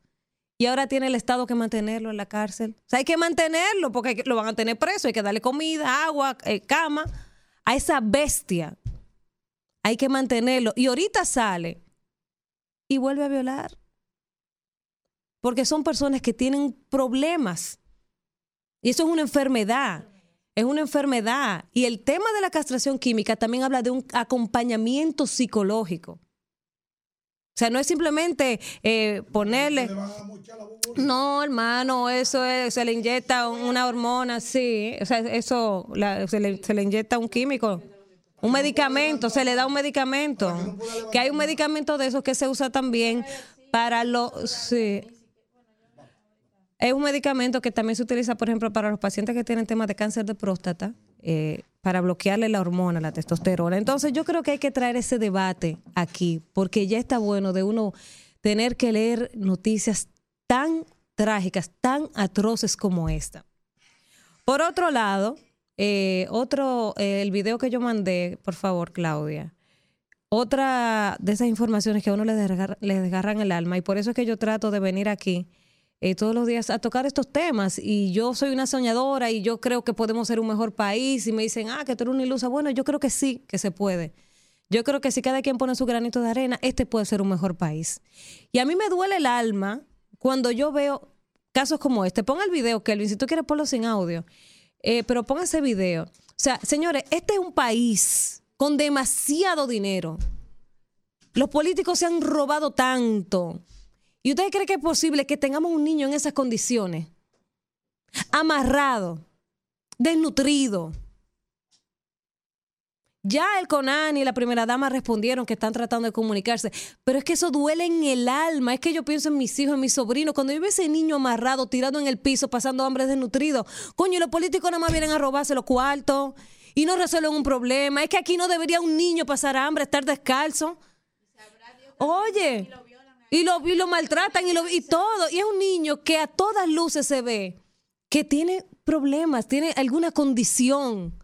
B: y ahora tiene el Estado que mantenerlo en la cárcel. O sea, hay que mantenerlo porque lo van a tener preso, hay que darle comida, agua, eh, cama. A esa bestia hay que mantenerlo. Y ahorita sale y vuelve a violar. Porque son personas que tienen problemas. Y eso es una enfermedad. Es una enfermedad. Y el tema de la castración química también habla de un acompañamiento psicológico. O sea, no es simplemente eh, ponerle... No, hermano, eso es, se le inyecta una hormona, sí. O sea, eso la- se, le, se le inyecta un químico. Un medicamento, se le da un medicamento. Que hay un medicamento de esos que se usa también para los... Sí. Es un medicamento que también se utiliza, por ejemplo, para los pacientes que tienen temas de cáncer de próstata, eh, para bloquearle la hormona, la testosterona. Entonces yo creo que hay que traer ese debate aquí, porque ya está bueno de uno tener que leer noticias tan trágicas, tan atroces como esta. Por otro lado, eh, otro, eh, el video que yo mandé, por favor, Claudia, otra de esas informaciones que a uno le, le desgarran el alma y por eso es que yo trato de venir aquí eh, todos los días a tocar estos temas y yo soy una soñadora y yo creo que podemos ser un mejor país y me dicen, ah, que tú eres una ilusa. Bueno, yo creo que sí, que se puede. Yo creo que si cada quien pone su granito de arena, este puede ser un mejor país. Y a mí me duele el alma cuando yo veo casos como este. Ponga el video, Kelvin, si tú quieres ponlo sin audio, eh, pero ponga ese video. O sea, señores, este es un país con demasiado dinero. Los políticos se han robado tanto. ¿Y ustedes creen que es posible que tengamos un niño en esas condiciones? Amarrado, desnutrido. Ya el CONAN y la primera dama respondieron que están tratando de comunicarse, pero es que eso duele en el alma. Es que yo pienso en mis hijos, en mis sobrinos. Cuando yo veo ese niño amarrado, tirado en el piso, pasando hambre desnutrido, coño, y los políticos nada más vienen a robarse los cuartos y no resuelven un problema. Es que aquí no debería un niño pasar hambre, estar descalzo. Oye, y lo, lo maltratan y, lo, y todo. Y es un niño que a todas luces se ve que tiene problemas, tiene alguna condición.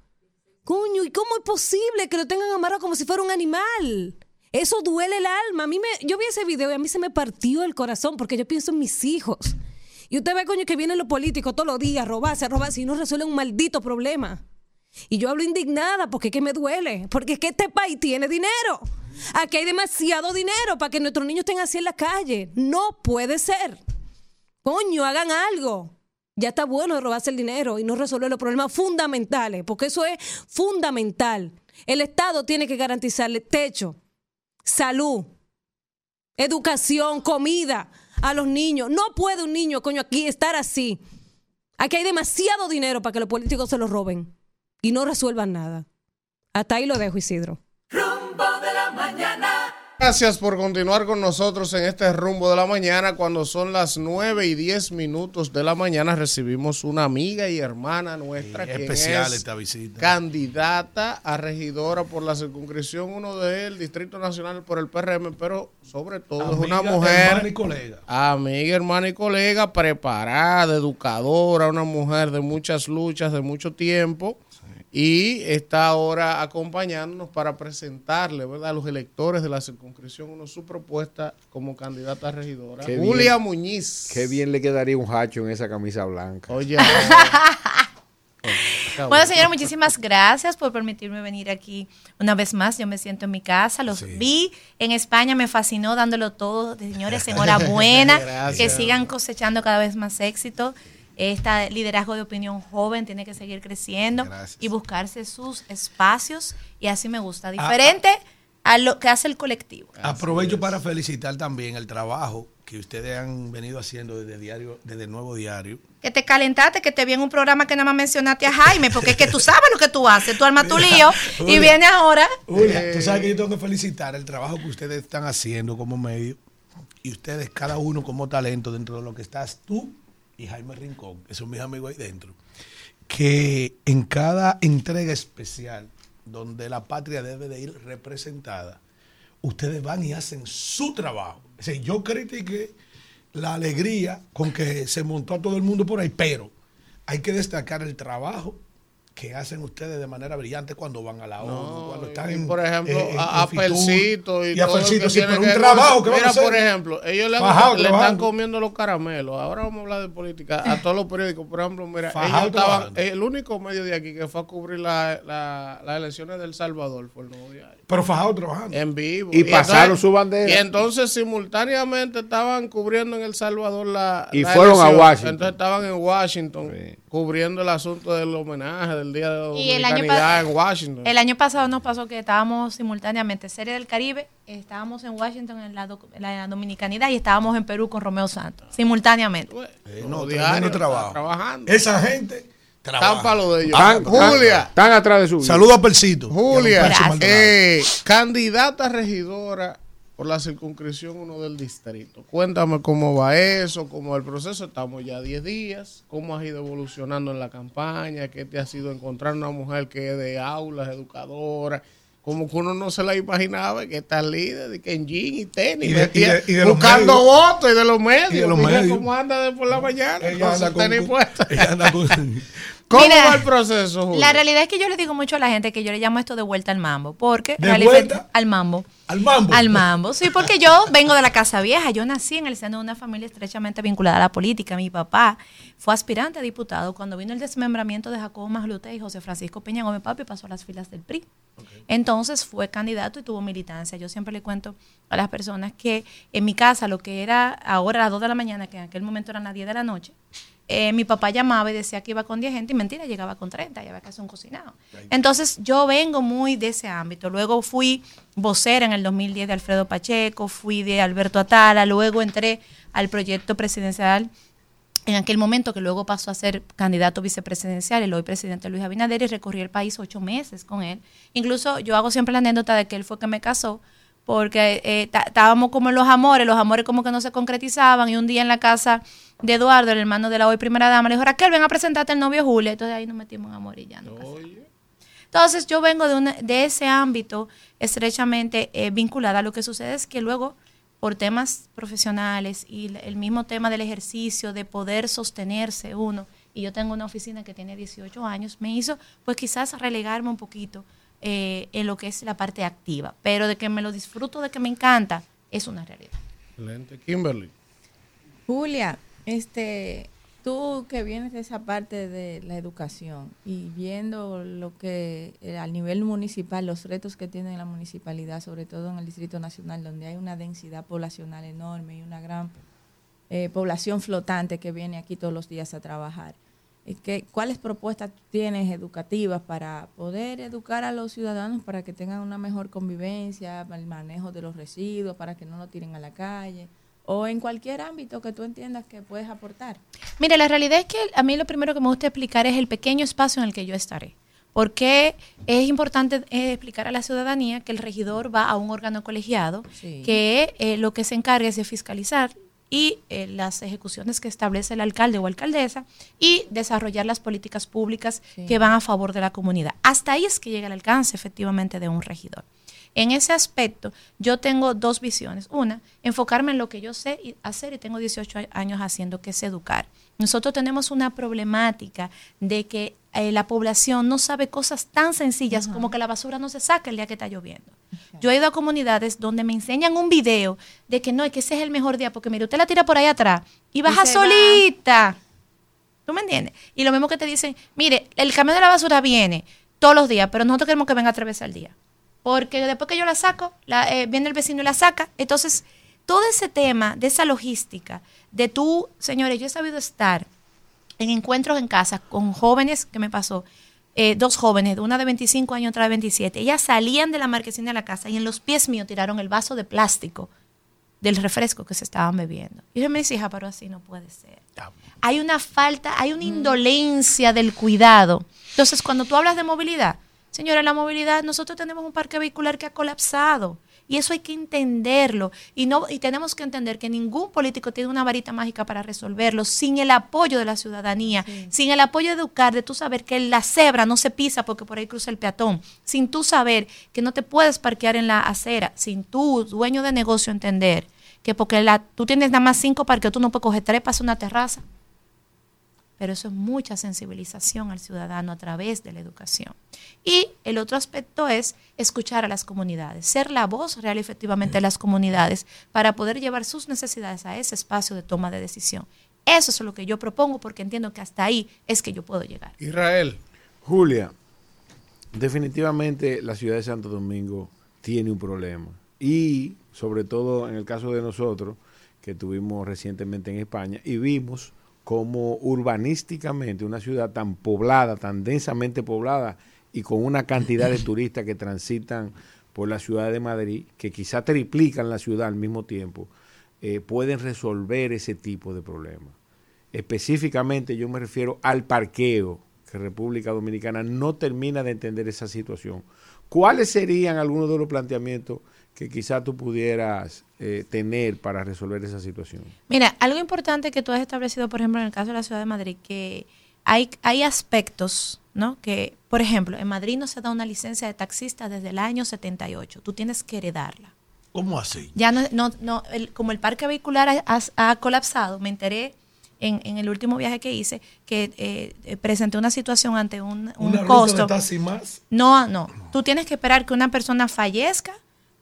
B: Coño, ¿y cómo es posible que lo tengan amarrado como si fuera un animal? Eso duele el alma. A mí me, yo vi ese video y a mí se me partió el corazón porque yo pienso en mis hijos. Y usted ve, coño, que vienen los políticos todos los días a robarse, a robarse y no resuelven un maldito problema. Y yo hablo indignada porque es que me duele. Porque es que este país tiene dinero. Aquí hay demasiado dinero para que nuestros niños estén así en la calle. No puede ser. Coño, hagan algo. Ya está bueno de robarse el dinero y no resolver los problemas fundamentales, porque eso es fundamental. El Estado tiene que garantizarle techo, salud, educación, comida a los niños. No puede un niño, coño, aquí estar así. Aquí hay demasiado dinero para que los políticos se lo roben y no resuelvan nada. Hasta ahí lo dejo, Isidro.
A: Mañana.
H: Gracias por continuar con nosotros en este rumbo de la mañana. Cuando son las 9 y 10 minutos de la mañana, recibimos una amiga y hermana nuestra.
I: Sí, especial
H: es
I: esta visita.
H: Candidata a regidora por la circunscripción 1 del Distrito Nacional por el PRM, pero sobre todo es una mujer.
I: hermana y colega.
H: Amiga, hermana y colega, preparada, educadora, una mujer de muchas luchas, de mucho tiempo. Y está ahora acompañándonos para presentarle ¿verdad? a los electores de la circunscripción 1 su propuesta como candidata a regidora.
G: Qué
H: Julia
G: bien.
H: Muñiz.
G: Qué bien le quedaría un hacho en esa camisa blanca.
H: Oye.
U: Bueno, señor, muchísimas gracias por permitirme venir aquí una vez más. Yo me siento en mi casa. Los vi en España, me fascinó dándolo todo. Señores, enhorabuena.
V: Gracias.
U: que sigan cosechando cada vez más éxito. Este liderazgo de opinión joven tiene que seguir creciendo y buscarse sus espacios. Y así me gusta. Diferente a lo que hace el colectivo.
I: Aprovecho para felicitar también el trabajo que ustedes han venido haciendo desde diario, desde el nuevo diario.
U: Que te calentaste, que te vi en un programa que nada más mencionaste a Jaime, porque es que tú sabes lo que tú haces. Tú armas tu lío y viene ahora.
I: Julia, tú sabes que yo tengo que felicitar el trabajo que ustedes están haciendo como medio y ustedes cada uno como talento dentro de lo que estás tú y Jaime Rincón, que son mis amigos ahí dentro, que en cada entrega especial donde la patria debe de ir representada, ustedes van y hacen su trabajo. O sea, yo critiqué la alegría con que se montó a todo el mundo por ahí, pero hay que destacar el trabajo que hacen ustedes de manera brillante cuando van a la ONU, cuando están
H: Y
I: en,
H: por ejemplo,
I: eh, en
H: a, a Percito y,
I: y a Percito,
H: que
I: sí, pero
H: que
I: un
H: ver
I: trabajo que van a
H: Mira,
I: hacer.
H: por ejemplo, ellos le, han-
I: Fajado
H: le están comiendo los caramelos. Ahora vamos a hablar de política. A todos los periódicos, por ejemplo, mira,
I: Fajado
H: ellos estaban, el único medio de aquí que fue a cubrir la- la- las elecciones del Salvador fue el nuevo diario.
I: Pero fajado trabajando.
H: En vivo.
G: Y pasaron
H: entonces-
G: su bandera.
H: Y entonces simultáneamente estaban cubriendo en El Salvador la.
G: Y
H: la
G: fueron a. Washington.
H: Entonces estaban en Washington cubriendo el asunto del homenaje del Día de la
U: Y el año
H: Dominicanidad
U: pa-
H: en Washington.
U: El año pasado nos pasó que estábamos simultáneamente Serie del Caribe, estábamos en Washington en la, Dominicanidad y estábamos en Perú con Romeo Santos, simultáneamente.
I: Eh, no,
H: diario,
I: trabajo.
H: trabajando.
I: Esa gente trabaja.
H: Están para lo de ellos.
I: Están-
H: Julia.
G: Están atrás de su vida.
I: Saludos a Persito.
H: Julia, eh, candidata regidora por la circunscripción 1 del distrito. Cuéntame cómo va eso, cómo va el proceso. Estamos ya 10 días. ¿Cómo has ido evolucionando en la campaña? ¿Qué te ha sido encontrar una mujer que es de aulas, educadora? Como que uno no se la imaginaba, que está líder, de que en jean y tenis,
I: Y de- y de- y de
H: buscando
I: medios.
H: votos y de los medios.
I: Y de los medios.
H: cómo anda de por la mañana
I: Ella
H: con
I: anda
H: su
I: con-
H: tenis
I: con-
H: puesta.
I: ella anda con-
H: ¿Cómo
U: Mira,
H: va el proceso, Julia?
U: La realidad es que yo le digo mucho a la gente que yo le llamo esto de vuelta al mambo, porque
I: ¿De vuelta?
U: al mambo.
I: Al mambo.
U: Al mambo, sí, porque yo vengo de la casa vieja, yo nací en el seno de una familia estrechamente vinculada a la política. Mi papá fue aspirante a diputado cuando vino el desmembramiento de Jacobo Maglute y José Francisco Peña Gómez Papi pasó a las filas del PRI. Entonces fue candidato y tuvo militancia. Yo siempre le cuento a las personas que en mi casa, lo que era ahora a las 2 de la mañana, que en aquel momento eran las 10 de la noche, eh, mi papá llamaba y decía que iba con 10 gente y mentira, llegaba con 30 y había que hacer un cocinado. Entonces yo vengo muy de ese ámbito. Luego fui vocera en el 2010 de Alfredo Pacheco, fui de Alberto Atala, luego entré al proyecto presidencial en aquel momento que luego pasó a ser candidato vicepresidencial, el hoy presidente Luis Abinader, y recorrí el país ocho meses con él. Incluso yo hago siempre la anécdota de que él fue que me casó, porque eh, estábamos como en los amores, los amores como que no se concretizaban, y un día en la casa de Eduardo, el hermano de la hoy primera dama, le dijo, Raquel, ven a presentarte al novio Julia, entonces ahí nos metimos en amor y ya no. Entonces yo vengo de, una- de ese ámbito estrechamente eh, vinculada. Lo que sucede es que luego, por temas profesionales y el mismo tema del ejercicio, de poder sostenerse uno, y yo tengo una oficina que tiene 18 años, me hizo pues quizás relegarme un poquito eh, en lo que es la parte activa. Pero de que me lo disfruto, de que me encanta, es una realidad.
H: Excelente. Kimberly.
C: Julia, este, tú que vienes de esa parte de la educación y viendo lo que eh, a nivel municipal, los retos que tiene la municipalidad, sobre todo en el Distrito Nacional, donde hay una densidad poblacional enorme y una gran eh, población flotante que viene aquí todos los días a trabajar. Eh, ¿qué- ¿Cuáles propuestas tienes educativas para poder educar a los ciudadanos para que tengan una mejor convivencia, el manejo de los residuos, para que no lo tiren a la calle? O en cualquier ámbito que tú entiendas que puedes aportar.
U: Mire, la realidad es que a mí lo primero que me gusta explicar es el pequeño espacio en el que yo estaré. Porque es importante eh, explicar a la ciudadanía que el regidor va a un órgano colegiado
C: Sí.
U: que eh, lo que se encarga es de fiscalizar y eh, las ejecuciones que establece el alcalde o alcaldesa y desarrollar las políticas públicas
C: Sí.
U: que van a favor de la comunidad. Hasta ahí es que llega el alcance efectivamente de un regidor. En ese aspecto, yo tengo dos visiones. Una, enfocarme en lo que yo sé y- hacer y tengo 18 a- años haciendo, que es educar. Nosotros tenemos una problemática de que eh, la población no sabe cosas tan sencillas como que la basura no se saca el día que está lloviendo. Yo he ido a comunidades donde me enseñan un video de que no, es que ese es el mejor día, porque mire, usted la tira por ahí atrás y baja
C: va.
U: solita. ¿Tú me entiendes? Y lo mismo que te dicen, mire, el camión de la basura viene todos los días, pero nosotros queremos que venga tres veces al día. Porque después que yo la saco, la, eh, viene el vecino y la saca. Entonces, todo ese tema de esa logística, de tú, señores, yo he sabido estar en encuentros en casa con jóvenes, que me pasó, eh, dos jóvenes, una de 25 años, otra de 27. Ellas salían de la marquesina de la casa y en los pies míos tiraron el vaso de plástico del refresco que se estaban bebiendo. Y yo me decía, hija, pero así no puede ser. Hay una falta, hay una indolencia del cuidado. Entonces, cuando tú hablas de movilidad, señora, la movilidad, nosotros tenemos un parque vehicular que ha colapsado. Y eso hay que entenderlo. Y, no, y tenemos que entender que ningún político tiene una varita mágica para resolverlo sin el apoyo de la ciudadanía, sin el apoyo de educar, de tú saber que la cebra no se pisa porque por ahí cruza el peatón, sin tú saber que no te puedes parquear en la acera, sin tú, dueño de negocio, entender que porque la, tú tienes nada más cinco parques, tú no puedes coger tres para hacer una terraza. Pero eso es mucha sensibilización al ciudadano a través de la educación. Y el otro aspecto es escuchar a las comunidades, ser la voz real y efectivamente de las comunidades para poder llevar sus necesidades a ese espacio de toma de decisión. Eso es lo que yo propongo porque entiendo que hasta ahí es que yo puedo llegar.
H: Israel.
G: Julia, definitivamente la ciudad de Santo Domingo tiene un problema. Y sobre todo en el caso de nosotros, que estuvimos recientemente en España y vimos como urbanísticamente una ciudad tan poblada, tan densamente poblada y con una cantidad de turistas que transitan por la ciudad de Madrid, que quizá triplican la ciudad al mismo tiempo, eh, pueden resolver ese tipo de problemas. Específicamente yo me refiero al parqueo, que República Dominicana no termina de entender esa situación. ¿Cuáles serían algunos de los planteamientos que quizá tú pudieras eh, tener para resolver esa situación?
U: Mira, algo importante que tú has establecido, por ejemplo, en el caso de la ciudad de Madrid, que hay, hay aspectos, ¿no? Que, por ejemplo, en Madrid no se da una licencia de taxista desde el año 78. Tú tienes que heredarla.
I: ¿Cómo así?
U: Ya no, no, no el- como el parque vehicular ha, colapsado, me enteré en, en el último viaje que hice que eh, presenté una situación ante un, un
I: Una ruta
U: costo.
I: de taxi más.
U: No, no. Tú tienes que esperar que una persona fallezca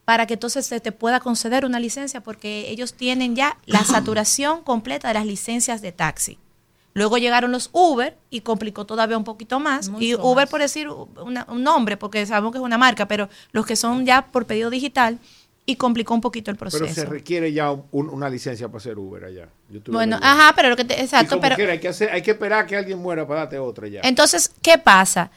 U: para que entonces se te pueda conceder una licencia porque ellos tienen ya la saturación completa de las licencias de taxi. Luego llegaron los Uber y complicó todavía un poquito más.
C: Mucho
U: y Uber,
C: más.
U: por decir una- un nombre, porque sabemos que es una marca, pero los que son ya por pedido digital y complicó un poquito el proceso.
G: Pero se requiere ya un- una licencia para hacer Uber allá.
U: Bueno, ajá, pero lo que te,
G: Y
U: exacto,
G: como
U: pero
G: quiera, hay, que hacer, hay que esperar a que alguien muera para darte otra ya.
U: Entonces, ¿qué pasa?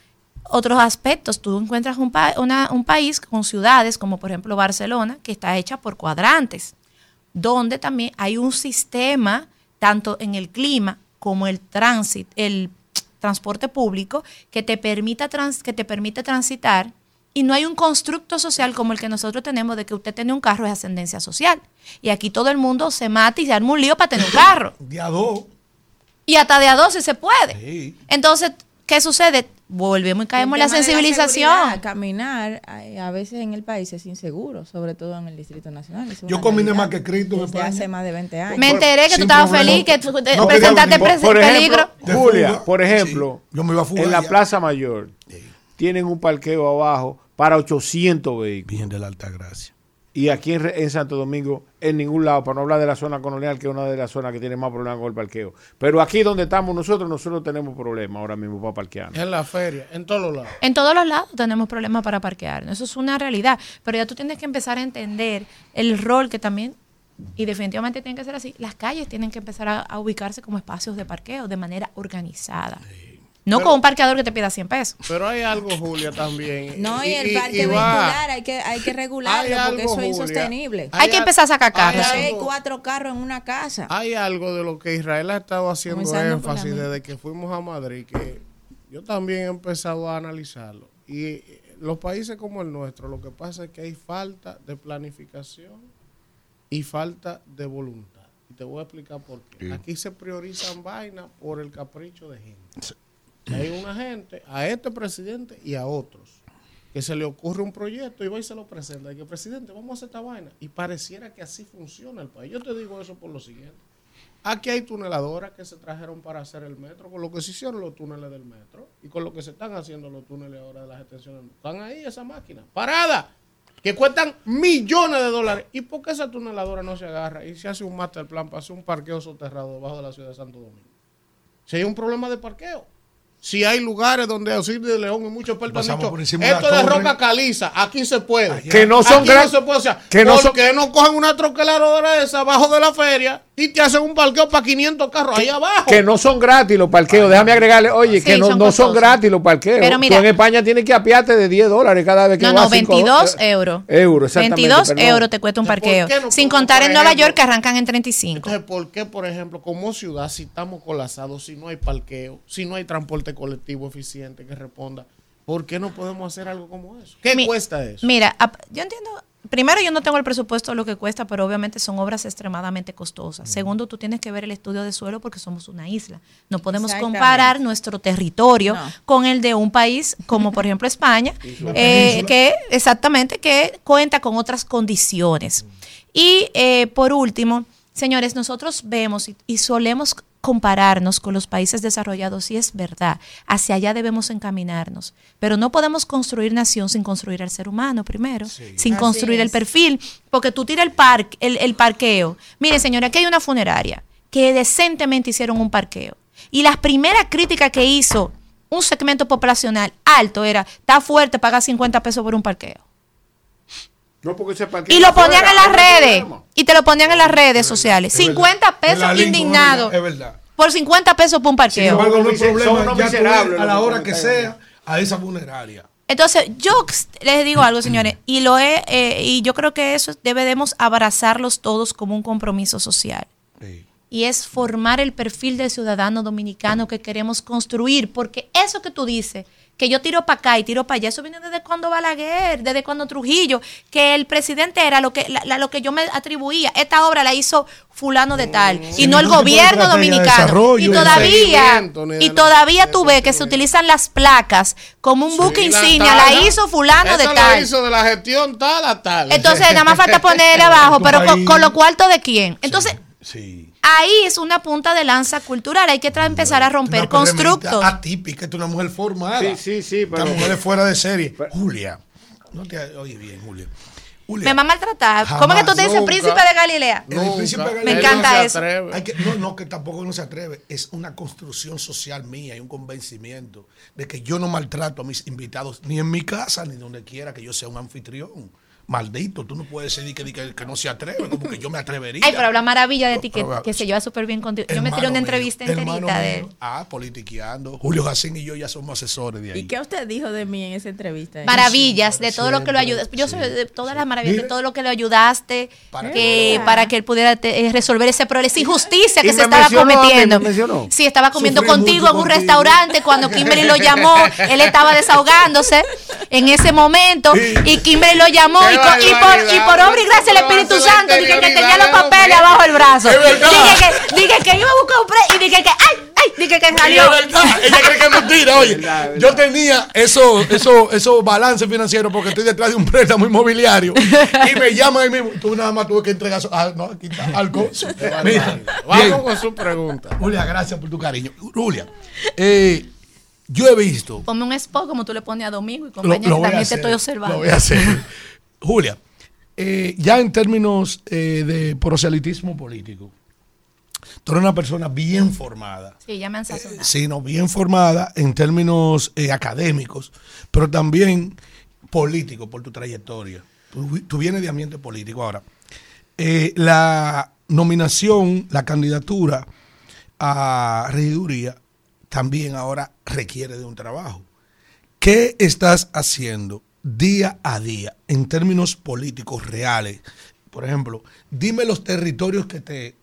U: Otros aspectos, tú encuentras un, pa- una- un país con ciudades como por ejemplo Barcelona, que está hecha por cuadrantes, donde también hay un sistema, tanto en el clima como el tránsito, el transporte público, que te, permita trans- que te permite transitar y no hay un constructo social como el que nosotros tenemos de que usted tiene un carro es ascendencia social. Y aquí todo el mundo se mata y se arma un lío para tener un carro.
I: De a dos.
U: Y hasta de a dos si se puede. Entonces, ¿qué sucede? Volvemos y caemos en la sensibilización.
C: seguridad, caminar a, veces en el país es inseguro, sobre todo en el Distrito Nacional.
I: Yo caminé más que Cristo en
C: desde
I: España.
C: hace más de 20 años.
U: Me enteré que tú
I: Sin
U: estabas
I: problema.
U: feliz, que tú te
I: No,
U: presentaste en
I: por-
U: peligro.
G: ejemplo, Julia, por ejemplo,
I: Yo me iba a fugar
G: en la
I: ya.
G: Plaza Mayor tienen un parqueo abajo para 800 vehículos.
I: Bien de la alta gracia.
G: Y aquí en, Re- en Santo Domingo, en ningún lado, para no hablar de la zona colonial, que es una de las zonas que tiene más problemas con el parqueo. Pero aquí donde estamos nosotros, nosotros tenemos problemas ahora mismo para parquear.
H: En la feria, en todos los lados.
U: En todos los lados tenemos problemas para parquear. Eso es una realidad. Pero ya tú tienes que empezar a entender el rol que también, y definitivamente tiene que ser así, las calles tienen que empezar a, a ubicarse como espacios de parqueo de manera organizada. No
H: Pero-
U: con un parqueador que te pida 100 pesos.
H: Pero hay algo, Julia, también.
C: No, y, el
H: y
C: parque
H: va-
C: vehicular hay que, hay que regularlo
H: Hay
C: porque
H: algo,
C: eso es
H: Julia.
C: insostenible.
H: Hay Hay que empezar a sacar carros,
C: Hay
H: sí.
C: cuatro carros en una casa.
H: Hay algo de lo que Israel ha estado haciendo
C: Comenzando
H: énfasis desde que fuimos a Madrid, que yo también he empezado a analizarlo. Y eh, los países como el nuestro, lo que pasa es que hay falta de planificación y falta de voluntad. Y te voy a explicar por qué. Aquí se priorizan vainas por el capricho de gente. Hay una gente, a este presidente y a otros, que se le ocurre un proyecto y va y se lo presenta. Y que, presidente, vamos a hacer esta vaina. Y pareciera que así funciona el país. Yo te digo eso por lo siguiente. Aquí hay tuneladoras que se trajeron para hacer el metro, con lo que se hicieron los túneles del metro y con lo que se están haciendo los túneles ahora de las extensiones. Están ahí esa máquina, parada, que cuestan millones de dólares. ¿Y por qué esa tuneladora no se agarra y se hace un master plan para hacer un parqueo soterrado debajo de la ciudad de Santo Domingo? Si hay un problema de parqueo. Si hay lugares donde Auxilio de León y muchos han dicho,
I: la
H: esto de
I: torre".
H: roca caliza, aquí se puede.
G: Que no son
H: Aquí
G: gran-
H: no. O sea,
G: que no
H: ¿por
G: son-
H: qué no cogen una troqueladora de esa abajo de la feria y te hacen un parqueo para 500 carros ahí abajo?
G: Que no son gratis los parqueos. Déjame agregarle, oye,
U: Sí,
G: que no,
U: son
G: no son gratis los parqueos.
U: Pero mira-
G: Tú en España tienes que apiarte de 10 dólares cada vez que
U: No,
G: vas
U: no,
G: 5
U: 22
G: do-
U: euros.
G: Euros, exactamente.
U: 22
G: perdón.
U: euros te cuesta un parqueo.
H: no
U: Sin contar en Nueva York que arrancan en 35.
H: Entonces, ¿por qué, por ejemplo, como ciudad, si estamos colapsados, si no hay parqueo, si no hay transporte colectivo eficiente que responda, ¿por qué no podemos hacer algo como eso? ¿Qué
U: Mi-
H: cuesta eso?
U: Mira, yo entiendo. Primero, yo no tengo el presupuesto de lo que cuesta, pero obviamente son obras extremadamente costosas. Segundo, tú tienes que ver el estudio de suelo porque somos una isla. No podemos comparar nuestro territorio
C: No.
U: con el de un país como, por ejemplo, España, eh, que exactamente que cuenta con otras condiciones. Y eh, por último, señores, nosotros vemos y, y solemos compararnos con los países desarrollados y es verdad, hacia allá debemos encaminarnos, pero no podemos construir nación sin construir al ser humano primero, sin
C: Así
U: construir el perfil, porque tú tiras el, parque, el, el parqueo. Mire, señora, aquí hay una funeraria que decentemente hicieron un parqueo y la primera crítica que hizo un segmento poblacional alto era, está fuerte, paga 50 pesos por un parqueo.
G: No, porque
U: Y lo ponían en
G: no
U: las redes. Y te lo ponían en las redes sociales.
I: Es verdad.
U: 50
I: En
U: pesos indignado.
I: Es verdad.
U: por 50 pesos por un
I: Sin
U: parqueo.
I: embargo, no hay problema. Ya ves a la hora que sea a esa funeraria.
U: Entonces, yo les digo algo, señores, y lo he, eh, y yo creo que eso debemos abrazarlos todos como un compromiso social. Y es formar el perfil del ciudadano dominicano que queremos construir, porque eso que tú dices, que yo tiro para acá y tiro para allá, eso viene desde cuando Balaguer, desde cuando Trujillo, que el presidente era lo que, la- la- lo que yo me atribuía. Esta obra la hizo fulano de tal, y
I: Sin
U: no el gobierno dominicano. Y todavía, y todavía tú ves que se utilizan las placas como un buque
H: Sí,
U: insignia, la hizo fulano de tal.
H: la hizo de la gestión tal a tal.
U: Entonces, nada más falta ponerle abajo, pero con, con lo cuarto de quién. Entonces,
I: Sí.
U: Ahí es una punta de lanza cultural. Hay que tra- empezar a romper
I: Una
U: constructos.
I: Atípica, esta es una mujer formada.
G: Sí, sí, sí, pero-
I: Esta mujer es fuera de serie. Julia. No te oye bien, Julia.
U: Me va a maltratar. ¿Cómo
I: Jamás,
U: es que tú te dices
I: nunca.
U: príncipe de Galilea?
I: El príncipe
U: Me
I: Galilea
U: encanta
I: no
U: eso.
I: atreve. Hay que- no, no, que tampoco no se atreve. Es una construcción social mía y un convencimiento de que yo no maltrato a mis invitados ni en mi casa ni donde quiera que yo sea un anfitrión. Maldito, tú no puedes decir que, que, que no se atreve, como que yo me atrevería.
U: Ay, pero habla maravilla de ti, que,
I: Pero-
U: que se lleva súper bien contigo. Yo me tiré una
I: mío,
U: entrevista enterita de él.
I: mío. Ah, politiqueando. Julio Jacín y yo ya somos asesores de ahí.
C: ¿Y qué usted dijo de mí en esa entrevista?
U: Maravillas de todo lo que lo
I: siempre,
U: ayudas. Yo soy de todas las maravillas
I: Mire.
U: de todo lo que lo ayudaste
I: Para
U: que, para que él pudiera te- eh, resolver ese problema, esa injusticia que
G: Y
U: se
G: me
U: estaba
G: mí,
U: cometiendo.
G: me mencionó.
U: Sí, estaba comiendo
I: Sufrí
U: contigo en un
I: contigo.
U: restaurante cuando Kimberly lo llamó. Él estaba desahogándose en ese momento y Kimberly lo llamó y, y por, y obra y gracia del Espíritu Santo dije que tenía los papeles abajo el brazo.
I: Es verdad.
U: Dije que, dije que iba a buscar un pre y dije que ay, ay, dije que
I: Y
U: salió.
I: es verdad, ella cree que es mentira. Oye, yo tenía esos eso, eso balances financieros porque estoy detrás de un préstamo inmobiliario y me llaman ahí mismo. Tú nada más tuve que entregar. Ah, no, aquí está, al. Mira,
H: Vamos con su pregunta.
I: Julia, gracias por tu cariño. Julia, eh, yo he visto.
U: Ponme un spot como tú le pones a Domingo y compañía
I: lo
U: también te estoy observando.
I: Lo voy a hacer. Julia, eh, ya en términos eh, de proselitismo político, tú eres una persona bien formada.
U: Sí, ya me han sazonado.
I: Sí, no, bien formada en términos eh, académicos, pero también político por tu trayectoria. Tú, tú vienes de ambiente político. Ahora, eh, la nominación, la candidatura a regiduría también ahora requiere de un trabajo. ¿Qué estás haciendo día a día en términos políticos reales? Por ejemplo, dime los territorios que te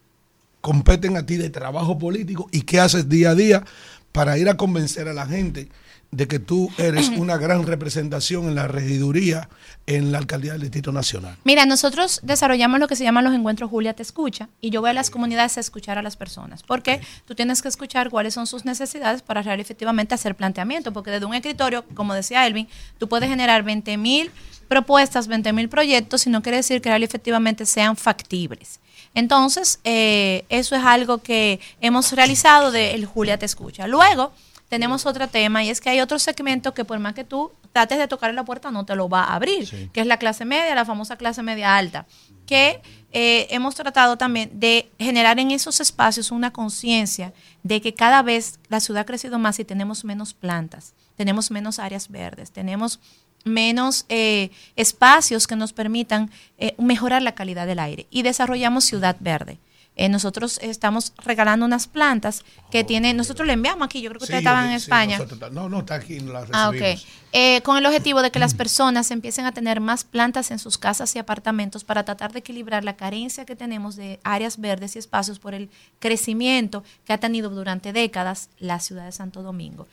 I: competen a ti de trabajo político y qué haces día a día para ir a convencer a la gente de que tú eres una gran representación en la regiduría, en la alcaldía del Distrito Nacional.
U: Mira, nosotros desarrollamos lo que se llaman los encuentros Julia te escucha y yo voy a las comunidades a escuchar a las personas porque tú tienes que escuchar cuáles son sus necesidades para real efectivamente hacer planteamiento porque desde un escritorio, como decía Elvin, tú puedes generar 20 mil propuestas, 20 mil proyectos y no quiere decir que real efectivamente sean factibles. Entonces, eh, eso es algo que hemos realizado de el Julia te escucha. Luego, tenemos otro tema y es que hay otro segmento que por más que tú trates de tocar la puerta no te lo va a abrir, que es la clase media, la famosa clase media alta, que eh, hemos tratado también de generar en esos espacios una conciencia de que cada vez la ciudad ha crecido más y tenemos menos plantas, tenemos menos áreas verdes, tenemos menos eh, espacios que nos permitan eh, mejorar la calidad del aire y desarrollamos ciudad verde. Eh, nosotros estamos regalando unas plantas que tienen, nosotros le enviamos aquí, yo creo que
I: Sí,
U: ustedes estaban en
I: sí,
U: España.
I: nosotros- no, no, está aquí, la
U: Ah, ok. Eh, con el objetivo de que las personas empiecen a tener más plantas en sus casas y apartamentos para tratar de equilibrar la carencia que tenemos de áreas verdes y espacios por el crecimiento que ha tenido durante décadas la ciudad de Santo Domingo.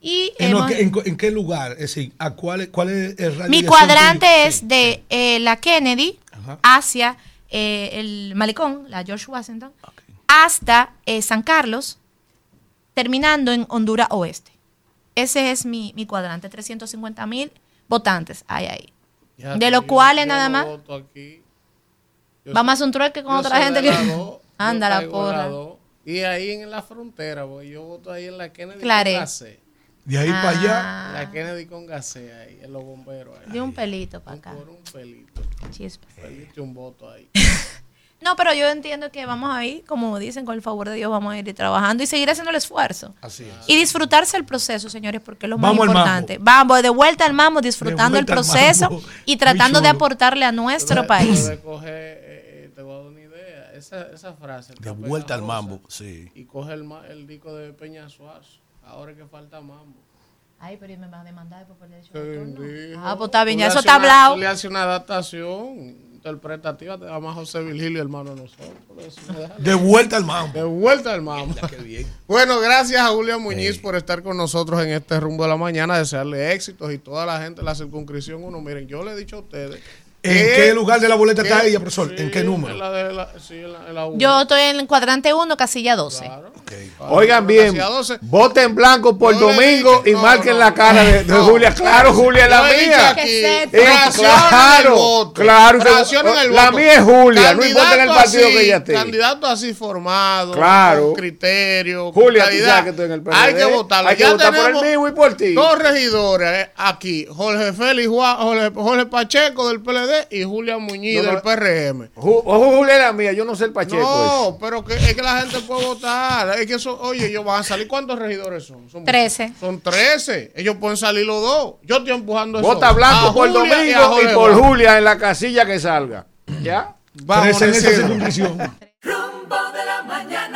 U: Y
I: ¿En,
U: hemos-
I: que- en en qué lugar? Es decir, ¿a cuál, cuál es el radio
U: mi cuadrante es de eh, la Kennedy
I: Ajá.
U: hacia eh, el malecón, la George Washington, hasta eh, San Carlos, terminando en Honduras Oeste. Ese es mi, mi cuadrante, 350 mil votantes hay ahí.
H: Ya
U: de los cuales nada más.
H: voto aquí. Yo
U: Vamos a hacer un trueque con otra gente que. Anda la porra.
H: Y ahí en la frontera, voy. Yo voto ahí en la Kennedy
U: Clare.
I: De ahí para allá.
U: Ah.
H: La Kennedy con Gacé ahí, en los bomberos. Ahí.
U: De un pelito para acá.
H: Por un pelito.
U: Chispas.
H: Pelito un voto ahí.
U: No, pero yo entiendo que vamos a ir, como dicen, con el favor de Dios, vamos a ir trabajando y seguir haciendo el esfuerzo.
I: Así es.
U: Y disfrutarse el proceso, señores, porque es lo más
I: Vamos
U: importante. Vamos de vuelta al mambo, disfrutando el proceso y tratando de aportarle a nuestro país.
H: eh, eh, te voy a dar una idea. esa, esa frase.
I: De vuelta al mambo, sí.
H: Y coge el, ma- el disco de Peña Suazo. Ahora es que falta mambo.
U: Ay, pero me va a demandar por perder el
H: ¿Quién
U: retorno.
H: dijo?
U: Ah, pues está bien, ya eso está hablado.
H: tú Le hace una adaptación interpretativa, te llama José Virgilio, hermano de nosotros. Da-
I: De vuelta al mambo.
H: De vuelta al mambo. Bueno, gracias a Julia Muñiz por estar con nosotros en este rumbo de la mañana, desearle éxitos y toda la gente de la circunscripción 1. Miren, yo le he dicho a ustedes.
I: ¿En
H: que-
I: qué lugar de la boleta está
H: que-
I: ella, profesor? ¿En qué
H: sí,
I: número?
H: en la de la- sí, en la- en la uno.
U: Yo estoy en el cuadrante 1, casilla 12.
G: Oigan bien,
H: Hacia 12.
G: voten blanco por domingo
H: dije-
G: y
H: no,
G: marquen
H: no,
G: la cara de, de
H: no.
G: Julia. Claro, Julia es la mía. Eh, claro,
H: voto.
G: claro. La mía es Julia, no importa en el partido
H: así,
G: que ella esté.
H: Candidato así formado,
G: Claro.
H: con criterio, con
G: Julia,
H: calidad.
G: sabes que estoy en el PRD.
H: Hay que votarlo.
G: Hay que
H: Ya
G: votar por el mío y por ti.
H: Dos regidores eh, aquí, Jorge Félix, Jorge Pacheco del PLD y Julia Muñiz
G: No, no,
H: del PRM.
G: Ju- Ojo, Julia la mía, yo no sé el Pacheco.
H: No, pero que, es que la gente puede votar. Es que eso, oye, ellos van a salir. ¿Cuántos regidores son? Son
U: Trece.
H: Son 13. Ellos pueden salir los dos. Yo estoy empujando eso.
G: Vota blanco
H: A
G: por
H: Julia a
G: domingo y, por. Julia en la casilla que salga. ¿Ya?
H: Vamos,
I: en esa circunscripción.
A: Rumbo de la mañana.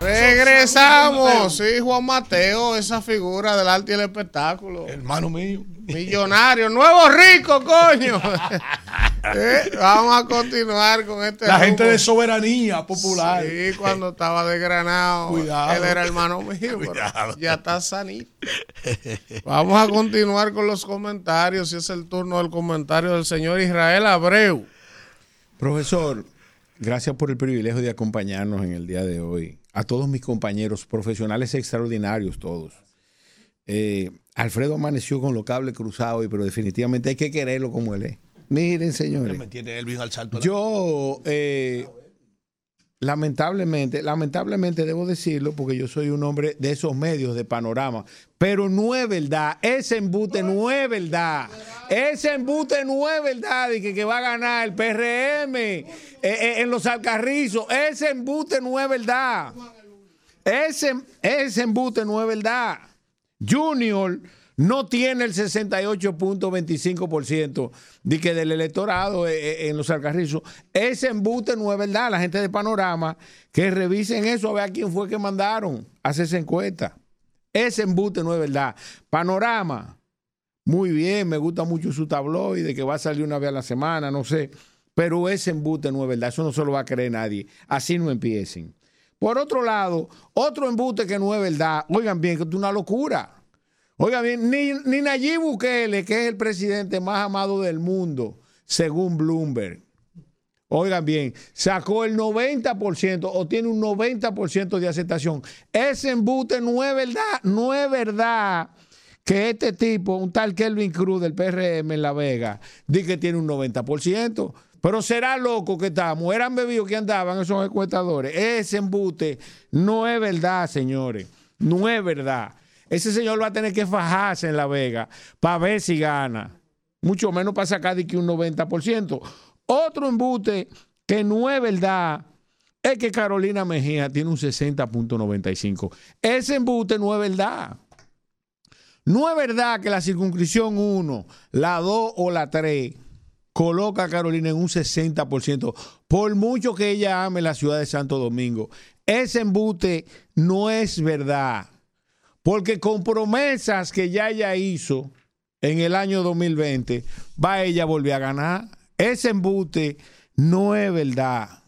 H: Regresamos. Sí, Juan Mateo, esa figura del arte y el espectáculo.
I: Hermano mío.
H: Millonario, nuevo rico, coño. Eh, Vamos a continuar con este.
I: La gente de soberanía popular.
H: Sí, cuando estaba de Granado.
I: Cuidado.
H: Él era hermano mío. pero
I: Cuidado.
H: Ya está sanito. Vamos a continuar con los comentarios. Y es el turno del comentario del señor Israel Abreu.
G: Profesor, gracias por el privilegio de acompañarnos en el día de hoy. A todos mis compañeros, profesionales extraordinarios todos. Eh, Alfredo amaneció con los cables cruzados, pero definitivamente hay que quererlo como él es. Miren, señores.
I: Me tiene Elvis al salto.
G: Yo, eh, lamentablemente, lamentablemente debo decirlo, porque yo soy un hombre de esos medios de panorama, pero no es verdad, ese embute no es verdad, ese embute no es verdad, y que, que va a ganar el PRM eh, eh, en los alcarrizos, ese embute no es verdad, ese, ese embute no es verdad. Junior no tiene el 68.25% de que del electorado eh, eh, en los alcarrizos. Ese embute no es verdad. La gente de Panorama, que revisen eso a ver quién fue que mandaron a hacer esa encuesta. Ese embute no es verdad. Panorama, muy bien, me gusta mucho su tabloide, que va a salir una vez a la semana, no sé. Pero ese embute no es verdad. Eso no se lo va a creer nadie. Así no empiecen. Por otro lado, otro embute que no es verdad. Oigan bien, que es una locura. Oigan bien, ni, Nayib Bukele, que es el presidente más amado del mundo, según Bloomberg. Oigan bien, sacó el 90% o tiene un 90% de aceptación. Ese embute no es verdad, no es verdad que este tipo, un tal Kelvin Cruz del PRM en La Vega, dice que tiene un 90%. Pero será loco que estamos, eran bebidos que andaban esos encuestadores. Ese embute no es verdad, señores, no es verdad. Ese señor va a tener que fajarse en La Vega para ver si gana. Mucho menos para sacar de que un 90%. Otro embute que no es verdad es que Carolina Mejía tiene un 60.95. Ese embute no es verdad. No es verdad que la circunscripción 1, la 2 o la 3 coloca a Carolina en un 60%, por mucho que ella ame la ciudad de Santo Domingo. Ese embute no es verdad. Porque con promesas que ya ella hizo en el año 2020, va ella a volver a ganar. Ese embute no es verdad.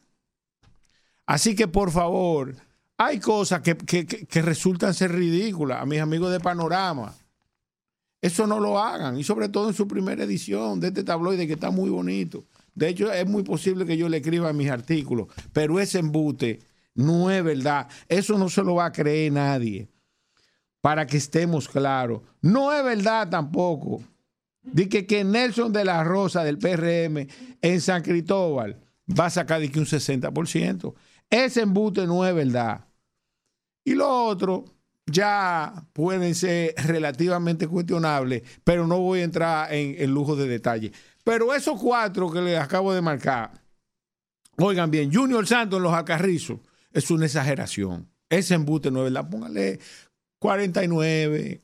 G: Así que por favor, hay cosas que, que- que- resultan ser ridículas a mis amigos de Panorama. Eso no lo hagan. Y sobre todo en su primera edición de este tabloide que está muy bonito. De hecho, es muy posible que yo le escriba mis artículos. Pero ese embute no es verdad. Eso no se lo va a creer nadie para que estemos claros. No es verdad tampoco de que, Nelson de la Rosa del PRM en San Cristóbal va a sacar de que un 60%. Ese embute no es verdad. Y lo otro ya pueden ser relativamente cuestionables, pero no voy a entrar en, en lujo de detalle. Pero esos cuatro que les acabo de marcar, oigan bien, Junior Santos en los Alcarrizos es una exageración. Ese embute no es verdad. Póngale 49.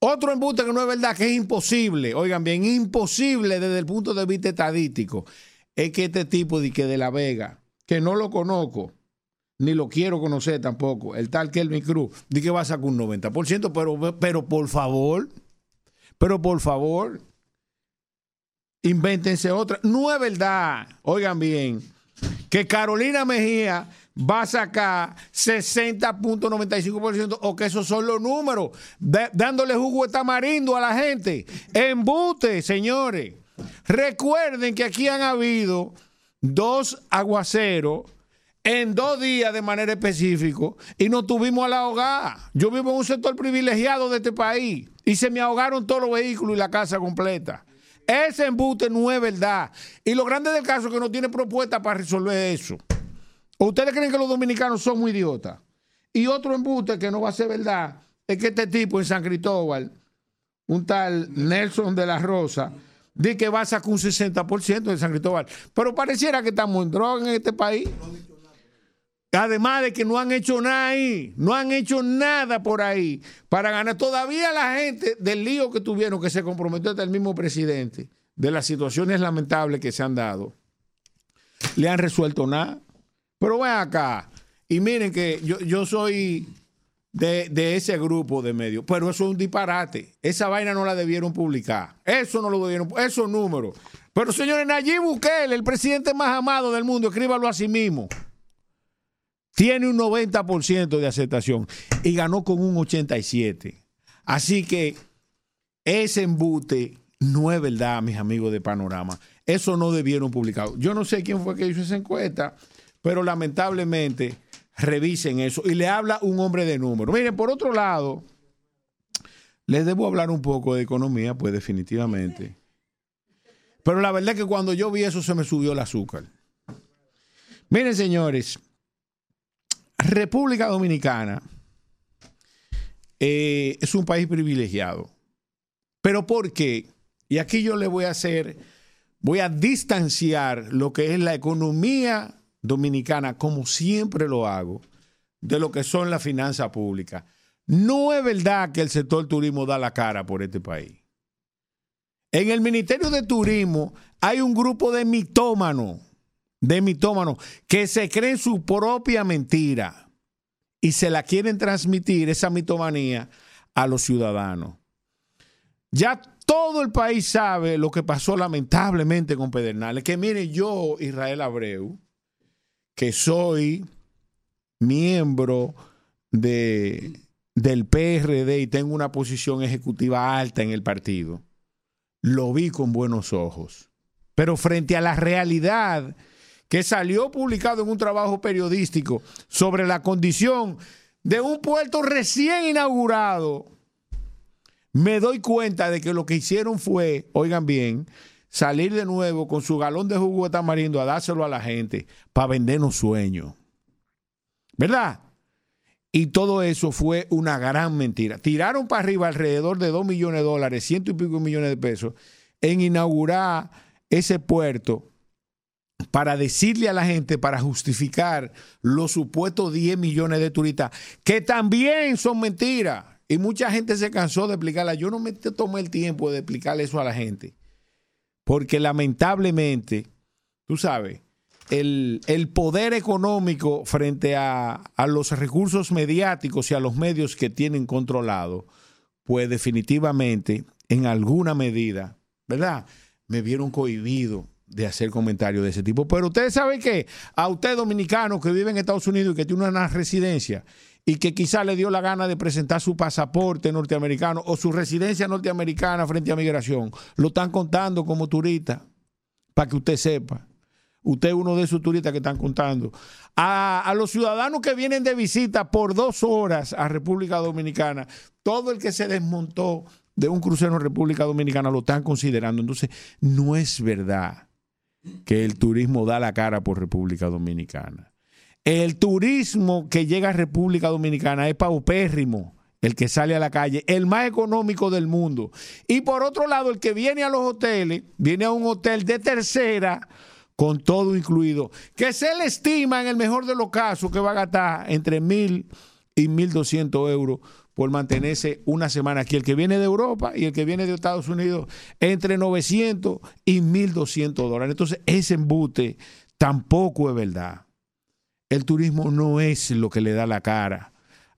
G: Otro embute que no es verdad, que es imposible, oigan bien, imposible desde el punto de vista estadístico, es que este tipo de, que de La Vega, que no lo conozco, ni lo quiero conocer tampoco, el tal Kelvin Cruz, di que va a sacar un 90%, pero, pero por favor, pero por favor, invéntense otra. No es verdad, oigan bien, que Carolina Mejía va a sacar 60.95% o que esos son los números, dándole jugo de a la gente. Embute, señores. Recuerden que aquí han habido dos aguaceros en dos días de manera específica y nos tuvimos a la ahogada. Yo vivo en un sector privilegiado de este país y se me ahogaron todos los vehículos y la casa completa. Ese embute no es verdad. Y lo grande del caso es que no tiene propuesta para resolver eso. ¿O ustedes creen que los dominicanos son muy idiotas? Y otro embute que no va a ser verdad es que este tipo en San Cristóbal, un tal Nelson de la Rosa, dice que va a sacar un 60% de San Cristóbal. Pero pareciera que estamos en droga en este país. Además de que no han hecho nada ahí, no han hecho nada por ahí para ganar. Todavía la gente del lío que tuvieron, que se comprometió hasta el mismo presidente, de las situaciones lamentables que se han dado, le han resuelto nada. Pero ven acá, y miren que yo, yo soy de, de ese grupo de medios, pero eso es un disparate. Esa vaina no la debieron publicar. Eso no lo debieron, esos números. Pero señores, Nayib Bukele, el presidente más amado del mundo, escríbalo a sí mismo tiene un 90% de aceptación y ganó con un 87%. Así que ese embute no es verdad, mis amigos de Panorama. Eso no debieron publicarlo. Yo no sé quién fue que hizo esa encuesta, pero lamentablemente revisen eso. Y le habla un hombre de número. Miren, por otro lado, les debo hablar un poco de economía, pues definitivamente. Pero la verdad es que cuando yo vi eso se me subió el azúcar. Miren, señores, República Dominicana eh, es un país privilegiado. ¿Pero por qué? Y aquí yo le voy a hacer, voy a distanciar lo que es la economía dominicana, como siempre lo hago, de lo que son las finanzas públicas. No es verdad que el sector turismo da la cara por este país. En el Ministerio de Turismo hay un grupo de mitómanos, de mitómanos, que se creen su propia mentira y se la quieren transmitir, esa mitomanía, a los ciudadanos. Ya todo el país sabe lo que pasó lamentablemente con Pedernales. Que mire, yo, Israel Abreu, que soy miembro de, del PRD y tengo una posición ejecutiva alta en el partido, lo vi con buenos ojos. Pero frente a la realidad que salió publicado en un trabajo periodístico sobre la condición de un puerto recién inaugurado, me doy cuenta de que lo que hicieron fue, oigan bien, salir de nuevo con su galón de jugo de tamarindo a dárselo a la gente para vendernos sueños. ¿Verdad? Y todo eso fue una gran mentira. Tiraron para arriba alrededor de 2 millones de dólares, ciento y pico millones de pesos, en inaugurar ese puerto para decirle a la gente, para justificar los supuestos 10 millones de turistas, que también son mentiras. Y mucha gente se cansó de explicarla. Yo no me tomé el tiempo de explicarle eso a la gente. Porque lamentablemente, tú sabes, el, el poder económico frente a, a, los recursos mediáticos y a los medios que tienen controlado, pues definitivamente, en alguna medida, ¿verdad? Me vieron cohibido de hacer comentarios de ese tipo. Pero ustedes saben que a usted dominicano que vive en Estados Unidos y que tiene una residencia y que quizá le dio la gana de presentar su pasaporte norteamericano o su residencia norteamericana frente a migración, lo están contando como turista, para que usted sepa. Usted es uno de esos turistas que están contando. A, a, los ciudadanos que vienen de visita por dos horas a República Dominicana, todo el que se desmontó de un crucero en República Dominicana lo están considerando. Entonces, no es verdad que el turismo da la cara por República Dominicana. El turismo que llega a República Dominicana es paupérrimo, el que sale a la calle, el más económico del mundo. Y por otro lado, el que viene a los hoteles, viene a un hotel de tercera con todo incluido, que se le estima en el mejor de los casos que va a gastar entre mil y mil doscientos euros por mantenerse una semana aquí. El que viene de Europa y el que viene de Estados Unidos, entre 900 y 1200 dólares. Entonces, ese embute tampoco es verdad. El turismo no es lo que le da la cara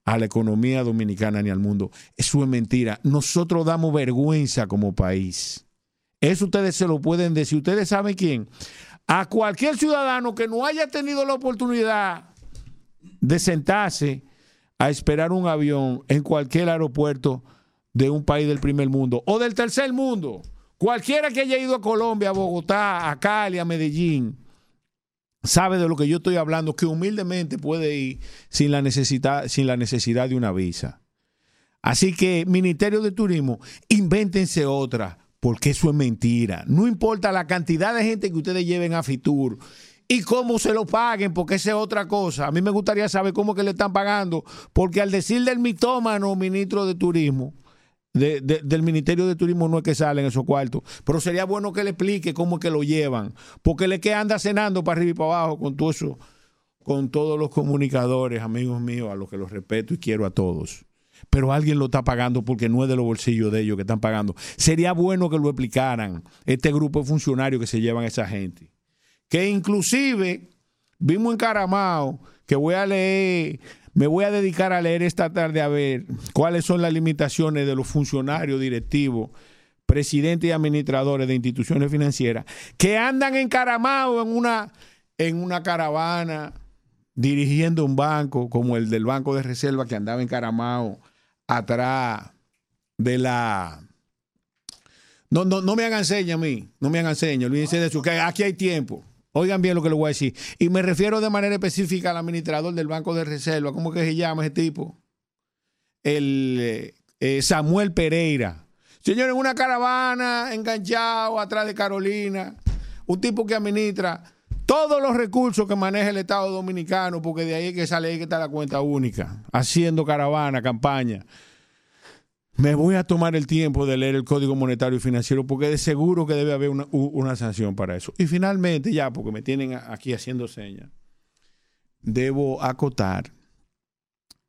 G: a la economía dominicana ni al mundo. Eso es mentira. Nosotros damos vergüenza como país. Eso ustedes se lo pueden decir. Ustedes saben quién. A cualquier ciudadano que no haya tenido la oportunidad de sentarse a esperar un avión en cualquier aeropuerto de un país del primer mundo o del tercer mundo. Cualquiera que haya ido a Colombia, a Bogotá, a Cali, a Medellín, sabe de lo que yo estoy hablando, que humildemente puede ir sin la necesidad, sin la necesidad de una visa. Así que, Ministerio de Turismo, invéntense otra, porque eso es mentira. No importa la cantidad de gente que ustedes lleven a Fitur y cómo se lo paguen, porque esa es otra cosa. A mí me gustaría saber cómo que le están pagando, porque al decir del mitómano ministro de Turismo, de- de- del Ministerio de Turismo no es que salen esos cuartos, pero sería bueno que le explique cómo es que lo llevan, porque le que anda cenando para arriba y para abajo con todo eso, con todos los comunicadores, amigos míos, a los que los respeto y quiero a todos. Pero alguien lo está pagando porque no es de los bolsillos de ellos que están pagando. Sería bueno que lo explicaran este grupo de funcionarios que se llevan a esa gente. Que inclusive vimos encaramado que voy a leer, me voy a dedicar a leer esta tarde a ver cuáles son las limitaciones de los funcionarios directivos, presidentes y administradores de instituciones financieras que andan encaramados en una, en una caravana dirigiendo un banco como el del Banco de Reserva que andaba encaramado atrás de la... No, no, no me hagan señas a mí, no me hagan señas, olvídense de eso, que aquí hay tiempo. Oigan bien lo que les voy a decir. Y me refiero de manera específica al administrador del Banco de Reserva. ¿Cómo que se llama ese tipo? El eh, eh, Samuel Pereira. Señor, en una caravana, enganchado atrás de Carolina, un tipo que administra todos los recursos que maneja el Estado Dominicano, porque de ahí es que sale ahí que está la cuenta única, haciendo caravana, campaña. Me voy a tomar el tiempo de leer el Código Monetario y Financiero porque de seguro que debe haber una, una sanción para eso. Y finalmente, ya, porque me tienen aquí haciendo señas, debo acotar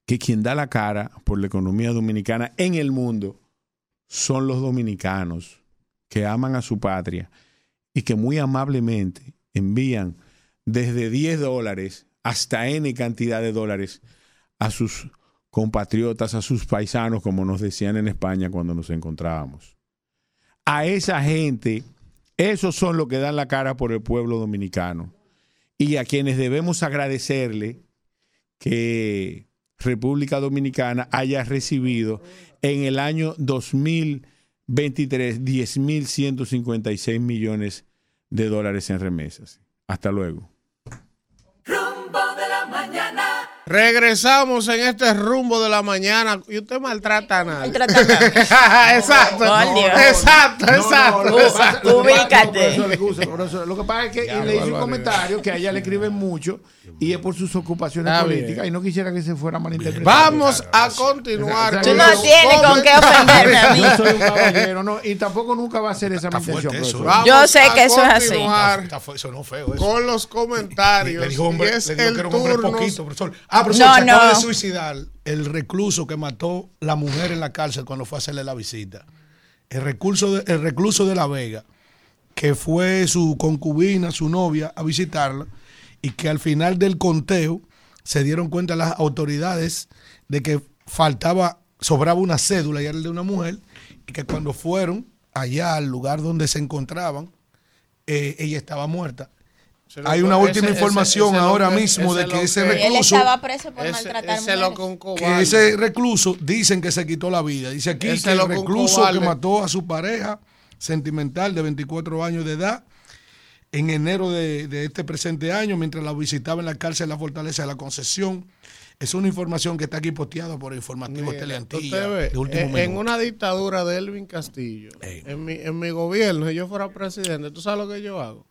G: que quien da la cara por la economía dominicana en el mundo son los dominicanos que aman a su patria y que muy amablemente envían desde 10 dólares hasta N cantidad de dólares a sus compatriotas, a sus paisanos, como nos decían en España cuando nos encontrábamos. A esa gente, esos son los que dan la cara por el pueblo dominicano y a quienes debemos agradecerle que República Dominicana haya recibido en el año 2023 10.156 millones de dólares en remesas. Hasta luego.
H: Regresamos en este rumbo de la mañana. Y usted maltrata a nadie. Exacto.
C: Dios.
H: exacto, exacto.
C: Ubícate.
G: Lo que pasa es que
H: Ya,
G: le hice un comentario que a ella le escriben mucho y es por sus ocupaciones
H: Está bien.
G: políticas y no quisiera que se fuera malinterpretado.
H: Vamos a continuar.
G: Tú no tienes con qué
C: ofenderme a mí.
G: Yo soy un caballero, no, y tampoco nunca va a ser esa mi intención.
H: Vamos
C: Yo sé que eso es así.
I: Está eso no feo. Eso.
H: Con los comentarios.
I: Le dijo, hombre,
H: y es
I: le dijo
H: el
I: que era un hombre
H: turno.
I: poquito, profesor. Ah,
C: No,
I: se acaba
C: no.
I: de suicidar el recluso que mató la mujer en la cárcel cuando fue a hacerle la visita. El recluso de, el recluso de La Vega, que fue su concubina, su novia, a visitarla, y que al final del conteo se dieron cuenta las autoridades de que faltaba, sobraba una cédula y era el de una mujer, y que cuando fueron allá al lugar donde se encontraban, eh, ella estaba muerta. Hay una última
H: ese-
I: información
H: ese- ese
I: ahora
H: lo
I: mismo de que
H: lo
I: ese recluso...
C: Él estaba preso por
H: Ese-
C: maltratar mujeres.
I: que ese recluso dicen que se quitó la vida. Dice aquí
H: Ese
I: que el recluso que mató a su pareja sentimental de 24 años de edad en enero de, de este presente año, mientras la visitaba en la cárcel de la Fortaleza de la Concesión. Es una información que está aquí posteada por informativos Teleantilla.
H: usted ve,
I: de último
H: en,
I: minuto.
H: una dictadura de Elvin Castillo, en mi, en mi gobierno, si yo fuera presidente, ¿tú sabes lo que yo hago?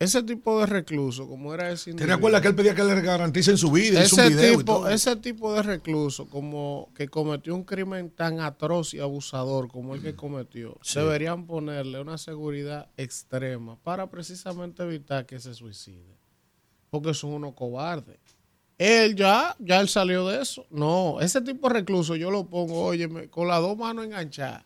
H: Ese tipo de recluso, como era ese
I: ¿Te
H: individuo,
I: recuerdas que él pedía que le garanticen su vida? Hizo un
H: ese
I: video y
H: tipo,
I: todo.
H: ese tipo de recluso como que cometió un crimen tan atroz y abusador como el que cometió,
I: Sí.
H: deberían ponerle una seguridad extrema para precisamente evitar que se suicide. Porque son unos cobardes. Él ya, ya él salió de eso. No, ese tipo de recluso yo lo pongo, óyeme, con las dos manos enganchadas.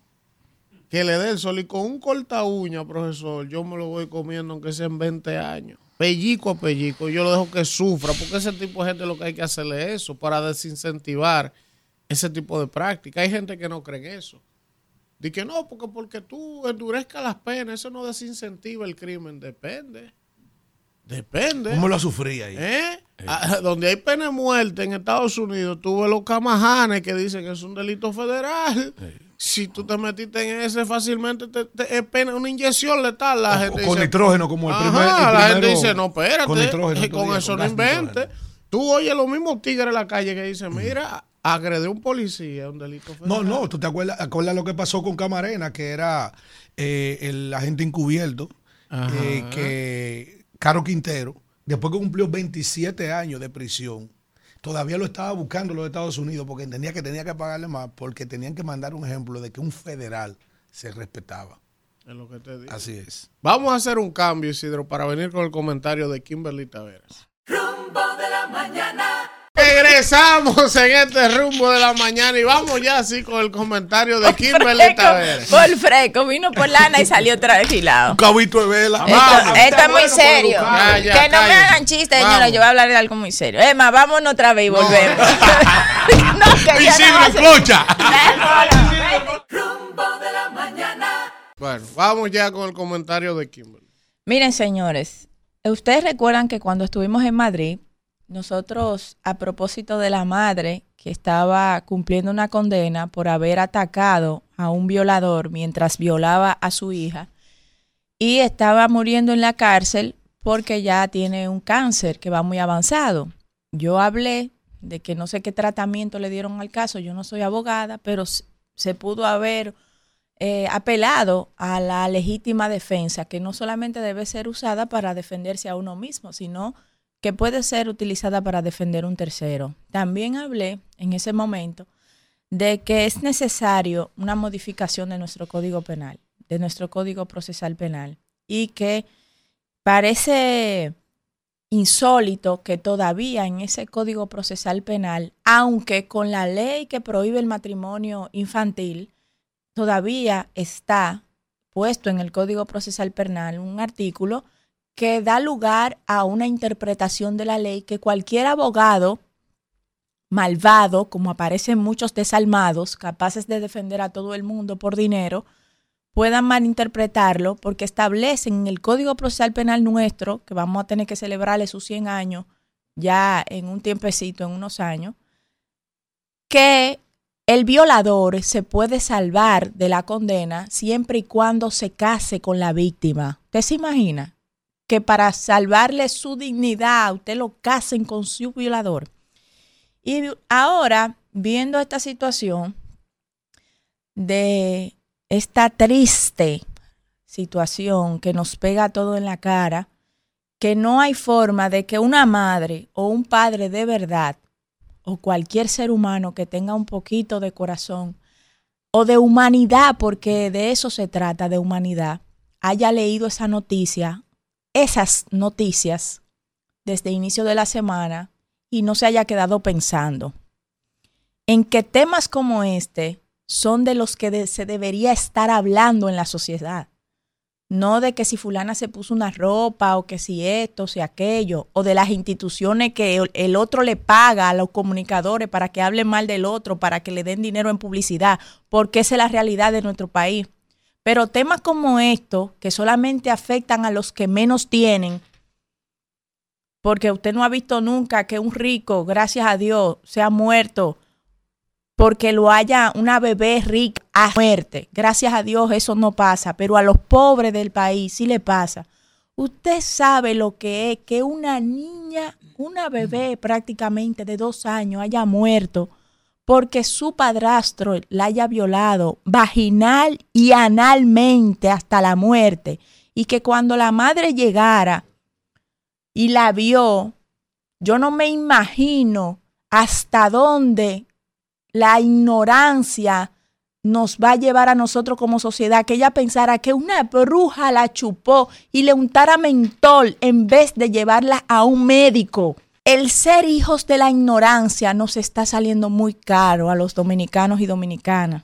H: Que le dé el sol y con un corta uña, profesor, yo me lo voy comiendo aunque sea en 20 años. pellico a pellico, yo lo dejo que sufra, porque ese tipo de gente lo que hay que hacerle eso para desincentivar ese tipo de práctica. Hay gente que no cree en eso. Dice que no, porque porque tú endurezcas las penas, eso no desincentiva el crimen. Depende. Depende.
I: ¿Cómo lo sufría ahí?
H: ¿Eh? Ah, donde hay pena de muerte en Estados Unidos, tuve los camajanes que dicen que es un delito federal. Si tú te metiste en ese fácilmente, te, te- es pena, una inyección letal. La
I: O-
H: gente
I: con
H: dice,
I: nitrógeno, como el
H: Ajá,
I: primer- el
H: La gente dice, no, espérate,
I: con nitrógeno,
H: eh, con eso
I: con
H: no inventes. Tú oyes los mismos tigres en la calle que dicen, mira, agrede a un policía, un delito federal.
I: No, no, tú te acuerdas, acuerdas lo que pasó con Camarena, que era eh, el agente encubierto, eh, que Caro Quintero, después que cumplió 27 años de prisión, todavía lo estaba buscando los Estados Unidos porque entendía que tenía que pagarle más, porque tenían que mandar un ejemplo de que un federal se respetaba.
H: Es lo que te digo.
I: Así es.
H: Vamos a hacer un cambio, Isidro, para venir con el comentario de Kimberly Taveras.
A: Rumbo de la mañana.
H: Regresamos en este rumbo de la mañana y vamos ya así con el comentario de Kimberly Taveras.
C: por fresco, vino por lana y salió tranquilado.
I: Un cabito de vela.
C: Esto, esto es muy serio.
H: Ya, ya,
C: que no me hagan chistes, señora.
H: Vamos.
C: Yo voy a hablar de algo muy serio. Emma, vámonos otra vez y volvemos. no, que ya no ser-
I: escucha.
A: Rumbo de la mañana.
H: Bueno, vamos ya con el comentario de Kimberly.
C: Miren, señores, ustedes recuerdan que cuando estuvimos en Madrid, nosotros, a propósito de la madre que estaba cumpliendo una condena por haber atacado a un violador mientras violaba a su hija y estaba muriendo en la cárcel porque ya tiene un cáncer que va muy avanzado. Yo hablé de que no sé qué tratamiento le dieron al caso, yo no soy abogada, pero se pudo haber eh, apelado a la legítima defensa, que no solamente debe ser usada para defenderse a uno mismo, sino que puede ser utilizada para defender un tercero. También hablé en ese momento de que es necesario una modificación de nuestro código penal, de nuestro código procesal penal, y que parece insólito que todavía en ese código procesal penal, aunque con la ley que prohíbe el matrimonio infantil, todavía está puesto en el Código Procesal Penal un artículo que da lugar a una interpretación de la ley que cualquier abogado malvado, como aparecen muchos desalmados, capaces de defender a todo el mundo por dinero, puedan malinterpretarlo porque establecen en el Código Procesal Penal nuestro, que vamos a tener que celebrarle sus 100 años ya en un tiempecito, en unos años, que el violador se puede salvar de la condena siempre y cuando se case con la víctima. ¿Usted se imagina que para salvarle su dignidad usted lo casen con su violador? Y ahora, viendo esta situación de esta triste situación que nos pega todo en la cara, que no hay forma de que una madre o un padre de verdad o cualquier ser humano que tenga un poquito de corazón o de humanidad, porque de eso se trata, de humanidad, haya leído esa noticia, esas noticias desde inicio de la semana y no se haya quedado pensando en que temas como este son de los que se debería estar hablando en la sociedad. No de que si fulana se puso una ropa o que si esto, si aquello, o de las instituciones que el- el otro le paga a los comunicadores para que hablen mal del otro, para que le den dinero en publicidad, porque esa es la realidad de nuestro país. Pero temas como estos, que solamente afectan a los que menos tienen, porque usted no ha visto nunca que un rico, gracias a Dios, se ha muerto porque lo haya una bebé rica a muerte. Gracias a Dios eso no pasa, pero a los pobres del país sí le pasa. Usted sabe lo que es que una niña, una bebé prácticamente de dos años haya muerto porque su padrastro la haya violado vaginal y analmente hasta la muerte. Y que cuando la madre llegara y la vio, yo no me imagino hasta dónde la ignorancia nos va a llevar a nosotros como sociedad, que ella pensara que una bruja la chupó y le untara mentol en vez de llevarla a un médico. El ser hijos de la ignorancia nos está saliendo muy caro a los dominicanos y dominicanas.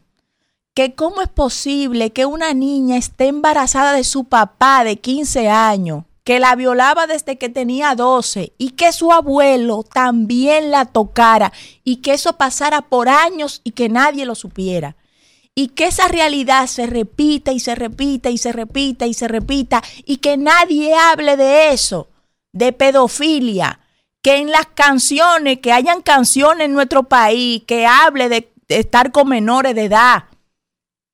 C: Que cómo es posible que una niña esté embarazada de su papá de 15 años, que la violaba desde que tenía 12 y que su abuelo también la tocara y que eso pasara por años y que nadie lo supiera. Y que esa realidad se repita y se repita y se repita y se repita y que nadie hable de eso, de pedofilia, que en las canciones, que hayan canciones en nuestro país que hable de, estar con menores de edad,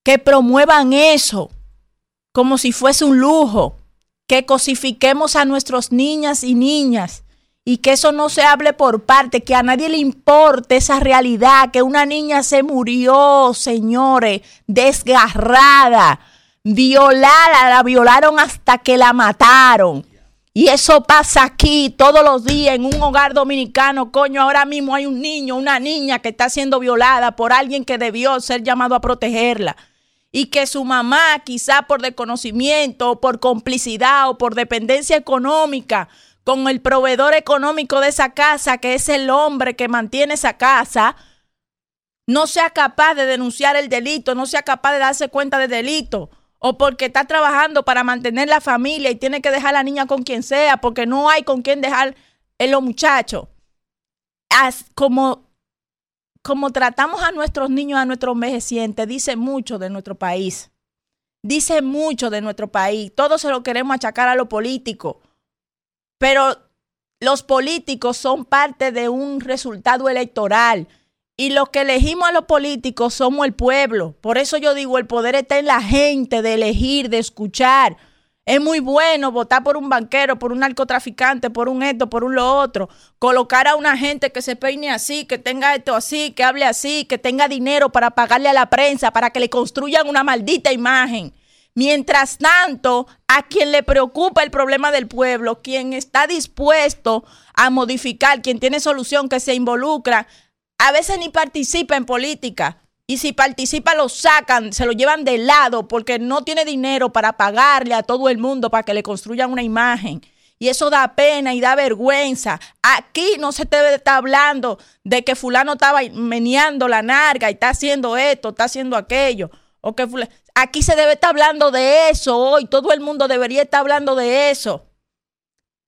C: que promuevan eso como si fuese un lujo, que cosifiquemos a nuestras niñas y niñas y que eso no se hable por parte, que a nadie le importe esa realidad, que una niña se murió, señores, desgarrada, violada, la violaron hasta que la mataron. Y eso pasa aquí todos los días en un hogar dominicano. Coño, ahora mismo hay un niño, una niña que está siendo violada por alguien que debió ser llamado a protegerla y que su mamá, quizá por desconocimiento, o por complicidad o por dependencia económica con el proveedor económico de esa casa, que es el hombre que mantiene esa casa, no sea capaz de denunciar el delito, no sea capaz de darse cuenta del delito, o porque está trabajando para mantener la familia y tiene que dejar a la niña con quien sea, porque no hay con quien dejar en los muchachos. Como como tratamos a nuestros niños, a nuestros envejecientes, dice mucho de nuestro país. Dice mucho de nuestro país. Todo se lo queremos achacar a los políticos. Pero los políticos son parte de un resultado electoral. Y los que elegimos a los políticos somos el pueblo. Por eso yo digo, el poder está en la gente de elegir, de escuchar. Es muy bueno votar por un banquero, por un narcotraficante, por un esto, por un lo otro. Colocar a una gente que se peine así, que tenga esto así, que hable así, que tenga dinero para pagarle a la prensa, para que le construyan una maldita imagen. Mientras tanto, a quien le preocupa el problema del pueblo, quien está dispuesto a modificar, quien tiene solución, que se involucra, a veces ni participa en política. Y si participa, lo sacan, se lo llevan de lado porque no tiene dinero para pagarle a todo el mundo para que le construyan una imagen. Y eso da pena y da vergüenza. Aquí no se te debe estar hablando de que fulano estaba meneando la narga y está haciendo esto, está haciendo aquello. O que fula- Aquí se debe estar hablando de eso hoy. Todo el mundo debería estar hablando de eso.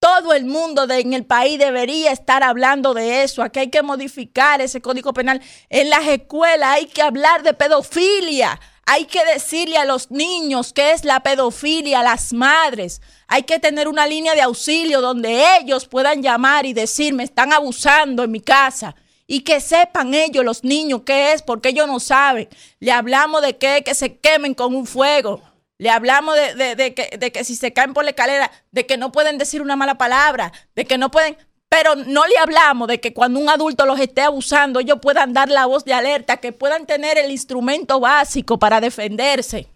C: Todo el mundo de- en el país debería estar hablando de eso. Aquí hay que modificar ese código penal. En las escuelas hay que hablar de pedofilia. Hay que decirle a los niños qué es la pedofilia, a las madres. Hay que tener una línea de auxilio donde ellos puedan llamar y decir, me están abusando en mi casa. Y que sepan ellos, los niños, qué es, porque ellos no saben. Le hablamos de que, que se quemen con un fuego. Le hablamos de, que, que si se caen por la escalera, de que no pueden decir una mala palabra, de que no pueden... Pero no le hablamos de que cuando un adulto los esté abusando, ellos puedan dar la voz de alerta, que puedan tener el instrumento básico para defenderse,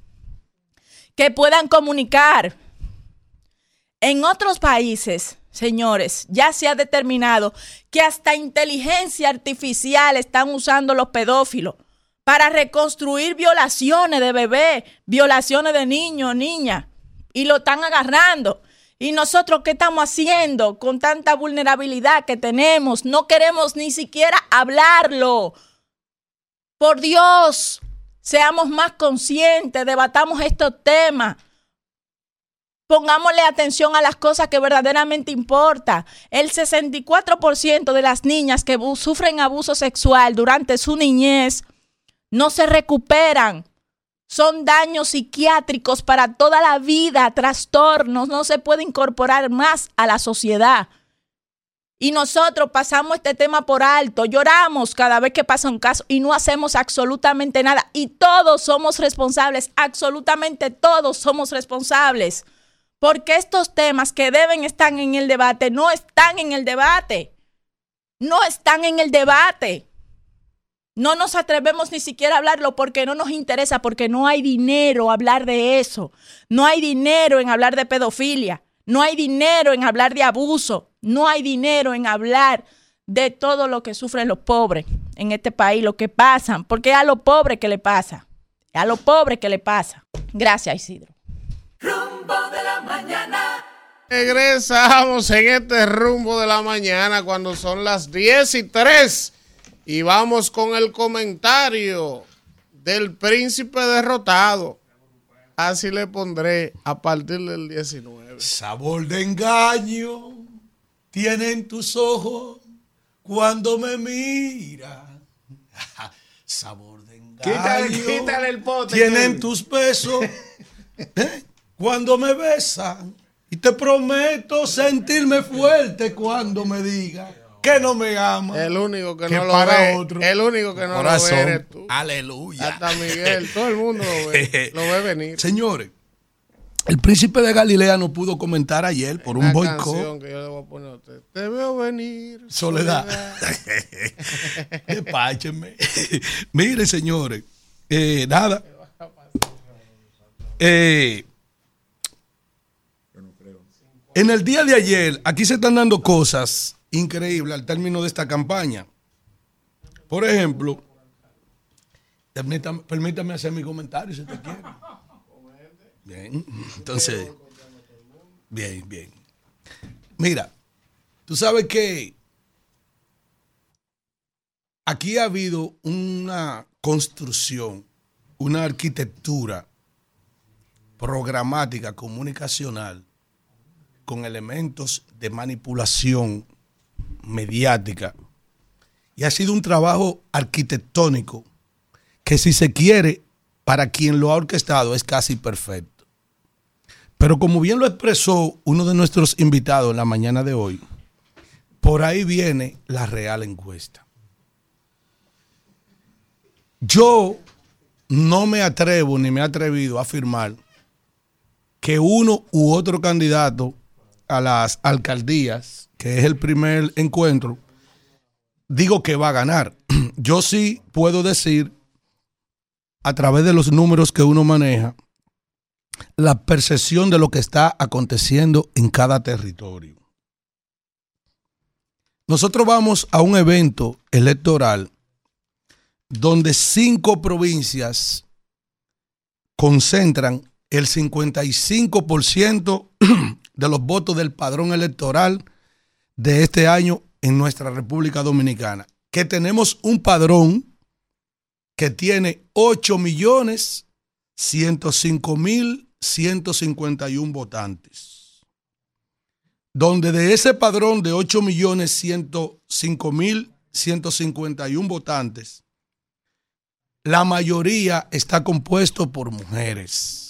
C: que puedan comunicar. En otros países, señores, ya se ha determinado que hasta inteligencia artificial están usando los pedófilos para reconstruir violaciones de bebé, violaciones de niños, niñas, y lo están agarrando. ¿Y nosotros qué estamos haciendo con tanta vulnerabilidad que tenemos? No queremos ni siquiera hablarlo. Por Dios, seamos más conscientes, debatamos estos temas. Pongámosle atención a las cosas que verdaderamente importan. El 64% de las niñas que sufren abuso sexual durante su niñez no se recuperan. Son daños psiquiátricos para toda la vida, trastornos, no se puede incorporar más a la sociedad. Y nosotros pasamos este tema por alto, lloramos cada vez que pasa un caso y no hacemos absolutamente nada. Y todos somos responsables, absolutamente todos somos responsables. Porque estos temas que deben estar en el debate no están en el debate. No están en el debate. No nos atrevemos ni siquiera a hablarlo porque no nos interesa, porque no hay dinero hablar de eso. No hay dinero en hablar de pedofilia. No hay dinero en hablar de abuso. No hay dinero en hablar de todo lo que sufren los pobres en este país, lo que pasan. Porque es a los pobres que le pasa. Es a los pobres que le pasa. Gracias, Isidro.
A: Rumbo de la mañana.
H: Regresamos en este rumbo de la mañana cuando son las 10 y 3 y vamos con el comentario del príncipe derrotado. así le pondré a partir del 19.
I: Sabor de engaño tienen tus ojos cuando me miras. Sabor de engaño.
G: Quítale- quítale el pote,
I: Tienen tus besos ¿eh? cuando me besan. Y te prometo sentirme fuerte cuando me diga que no me ama.
H: El único que,
I: Que
H: no lo
I: para
H: ve.
I: otro.
H: El único que no
I: Corazón.
H: lo ve eres tú.
I: Aleluya.
H: Hasta Miguel, todo el mundo lo ve. lo ve venir.
I: Señores, el príncipe de Galilea no pudo comentar ayer por un boicot.
H: canción que yo le voy a poner a usted. Te veo venir.
I: Soledad. Despáchenme. Mire, señores. eh, nada. Eh, en el día de ayer, aquí se están dando cosas increíbles al término de esta campaña. Por ejemplo, permítame, hacer mi comentario si usted quiere. Bien, entonces, bien, bien. Mira, tú sabes que aquí ha habido una construcción, una arquitectura programática, comunicacional, con elementos de manipulación mediática. Y ha sido un trabajo arquitectónico que si se quiere, para quien lo ha orquestado es casi perfecto. Pero como bien lo expresó uno de nuestros invitados en la mañana de hoy, por ahí viene la real encuesta. Yo no me atrevo ni me he atrevido a afirmar que uno u otro candidato a las alcaldías, que es el primer encuentro, digo que va a ganar. Yo sí puedo decir, a través de los números que uno maneja, la percepción de lo que está aconteciendo en cada territorio. Nosotros vamos a un evento electoral donde cinco provincias concentran el 55% de los votos del padrón electoral de este año en nuestra República Dominicana. Que tenemos un padrón que tiene 8 millones 105 mil 151 votantes. Donde de ese padrón de 8 millones 105 mil 151 votantes, la mayoría está compuesto por mujeres.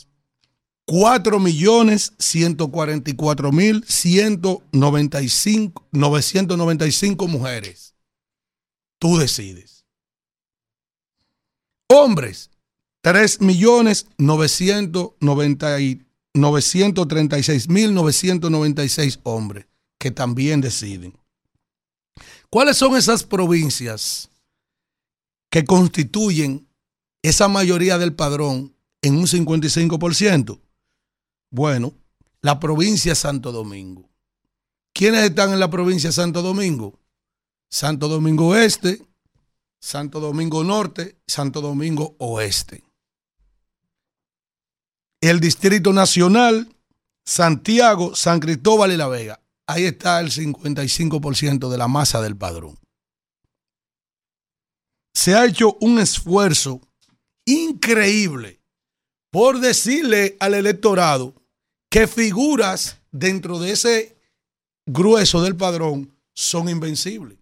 I: 4 millones 144 mil 195 995 mujeres. Tú decides. Hombres, 3 millones 936 mil 996 hombres que también deciden. ¿Cuáles son esas provincias que constituyen esa mayoría del padrón en un 55%? Bueno, la provincia de Santo Domingo. ¿Quiénes están en la provincia de Santo Domingo? Santo Domingo Este, Santo Domingo Norte, Santo Domingo Oeste. El Distrito Nacional, Santiago, San Cristóbal y La Vega. Ahí está el 55% de la masa del padrón. Se ha hecho un esfuerzo increíble por decirle al electorado que figuras dentro de ese grueso del padrón son invencibles.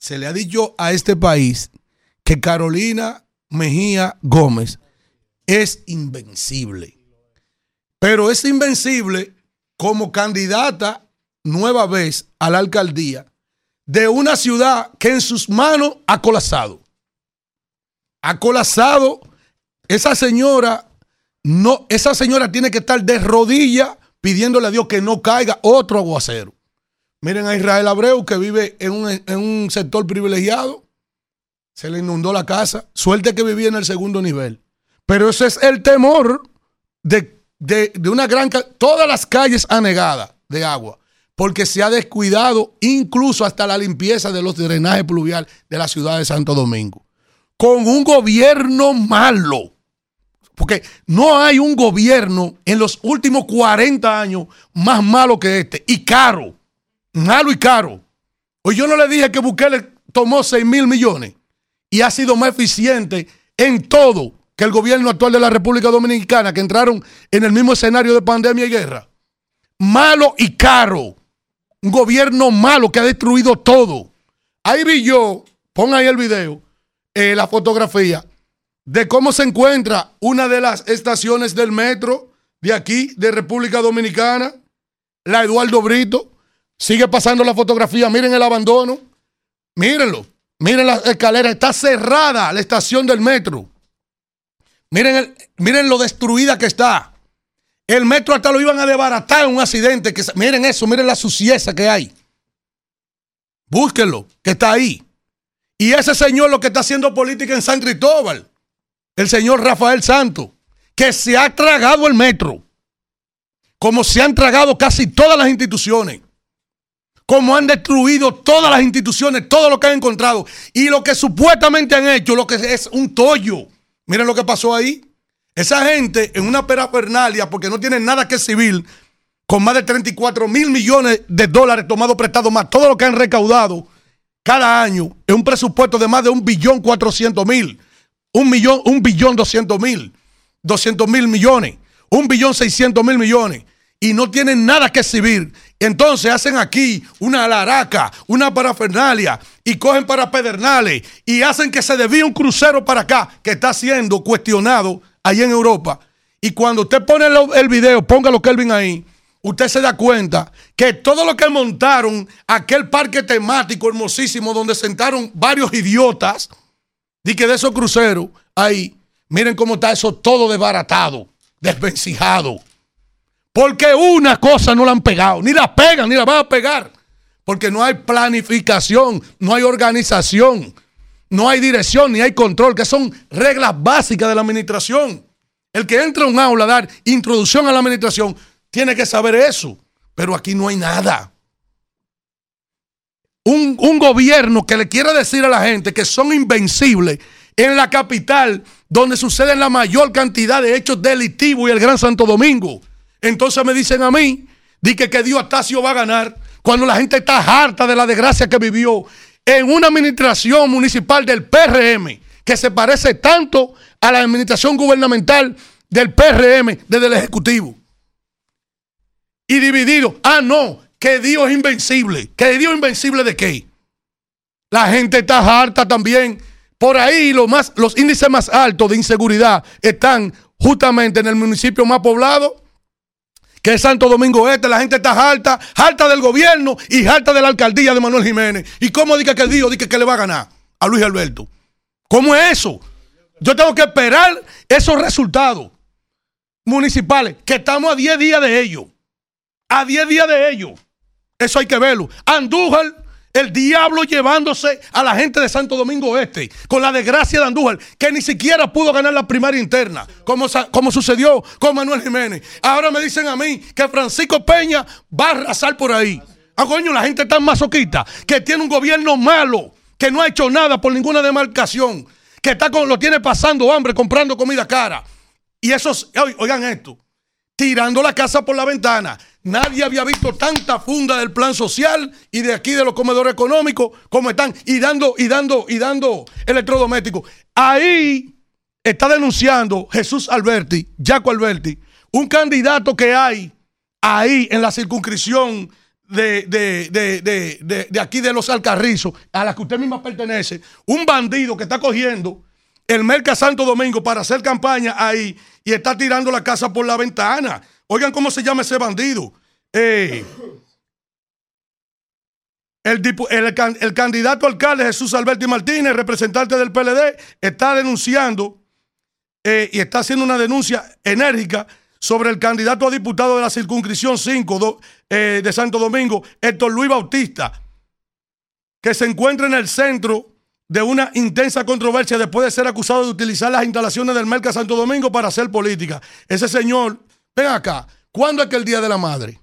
I: Se le ha dicho a este país que Carolina Mejía Gómez es invencible. Pero es invencible como candidata nueva vez a la alcaldía de una ciudad que en sus manos ha colapsado. Ha colapsado. Esa señora, no, esa señora tiene que estar de rodillas pidiéndole a Dios que no caiga otro aguacero. Miren a Israel Abreu que vive en un, en un sector privilegiado. Se le inundó la casa. Suerte que vivía en el segundo nivel. Pero ese es el temor de, de, de una gran... Todas las calles anegadas de agua. Porque se ha descuidado incluso hasta la limpieza de los drenajes pluvial de la ciudad de Santo Domingo. Con un gobierno malo. Porque no hay un gobierno en los últimos 40 años más malo que este. Y caro. Malo y caro. Hoy yo no le dije que Bukele tomó 6 mil millones y ha sido más eficiente en todo que el gobierno actual de la República Dominicana, que entraron en el mismo escenario de pandemia y guerra. Malo y caro. Un gobierno malo que ha destruido todo. Ahí vi yo, pon ahí el video, eh, la fotografía de cómo se encuentra una de las estaciones del metro de aquí, de República Dominicana, la Eduardo Brito. Sigue pasando la fotografía, miren el abandono, mírenlo, miren la escalera, está cerrada la estación del metro. Miren, miren lo destruida que está. El metro hasta lo iban a desbaratar en un accidente. Que, miren eso, miren la suciedad que hay. Búsquenlo, que está ahí. Y ese señor lo que está haciendo política en San Cristóbal, el señor Rafael Santos, que se ha tragado el metro, como se han tragado casi todas las instituciones, como han destruido todas las instituciones, todo lo que han encontrado, y lo que supuestamente han hecho, lo que es un tollo. Miren lo que pasó ahí. Esa gente en una perafernalia, porque no tienen nada que civil, con más de 34 mil millones de dólares tomados prestados más, todo lo que han recaudado cada año, es un presupuesto de más de un billón cuatrocientos mil, un millón, un billón doscientos mil, doscientos mil millones, un billón seiscientos mil millones, y no tienen nada que exhibir. Entonces hacen aquí una laraca, una parafernalia, y cogen para Pedernales, y hacen que se desvíe un crucero para acá, que está siendo cuestionado ahí en Europa. Y cuando usted pone el, el video, póngalo Kelvin ahí, usted se da cuenta que todo lo que montaron, aquel parque temático hermosísimo donde sentaron varios idiotas, di que de esos cruceros, ahí, miren cómo está eso todo desbaratado, desvencijado. Porque una cosa no la han pegado, ni la pegan, ni la van a pegar. Porque no hay planificación, no hay organización, no hay dirección, ni hay control, que son reglas básicas de la administración. El que entra a un aula a dar introducción a la administración tiene que saber eso. Pero aquí no hay nada. Un, gobierno que le quiera decir a la gente que son invencibles en la capital, donde suceden la mayor cantidad de hechos delictivos y el Gran Santo Domingo. Entonces me dicen a mí, di que, que Dios Astacio va a ganar cuando la gente está harta de la desgracia que vivió en una administración municipal del PRM que se parece tanto a la administración gubernamental del PRM desde el Ejecutivo. Y dividido. Ah, no, que Dios es invencible. ¿Que Dios invencible de qué? La gente está harta también. Por ahí los, más, los índices más altos de inseguridad están justamente en el municipio más poblado que es Santo Domingo Este, la gente está harta, harta del gobierno y harta de la alcaldía de Manuel Jiménez. ¿Y cómo diga que Dios dice que le va a ganar a Luis Alberto? ¿Cómo es eso? Yo tengo que esperar esos resultados municipales, que estamos a 10 días de ellos. A 10 días de ellos. Eso hay que verlo. Andújar, el diablo llevándose a la gente de Santo Domingo Este, con la desgracia de Andújar, que ni siquiera pudo ganar la primaria interna, como, como sucedió con Manuel Jiménez. Ahora me dicen a mí que Francisco Peña va a arrasar por ahí. Ah, coño, la gente tan masoquista, que tiene un gobierno malo, que no ha hecho nada por ninguna demarcación, que está con, lo tiene pasando hambre, comprando comida cara. Y esos, oigan esto, tirando la casa por la ventana. Nadie había visto tanta funda del plan social y de aquí de los comedores económicos como están y dando y dando y dando electrodomésticos. Ahí está denunciando Jesús Alberti, Jaco Alberti, un candidato que hay ahí en la circunscripción de, de- de- de- aquí de los Alcarrizos, a la que usted misma pertenece, un bandido que está cogiendo el Merca Santo Domingo para hacer campaña ahí y está tirando la casa por la ventana. Oigan cómo se llama ese bandido. Eh, el, el el candidato alcalde Jesús Alberti Martínez, representante del PLD, está denunciando eh, y está haciendo una denuncia enérgica sobre el candidato a diputado de la circunscripción 5 do- eh, de Santo Domingo, Héctor Luis Bautista, que se encuentra en el centro de una intensa controversia después de ser acusado de utilizar las instalaciones del Merca Santo Domingo para hacer política. Ese señor, ven acá, ¿cuándo es que el Día de la Madre?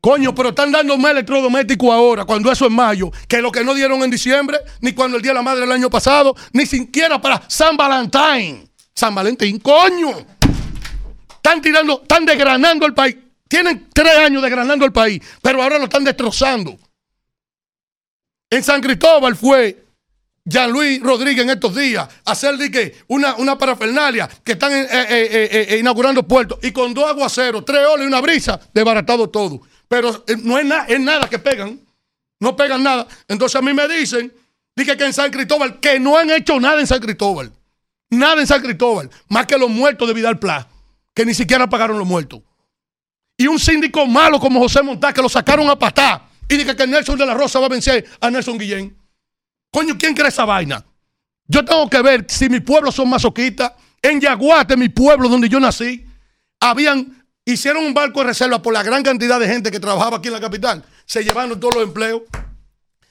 I: Coño, pero están dando más electrodomésticos ahora, cuando eso es mayo, que lo que no dieron en diciembre, ni cuando el Día de la Madre el año pasado, ni siquiera para San Valentín. San Valentín, coño. Están tirando, están desgranando el país. Tienen tres años desgranando el país, pero ahora lo están destrozando. En San Cristóbal fue Jean Luis Rodríguez en estos días, hacer de que una, una parafernalia que están eh, eh, eh, inaugurando puertos y con dos aguaceros, tres olas y una brisa, desbaratado todo. Pero no es, es nada que pegan, no pegan nada. Entonces a mí me dicen, dije que en San Cristóbal, que no han hecho nada en San Cristóbal, nada en San Cristóbal, más que los muertos de Vidal Pla, que ni siquiera pagaron los muertos. Y un síndico malo como José Montá, que lo sacaron a patá, y dije que Nelson de la Rosa va a vencer a Nelson Guillén. Coño, ¿quién cree esa vaina? Yo tengo que ver si mi pueblo son masoquistas. En Yaguate, mi pueblo donde yo nací, habían, hicieron un barco de reserva por la gran cantidad de gente que trabajaba aquí en la capital. Se llevaron todos los empleos.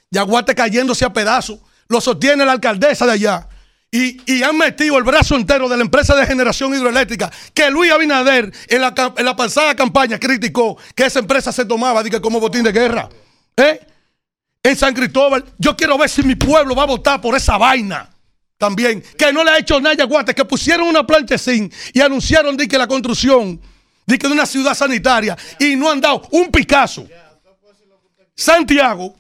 I: Yaguate cayéndose a pedazos. Lo sostiene la alcaldesa de allá. Y, han metido el brazo entero de la empresa de generación hidroeléctrica que Luis Abinader en la, en la pasada campaña criticó que esa empresa se tomaba dije, como botín de guerra. ¿Eh? En San Cristóbal, yo quiero ver si mi pueblo va a votar por esa vaina también. Que no le ha hecho nada a Yaguate, que pusieron una planchecín y anunciaron de que la construcción de, que de una ciudad sanitaria y no han dado un Picasso. Santiago,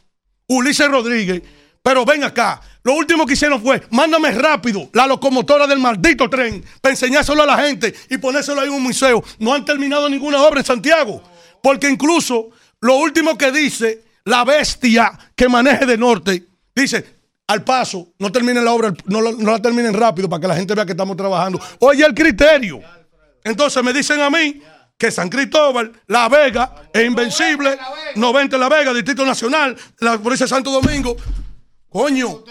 I: Ulises Rodríguez, pero ven acá. Lo último que hicieron fue, mándame rápido la locomotora del maldito tren para enseñárselo a la gente y ponérselo ahí en un museo. No han terminado ninguna obra en Santiago. Porque incluso lo último que dice la bestia que maneje de norte, dice, al paso, no terminen la obra, no, la- no la terminen rápido para que la gente vea que estamos trabajando. Oye el criterio. Entonces me dicen a mí que San Cristóbal, La Vega, es invencible, 90 La Vega, Distrito Nacional, la provincia de Santo Domingo. Coño,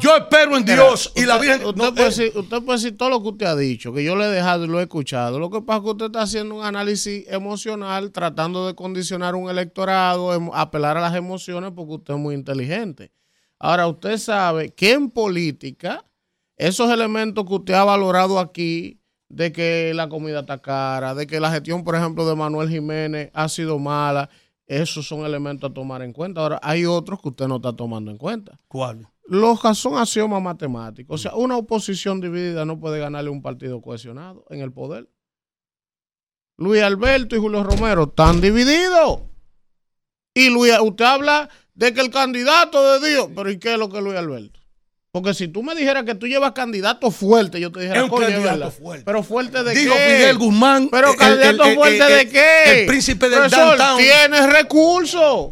I: yo espero en Dios y la Virgen.
H: Usted,
I: no,
H: puede
I: eh,
H: decir, usted puede decir todo lo que usted ha dicho, que yo le he dejado y lo he escuchado. Lo que pasa es que usted está haciendo un análisis emocional, tratando de condicionar un electorado, em- apelar a las emociones, porque usted es muy inteligente. Ahora, usted sabe que en política, esos elementos que usted ha valorado aquí, de que la comida está cara, de que la gestión, por ejemplo, de Manuel Jiménez ha sido mala, esos son elementos a tomar en cuenta. Ahora, hay otros que usted no está tomando en cuenta.
I: ¿Cuál?
H: Los que son axiomas matemáticos. O sea, una oposición dividida no puede ganarle un partido cohesionado en el poder. Luis Alberto y Julio Romero están divididos. Y Luis, usted habla de que el candidato de Dios, pero ¿y qué es lo que es Luis Alberto? Porque si tú me dijeras que tú llevas candidato fuerte, yo te dijera,
I: Es un candidato fuerte.
H: Pero fuerte de
I: Dijo
H: qué?
I: Miguel Guzmán,
H: Pero
I: el-
H: candidato
I: el- el-
H: fuerte de qué?
I: el príncipe del
H: Profesor,
I: downtown.
H: Tiene recursos.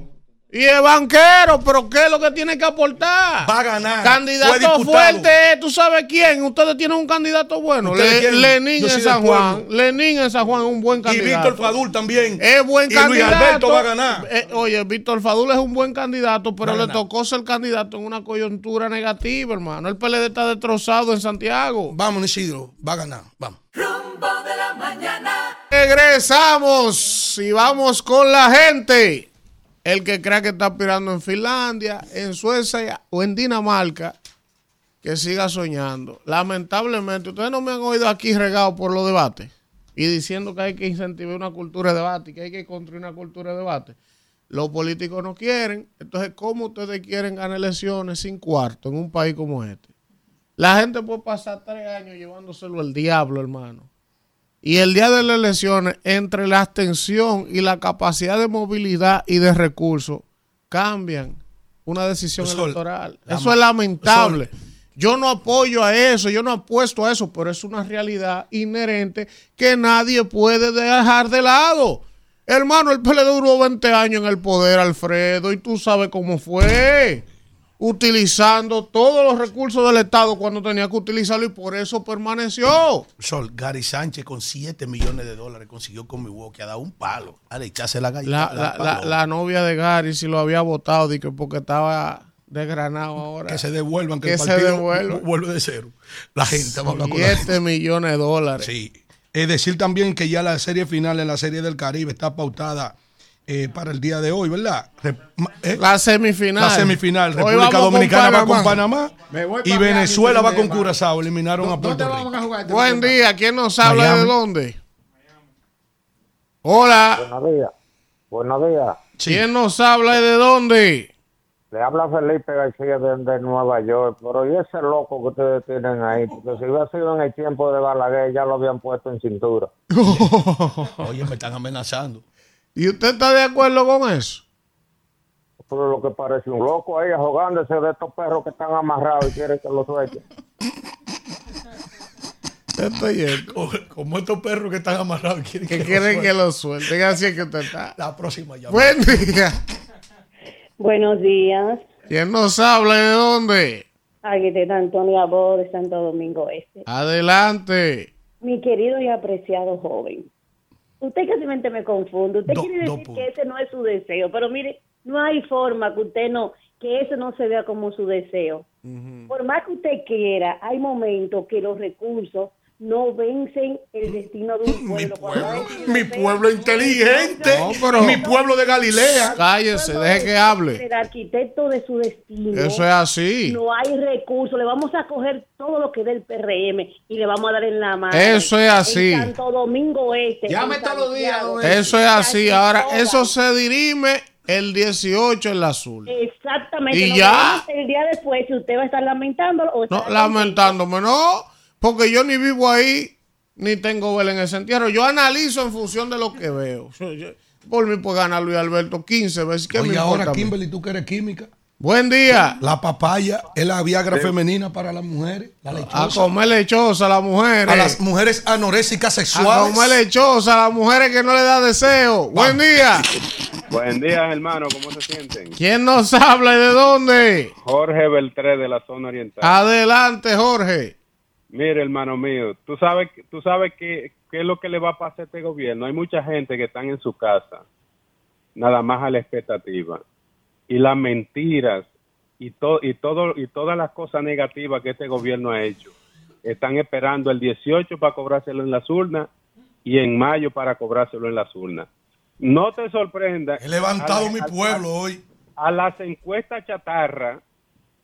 H: Y es banquero, pero ¿qué es lo que tiene que aportar?
I: Va a ganar.
H: Candidato fuerte, ¿tú sabes quién? Ustedes tienen un candidato bueno.
I: ¿Ustedes
H: Le-? Lenín
I: Yo
H: en San Juan. Lenín en San Juan es un buen
I: Y
H: candidato.
I: Víctor Fadul también.
H: Es buen
I: Y Luis
H: candidato.
I: Alberto va a ganar.
H: Eh, oye, Víctor Fadul es un buen candidato, pero le tocó ser candidato en una coyuntura negativa, hermano. El PLD está destrozado en Santiago.
I: Vamos, Isidro, va a ganar. Vamos.
A: Rumbo de la mañana.
H: Regresamos y vamos con la gente. El que crea que está aspirando en Finlandia, en Suecia o en Dinamarca, que siga soñando. Lamentablemente, ustedes no me han oído aquí regado por los debates y diciendo que hay que incentivar una cultura de debate y que hay que construir una cultura de debate. Los políticos no quieren. Entonces, ¿cómo ustedes quieren ganar elecciones sin cuarto en un país como este? La gente puede pasar tres años llevándoselo el diablo, hermano. Y el día de las elecciones, entre la abstención y la capacidad de movilidad y de recursos, cambian una decisión
I: Sol,
H: electoral. Eso es lamentable. Yo no apoyo a eso, yo no apuesto a eso, pero es una realidad inherente que nadie puede dejar de lado. Hermano, el PLD duró 20 años en el poder, Alfredo, y tú sabes cómo fue. Utilizando todos los recursos del Estado cuando tenía que utilizarlo y por eso permaneció.
I: Sol, Gary Sánchez con 7 millones de dólares consiguió con Milwaukee a dar un palo a echarse la galleta.
H: la, la- la novia de Gary si lo había votado porque estaba desgranado ahora.
I: que se devuelvan, que,
H: Que
I: el
H: se
I: partido vu- vuelve de cero. La gente va a hablar con la
H: 7 millones de dólares.
I: Sí. Es decir también que ya la serie final en la Serie del Caribe está pautada eh, para el día de hoy, ¿verdad? Re- eh,
H: La semifinal.
I: La semifinal.
H: Hoy
I: República
H: vamos con
I: Dominicana va con
H: Panamá.
I: Y Venezuela va con. Curazao. Eliminaron a Puerto Rico.
H: Buen día, ¿quién nos habla
I: Miami.
H: de dónde? Hola,
W: Buenos días. Buenos días.
H: ¿quién nos habla y de dónde?
W: Le habla Felipe García de, de Nueva York. Pero ¿y ese loco que ustedes tienen ahí? Porque si hubiera sido en el tiempo de Balaguer, ya lo habían puesto en cintura.
I: Oye, me están amenazando.
H: ¿Y usted está de acuerdo con eso?
W: Pero lo que parece un loco ahí, ahogándose de estos perros que están amarrados y quiere que los suelte.
I: Como estos perros que están amarrados quieren
H: Que
I: lo
H: quieren que
I: suelten.
H: lo suelten. Así es que usted está.
I: La próxima llamada.
H: Buen día.
Q: Buenos días.
H: ¿Quién nos habla y de dónde?
Q: Aquí está Antonio Abó de Santo Domingo Este.
H: Adelante.
Q: Mi querido y apreciado joven. Usted casi me confunde. Usted
H: Do-
Q: quiere decir que ese no es su deseo. Pero mire, no hay forma que usted no, que ese no se vea como su deseo. Por más que usted quiera, hay momentos que los recursos no vencen el destino de un pueblo.
I: Mi pueblo inteligente.
H: No, pero-
I: Mi pueblo de Galilea.
H: Cállese, deje que hable.
Q: el arquitecto de su destino.
H: Eso es así.
Q: No hay recursos. Le vamos a coger todo lo que dé el PRM y le vamos a dar en la mano.
H: Eso es así.
Q: En Santo Domingo Este.
H: Llame todos los días. Eso es así. Ahora, eso se dirime el 18 en la azul.
Q: Exactamente.
H: Y ya.
Q: El día después, si usted va a estar lamentándolo o
H: No, lamentándome, no, porque yo ni vivo ahí, ni tengo vela en ese entierro. Yo analizo en función de lo que veo. Por mí puede ganar Luis Alberto 15 veces. ¿Qué
I: Oye,
H: me
I: ahora,
H: a?
I: Kimberly, tú que eres química.
H: Buen día.
I: La papaya es la Viagra femenina para las mujeres. La lechosa.
H: A comer lechosa a las mujeres.
I: A las mujeres anorésicas
H: A
I: sexuales.
H: comer lechosa a las mujeres que no le da deseo. Buen día.
V: Buen día, hermano. ¿Cómo se sienten?
H: ¿Quién nos habla y de dónde?
V: Jorge Beltré de la zona oriental.
H: Adelante, Jorge.
V: Mire, hermano mío, tú sabes, tú sabes qué, qué es lo que le va a pasar a este gobierno. Hay mucha gente que están en su casa, nada más a la expectativa. Y las mentiras y, to- y, todo, y todas las cosas negativas que este gobierno ha hecho. Están esperando el 18 para cobrárselo en las urnas y en mayo para cobrárselo en las urnas. No te sorprenda.
I: He levantado
V: a-
I: mi
V: a-
I: pueblo hoy.
V: a las encuestas chatarra,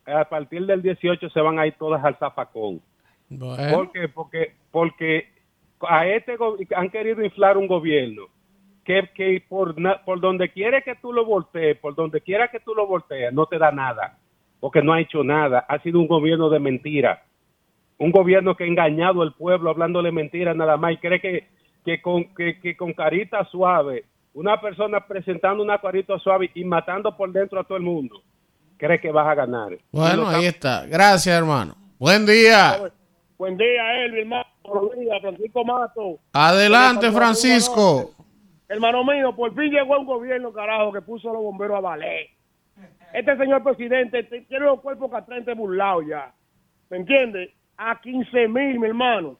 V: a partir del 18 se van a ir todas al zafacón.
H: Bueno.
V: ¿Por qué? Porque, porque a este han querido inflar un gobierno que, que por, por donde quiere que tú lo voltees, por donde quiera que tú lo voltees, no te da nada, porque no ha hecho nada. Ha sido un gobierno de mentira. Un gobierno que ha engañado al pueblo hablándole mentiras nada más y cree que, que, con, que, que con carita suave, una persona presentando una carita suave y matando por dentro a todo el mundo, cree que vas a ganar.
H: Bueno, ahí
V: está-
H: está. Gracias, hermano. Buen día.
X: Buen día, Elvi, hermano. Buenos días, Francisco Mato.
H: Adelante, Francisco.
X: Hermano mío, por fin llegó un gobierno, carajo, que puso a los bomberos a valer. Este señor presidente tiene los cuerpos castrantes burlados ya. ¿Me entiendes? A 15 mil, mi hermano.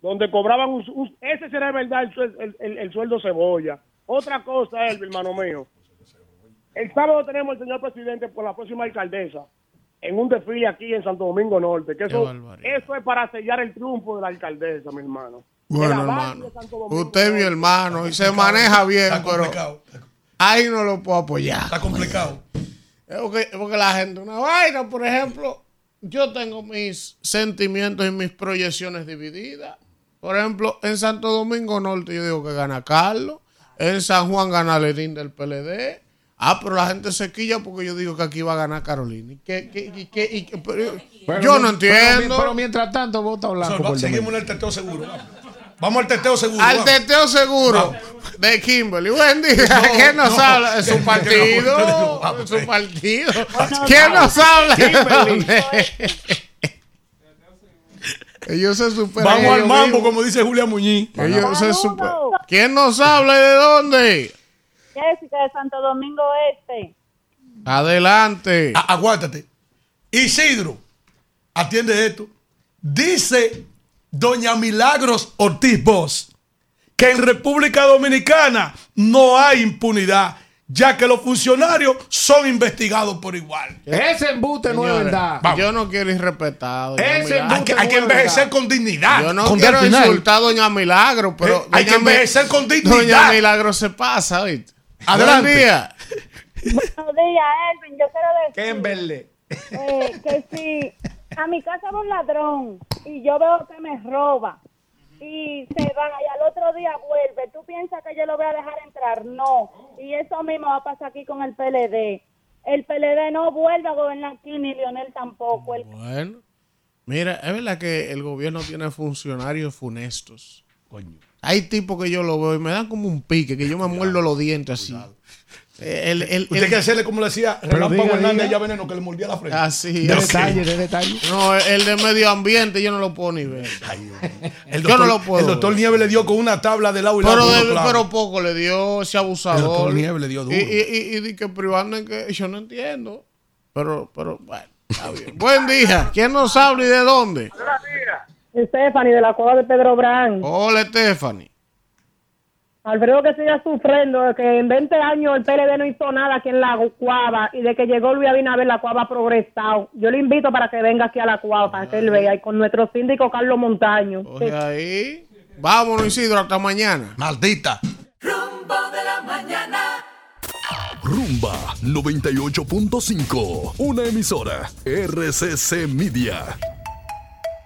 X: Donde cobraban un, un- Ese será de verdad el, suel- el- el- el sueldo cebolla. Otra cosa, Elvi, hermano mío. El sábado tenemos el señor presidente por la próxima alcaldesa en un desfile aquí en Santo Domingo Norte. Que eso, eso es para sellar el triunfo de la alcaldesa, mi hermano.
H: Bueno, hermano. Usted es mi hermano y se maneja bien, pero ahí no lo puedo apoyar.
I: Está complicado.
H: Es porque, es porque la gente, una vaina, por ejemplo, yo tengo mis sentimientos y mis proyecciones divididas. Por ejemplo, en Santo Domingo Norte yo digo que gana Carlos, en San Juan gana Lenín del PLD. Ah, pero la gente se quilla porque yo digo que aquí va a ganar Carolina. ¿Y qué- qué- qué- y qué- pero-
G: Pero
H: yo no entiendo.
G: Pero, pero mientras tanto, vota blanco.
I: Va-
G: por
I: seguimos en el teteo seguro. Vamos, al teteo seguro.
H: Al
I: vamos.
H: teteo seguro de Kimberly. Buen día.
I: No,
H: ¿Quién nos
I: no.
H: habla? ¿De su partido?
I: que no, vamos,
H: ¿De su partido? ¿Quién nos habla? Ellos se superan.
I: Vamos al mambo,
H: mismos.
I: como dice Julia Muñiz.
H: Ellos se superan. ¿Quién nos habla y de dónde?
Q: Jessica de Santo Domingo Este.
H: Adelante.
I: A- aguántate. Isidro, atiende esto. Dice doña Milagros Ortiz Bosch que en República Dominicana no hay impunidad, ya que los funcionarios son investigados por igual.
G: Ese embuste no es verdad.
H: Yo no quiero ir respetado.
G: Ese.
I: Hay que, hay que envejecer con dignidad.
H: Yo no
I: con
H: quiero insultar a Doña Milagro, pero.
I: Eh, hay
H: doña
I: que envejecer con dignidad.
H: Doña Milagro se pasa, ¿oíste?
I: Adelante.
H: Día.
Q: Buenos días, Elvin. Yo quiero decir eh, que si a mi casa va un ladrón y yo veo que me roba y se va y al otro día vuelve, ¿tú piensas que yo lo voy a dejar entrar? No. Y eso mismo va a pasar aquí con el PLD. El PLD no vuelve a gobernar aquí ni Lionel tampoco. El
H: Bueno, mira, es verdad que el gobierno tiene funcionarios funestos. Hay tipos que yo lo veo y me dan como un pique, que yo me muerdo los dientes así. El, el,
I: Usted que hacerle como le decía
H: Pero
I: Relámpago Hernández allá veneno que le mordía la frente.
H: Así.
I: De detalle,
H: de detalle. No, el de medio ambiente yo no lo puedo ni ver.
I: El
H: yo
I: doctor,
H: no lo puedo.
I: El doctor Nieves le dio con una tabla de lado y
H: Pero,
I: lado.
H: de- pero poco le dio ese abusador.
I: El doctor Nieves le dio duro.
H: Y, y, y, y di que privando en que yo no entiendo. Pero, pero, bueno, está bien. Buen día. ¿Quién nos habla y de dónde?
Q: Stephanie de la cueva de Pedro Brán.
H: Hola, Stephanie.
Q: Alfredo que sigue sufriendo de que en 20 años el PLD no hizo nada aquí en la cuava y de que llegó Luis Abinader la cuava ha progresado. Yo le invito para que venga aquí a la cuava para que él vea y con nuestro síndico Carlos Montaño.
H: Oye, ahí. Vámonos, Isidro, hasta mañana.
I: Maldita.
A: Rumbo de la mañana.
Y: Rumba 98.5, una emisora RCC Media.